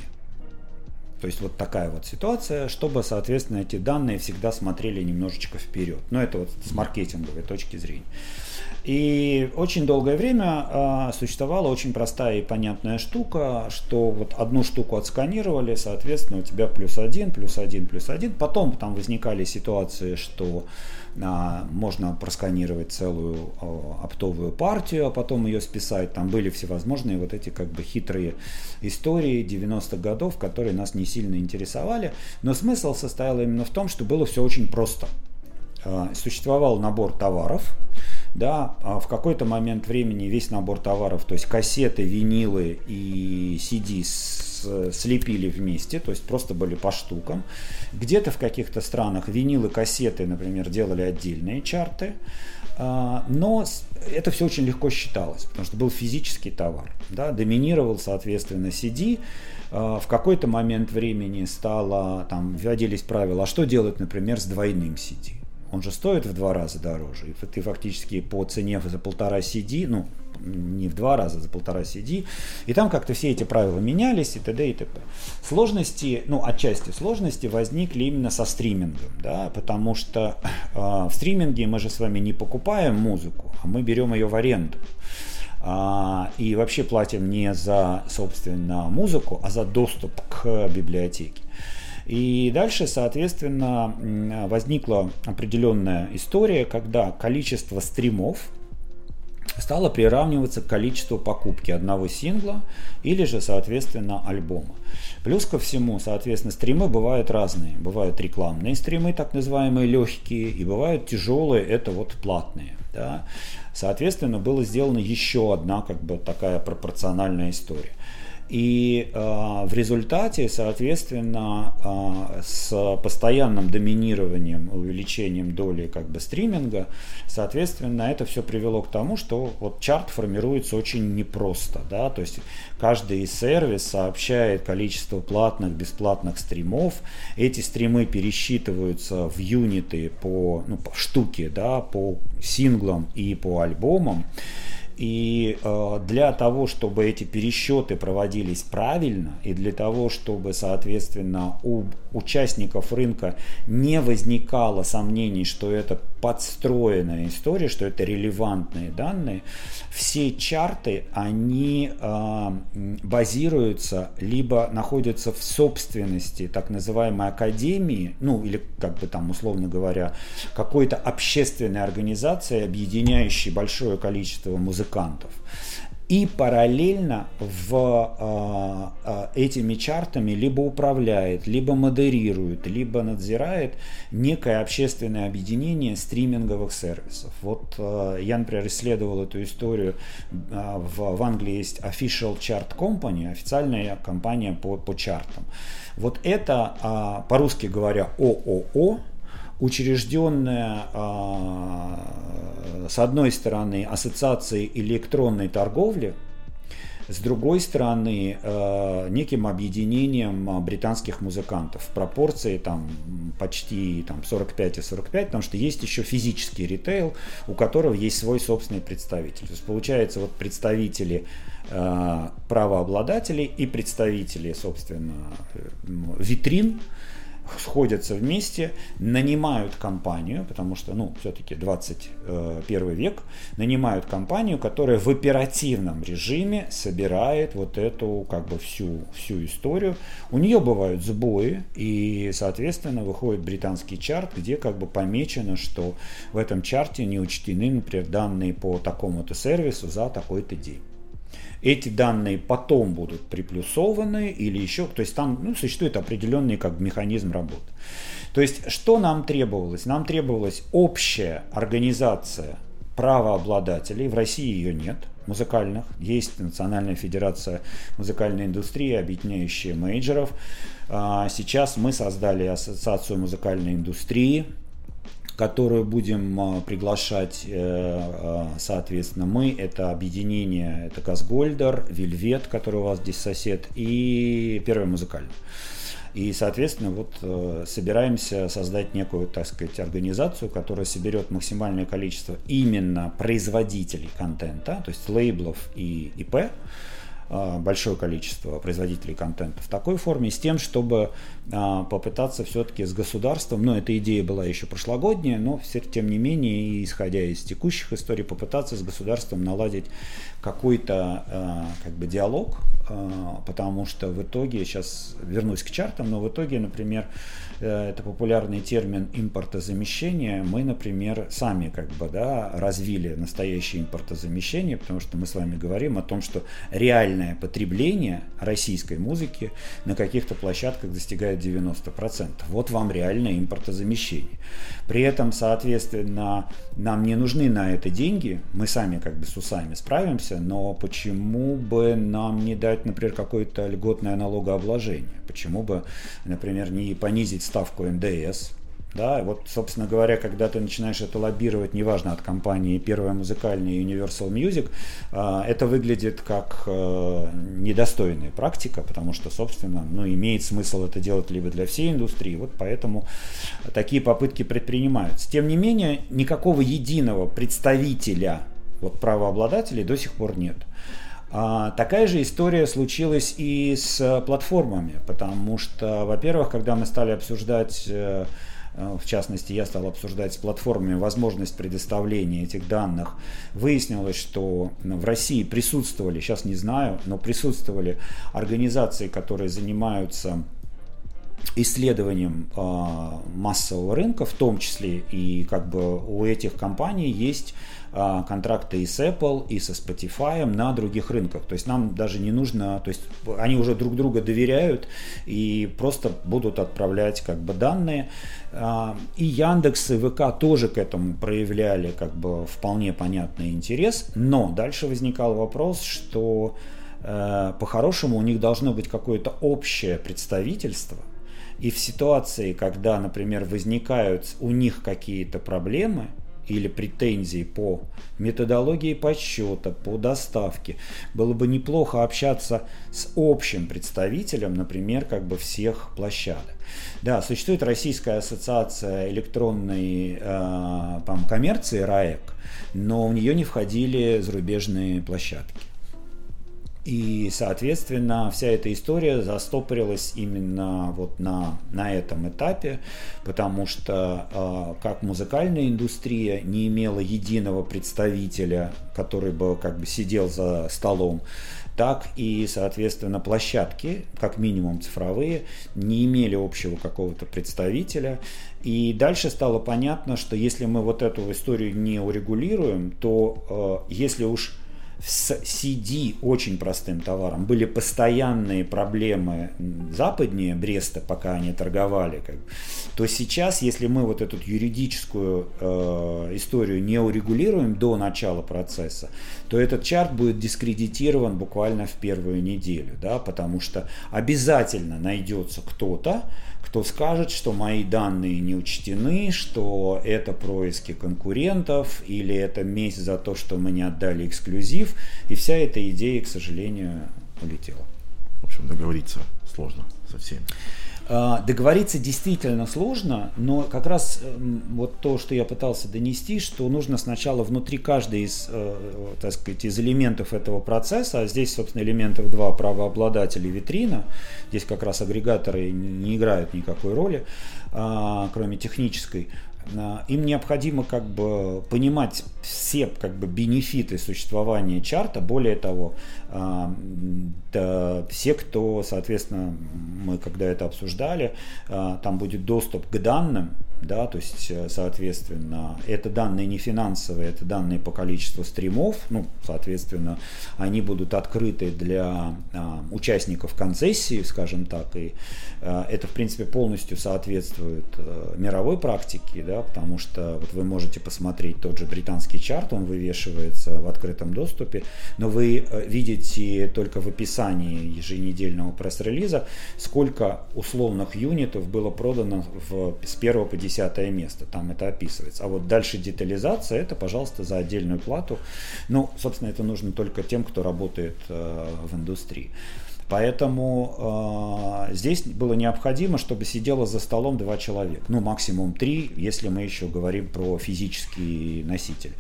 S2: То есть вот такая вот ситуация, чтобы, соответственно, эти данные всегда смотрели немножечко вперед. Но это вот с маркетинговой точки зрения. И очень долгое время э, существовала очень простая и понятная штука, что вот одну штуку отсканировали, соответственно, у тебя плюс один, плюс один, плюс один. Потом там возникали ситуации, что а, можно просканировать целую а, оптовую партию, а потом ее списать. Там были всевозможные вот эти как бы хитрые истории 90-х годов, которые нас не сильно интересовали. Но смысл состоял именно в том, что было все очень просто. А, существовал набор товаров, да, а в какой-то момент времени весь набор товаров, то есть кассеты, винилы и CD слепили вместе, то есть просто были по штукам. Где-то в каких-то странах винилы, кассеты, например, делали отдельные чарты, а, но это все очень легко считалось, потому что был физический товар. Да, доминировал, соответственно, CD. А, в какой-то момент времени стало, там, вводились правила, а что делать, например, с двойным CD? Он же стоит в два раза дороже. И ты фактически по цене за полтора CD, ну, не в два раза, за полтора CD. И там как-то все эти правила менялись и т.д. и т.п. Сложности, ну, отчасти сложности возникли именно со стримингом, да, потому что э, в стриминге мы же с вами не покупаем музыку, а мы берем ее в аренду. А, и вообще платим не за, собственно, музыку, а за доступ к библиотеке. И дальше, соответственно, возникла определенная история, когда количество стримов, стало приравниваться к количеству покупки одного сингла или же, соответственно, альбома. Плюс ко всему, соответственно, стримы бывают разные. Бывают рекламные стримы, так называемые легкие, и бывают тяжелые, это вот платные. Да. Соответственно, была сделана еще одна как бы такая пропорциональная история. И э, в результате, соответственно, э, с постоянным доминированием, увеличением доли как бы стриминга, соответственно, это все привело к тому, что вот чарт формируется очень непросто, да, то есть каждый сервис сообщает количество платных, бесплатных стримов, эти стримы пересчитываются в юниты по, ну, по штуке, да, по синглам и по альбомам, и э, для того, чтобы эти пересчеты проводились правильно, и для того, чтобы, соответственно, у участников рынка не возникало сомнений, что это подстроенная история, что это релевантные данные, все чарты, они э, базируются, либо находятся в собственности так называемой академии, ну или как бы там условно говоря, какой-то общественной организации, объединяющей большое количество музыкантов. И параллельно в э, этими чартами либо управляет, либо модерирует, либо надзирает некое общественное объединение стриминговых сервисов. Вот э, я, например, исследовал эту историю. Э, в, в Англии есть Official Chart Company, официальная компания по, по чартам. Вот это, э, по-русски говоря, ООО, учрежденная с одной стороны ассоциацией электронной торговли, с другой стороны, неким объединением британских музыкантов в пропорции там, почти там, 45 и 45, потому что есть еще физический ритейл, у которого есть свой собственный представитель. То есть получается вот представители правообладателей и представители, собственно, витрин, сходятся вместе, нанимают компанию, потому что, ну, все-таки 21 век, нанимают компанию, которая в оперативном режиме собирает вот эту, как бы, всю, всю историю. У нее бывают сбои, и, соответственно, выходит британский чарт, где как бы помечено, что в этом чарте не учтены, например, данные по такому-то сервису за такой-то день. Эти данные потом будут приплюсованы или еще, то есть там ну, существует определенный как механизм работы. То есть что нам требовалось? Нам требовалась общая организация правообладателей, в России ее нет, музыкальных. Есть Национальная федерация музыкальной индустрии, объединяющая менеджеров. А, сейчас мы создали Ассоциацию музыкальной индустрии, которую будем а, приглашать, э, а, соответственно, мы. Это объединение, это Газгольдер, Вельвет, который у вас здесь сосед, и Первый музыкальный. И, соответственно, вот э, собираемся создать некую, так сказать, организацию, которая соберет максимальное количество именно производителей контента, то есть лейблов и ИП, большое количество производителей контента в такой форме, с тем, чтобы а, попытаться все-таки с государством, ну, эта идея была еще прошлогодняя, но все, тем не менее, исходя из текущих историй, попытаться с государством наладить какой-то а, как бы диалог а, потому что в итоге, сейчас вернусь к чартам, но в итоге, например, это популярный термин импортозамещение, мы, например, сами как бы, да, развили настоящее импортозамещение, потому что мы с вами говорим о том, что реальное потребление российской музыки на каких-то площадках достигает 90%. Вот вам реальное импортозамещение. При этом, соответственно, нам не нужны на это деньги, мы сами как бы с усами справимся, но почему бы нам не дать, например, какое-то льготное налогообложение? Почему бы, например, не понизить ставку НДС, да, вот, собственно говоря, когда ты начинаешь это лоббировать, неважно от компании Первая музыкальная и Universal Music, а, это выглядит как э, недостойная практика, потому что, собственно, ну, имеет смысл это делать либо для всей индустрии, вот поэтому такие попытки предпринимаются. Тем не менее, никакого единого представителя вот, правообладателей до сих пор нет. А, такая же история случилась и с платформами, потому что, во-первых, когда мы стали обсуждать э, Э, в частности, я стал обсуждать с платформами возможность предоставления этих данных, выяснилось, что в России присутствовали, сейчас не знаю, но присутствовали организации, которые занимаются исследованием э, массового рынка, в том числе и как бы у этих компаний есть э, контракты и с Apple, и со Spotify на других рынках. То есть нам даже не нужно, то есть они уже друг друга доверяют и просто будут отправлять как бы данные. Э, и Яндекс и ВК тоже к этому проявляли как бы вполне понятный интерес, но дальше возникал вопрос, что э, по-хорошему у них должно быть какое-то общее представительство, и в ситуации, когда, например, возникают у них какие-то проблемы или претензии по методологии подсчета, по доставке, было бы неплохо общаться с общим представителем, например, как бы всех площадок. Да, существует Российская ассоциация электронной э, там, коммерции РАЭК, но в нее не входили зарубежные площадки. И, соответственно, вся эта история застопорилась именно вот на, на этом этапе, потому что э, как музыкальная индустрия не имела единого представителя, который бы как бы сидел за столом, так и, соответственно, площадки, как минимум цифровые, не имели общего какого-то представителя. И дальше стало понятно, что если мы вот эту историю не урегулируем, то э, если уж с CD очень простым товаром. Были постоянные проблемы западнее Бреста, пока они торговали, как, то сейчас, если мы вот эту юридическую э, историю не урегулируем до начала процесса, то этот чарт будет дискредитирован буквально в первую неделю, да, потому что обязательно найдется кто-то, кто скажет, что мои данные не учтены, что это происки конкурентов или это месть за то, что мы не отдали эксклюзив. И вся эта идея, к сожалению, улетела.
S1: В общем, договориться сложно со всеми.
S2: А, договориться действительно сложно, но как раз эм, вот то, что я пытался донести, что нужно сначала внутри каждой из, э, так сказать, из элементов этого процесса, а здесь, собственно, элементов два, правообладатель и витрина, здесь как раз агрегаторы не играют никакой роли, а, кроме технической, им необходимо как бы понимать все как бы бенефиты существования чарта. Более того, а, да, все, кто, соответственно, мы когда это обсуждали, а, там будет доступ к данным, да, то есть, э, соответственно, это данные не финансовые, это данные по количеству стримов, ну, соответственно, они будут открыты для а, участников концессии, скажем так, и а, это, в принципе, полностью соответствует а, мировой практике, да, потому что вот вы можете посмотреть тот же британский чарт, он вывешивается в открытом доступе, но вы видите только в описании еженедельного пресс-релиза, сколько условных юнитов было продано в, с 1 по 10 десятое место, там это описывается. А вот дальше детализация, это, пожалуйста, за отдельную плату. Ну, собственно, это нужно только тем, кто работает э, в индустрии. Поэтому э, здесь было необходимо, чтобы сидело за столом два человека, ну максимум три, если мы еще говорим про физический носитель.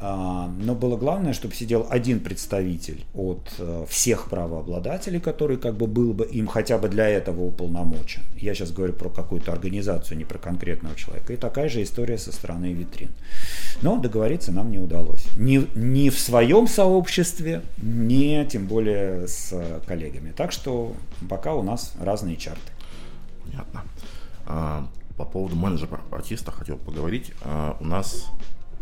S2: Э, но было главное, чтобы сидел один представитель от э, всех правообладателей, который как бы был бы им хотя бы для этого уполномочен. Я сейчас говорю про какую-то организацию, не про конкретного человека. И такая же история со стороны витрин. Но договориться нам не удалось. Ни, ни в своем сообществе, ни тем более с коллегами рынками. Так что пока у нас разные чарты.
S1: Понятно. А, по поводу менеджера артиста хотел поговорить. А, у нас,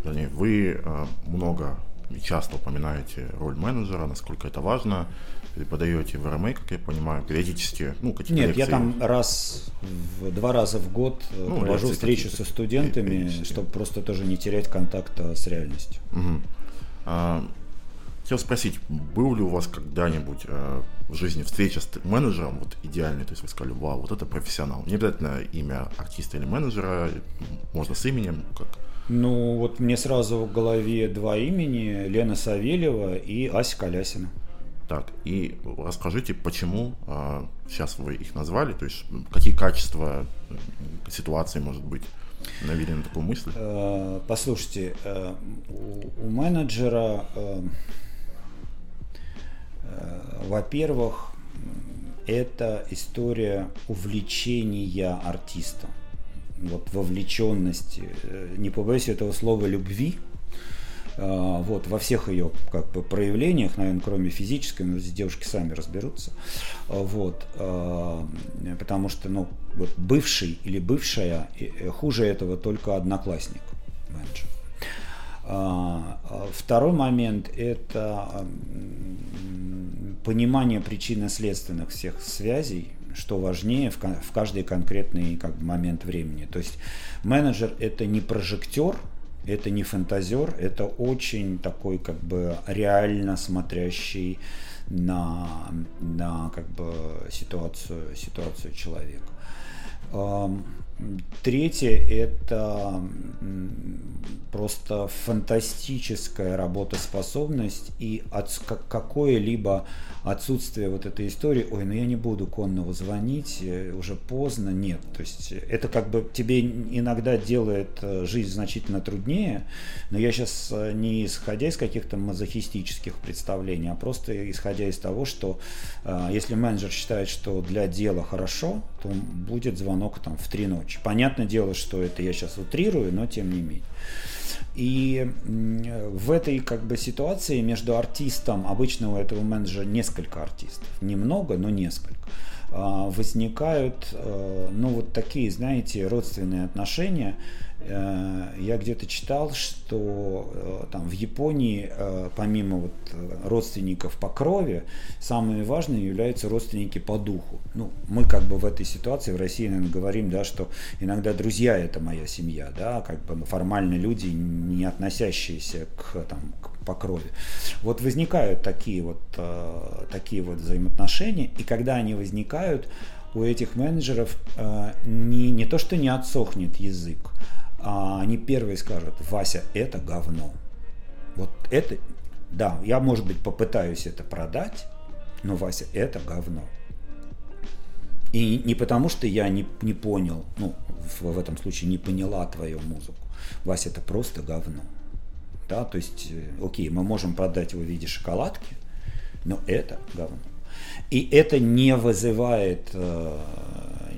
S1: вернее, вы а, много и часто упоминаете роль менеджера, насколько это важно. Преподаете в РМА, как я понимаю, периодически, ну,
S2: какие-то Нет, лекции. я там раз, в, два раза в год э, ну, провожу встречи со студентами, чтобы просто тоже не терять контакта с реальностью.
S1: Угу. А, хотел спросить, был ли у вас когда-нибудь э, в жизни встреча с менеджером, вот идеальный, то есть вы сказали, вау, вот это профессионал. Не обязательно имя артиста или менеджера, можно с именем, как?
S2: Ну, вот мне сразу в голове два имени, Лена Савельева и Ася Колясина.
S1: Так, и расскажите, почему а, сейчас вы их назвали, то есть какие качества ситуации, может быть, навели на такую мысль?
S2: Э, послушайте, э, у менеджера э, Э, во-первых, это история увлечения артиста, вот вовлеченности, э, не побоюсь этого слова любви, э, вот, во всех ее как бы проявлениях, наверное, кроме физической, но здесь девушки сами разберутся, вот, потому что, ну, вот бывший или бывшая, хуже этого только одноклассник менеджер. А, а второй момент – это понимание причинно-следственных всех связей, что важнее в, в каждый конкретный как бы, момент времени. То есть менеджер – это не прожектор, это не фантазер, это очень такой как бы реально смотрящий на, на как бы ситуацию, ситуацию человека. Третье – это просто фантастическая работоспособность и от, какое-либо отсутствие вот этой истории, ой, ну я не буду конного звонить, э, уже поздно, нет. То есть это как бы тебе иногда делает э, жизнь значительно труднее, но я сейчас э, не исходя из каких-то мазохистических представлений, а просто исходя из того, что если менеджер считает, что для дела хорошо, то будет звонок там в три ночи. Понятное дело, что это я сейчас утрирую, но тем не менее. И в этой как бы ситуации между артистом, обычно у этого менеджера несколько артистов, немного, но несколько, а, возникают, э, ну вот такие, знаете, родственные отношения, я где-то читал, что э, там в Японии э, помимо вот родственников по крови самыми важными являются родственники по духу. Ну, мы как бы в этой ситуации в России, наверное, говорим, да, что иногда друзья это моя семья, да, как бы формально люди, не относящиеся к, там, к по крови. Вот возникают такие вот, такие вот взаимоотношения, и когда они возникают, у этих менеджеров не, не то, что не отсохнет язык, а они первые скажут, Вася, это говно. Вот это, да, я, может быть, попытаюсь это продать, но, Вася, это говно. И не потому, что я не, не понял, ну, в, в этом случае не поняла твою музыку. Вася, это просто говно. Да, то есть, э, окей, мы можем продать его в виде шоколадки, но это говно. И это не вызывает э,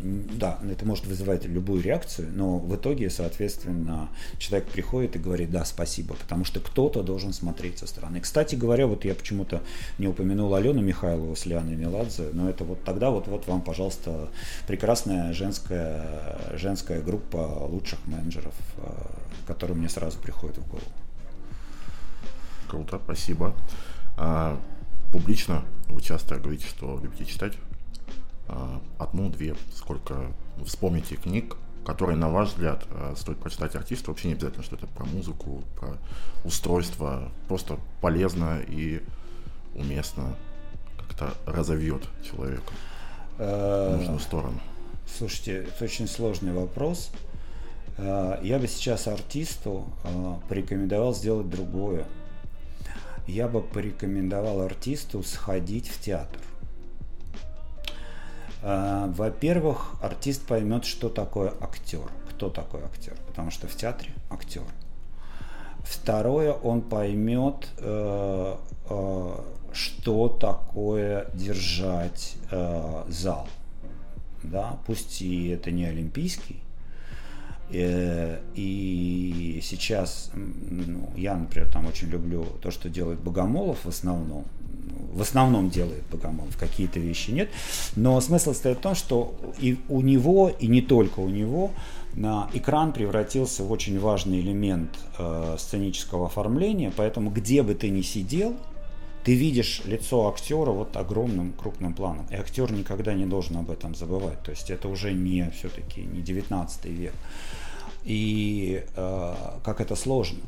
S2: да, это может вызывать любую реакцию, но в итоге, соответственно, человек приходит и говорит, да, спасибо, потому что кто-то должен смотреть со стороны. Кстати говоря, вот я почему-то не упомянул Алену Михайлову с Лианой Меладзе, но это вот тогда вот, вот вам, пожалуйста, прекрасная женская, женская группа лучших менеджеров, э, которые мне сразу приходят в голову.
S1: Круто, спасибо. А, публично вы часто говорите, что любите читать. А, одну-две, сколько вспомните книг, которые, на ваш взгляд, а, стоит прочитать артисту. Вообще не обязательно, что это про музыку, про устройство. Просто полезно и уместно как-то разовьет человека в э, нужную сторону.
S2: Слушайте, это очень сложный вопрос. Э, я бы сейчас артисту э, порекомендовал сделать другое. Я бы порекомендовал артисту сходить в театр во-первых, артист поймет, что такое актер, кто такой актер, потому что в театре актер. Второе, он поймет, э, э, что такое держать э, зал. Да, пусть и это не олимпийский, и сейчас ну, я, например, там очень люблю то, что делает Богомолов в основном, в основном делает Богомолов, какие-то вещи нет. Но смысл стоит в том, что и у него, и не только у него, на экран превратился в очень важный элемент э, сценического оформления, поэтому где бы ты ни сидел, ты видишь лицо актера вот огромным крупным планом. И актер никогда не должен об этом забывать. То есть это уже не все-таки не 19 век. И э, как это сложно.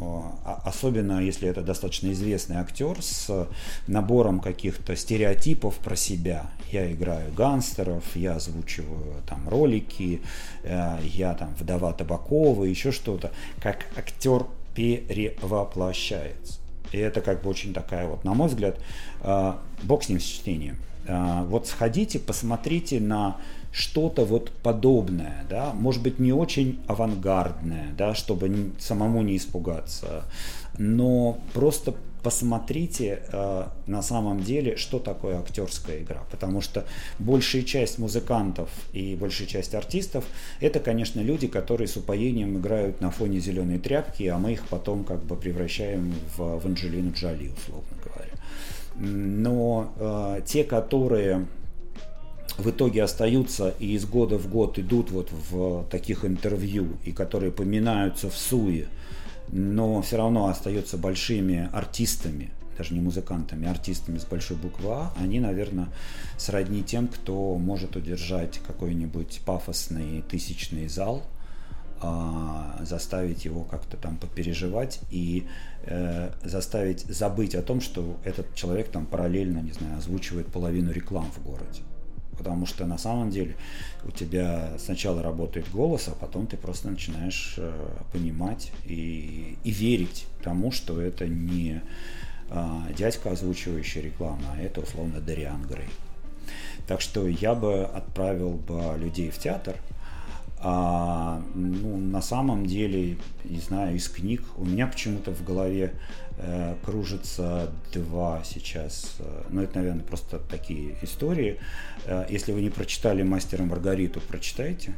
S2: А, особенно если это достаточно известный актер с набором каких-то стереотипов про себя. Я играю гангстеров, я озвучиваю там ролики, э, я там вдова Табакова, еще что-то. Как актер перевоплощается. И это как бы очень такая вот, на мой взгляд, э, бог с ним с чтением. Э, вот сходите, посмотрите на что-то вот подобное, да, может быть не очень авангардное, да, чтобы самому не испугаться, но просто посмотрите э, на самом деле, что такое актерская игра, потому что большая часть музыкантов и большая часть артистов это, конечно, люди, которые с упоением играют на фоне зеленой тряпки, а мы их потом как бы превращаем в, в Анджелину Джоли, условно говоря. Но э, те, которые в итоге остаются и из года в год идут вот в таких интервью, и которые поминаются в суе, но все равно остаются большими артистами, даже не музыкантами, а артистами с большой буквы А, они, наверное, сродни тем, кто может удержать какой-нибудь пафосный тысячный зал, а, заставить его как-то там попереживать и э, заставить забыть о том, что этот человек там параллельно, не знаю, озвучивает половину реклам в городе. Потому что на самом деле у тебя сначала работает голос, а потом ты просто начинаешь э, понимать и, и верить тому, что это не э, дядька, озвучивающий рекламу, а это условно Дариан Грей. Так что я бы отправил бы людей в театр, а, ну, на самом деле, не знаю, из книг у меня почему-то в голове кружится два сейчас. Э, ну, это, наверное, просто такие истории. Э, если вы не прочитали «Мастера Маргариту», прочитайте.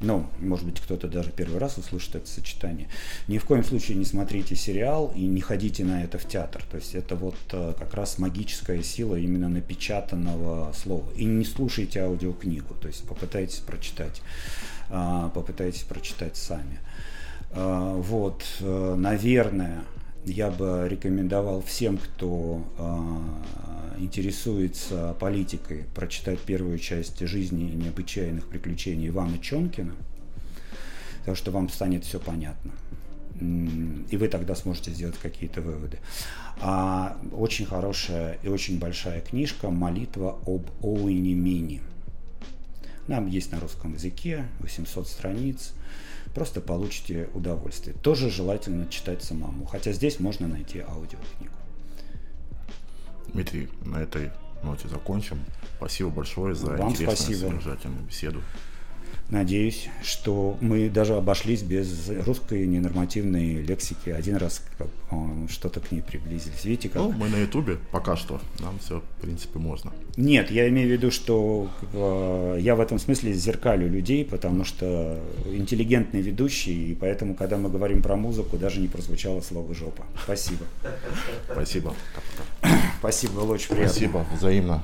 S2: Ну, может быть, кто-то даже первый раз услышит это сочетание. Ни в коем случае не смотрите сериал и не ходите на это в театр. То есть это вот э, как раз магическая сила именно напечатанного слова. И не слушайте аудиокнигу, то есть попытайтесь прочитать, э, попытайтесь прочитать сами. Вот, наверное, я бы рекомендовал всем, кто э, интересуется политикой, прочитать первую часть жизни и необычайных приключений Ивана Чонкина, потому что вам станет все понятно. И вы тогда сможете сделать какие-то выводы. А очень хорошая и очень большая книжка «Молитва об Оуэне Мини». Нам есть на русском языке, 800 страниц просто получите удовольствие. Тоже желательно читать самому, хотя здесь можно найти аудиокнигу.
S1: Дмитрий, на этой ноте закончим. Спасибо большое за Вам интересную спасибо. содержательную беседу.
S2: Надеюсь, что мы даже обошлись без русской ненормативной лексики. Один раз что-то к ней приблизились. Видите, как...
S1: Ну, мы на Ютубе пока что. Нам все, в принципе, можно.
S2: Нет, я имею в виду, что я в этом смысле зеркалю людей, потому что интеллигентный ведущий, и поэтому, когда мы говорим про музыку, даже не прозвучало слово «жопа». Спасибо.
S1: Спасибо.
S2: Спасибо, было очень приятно.
S1: Спасибо, взаимно.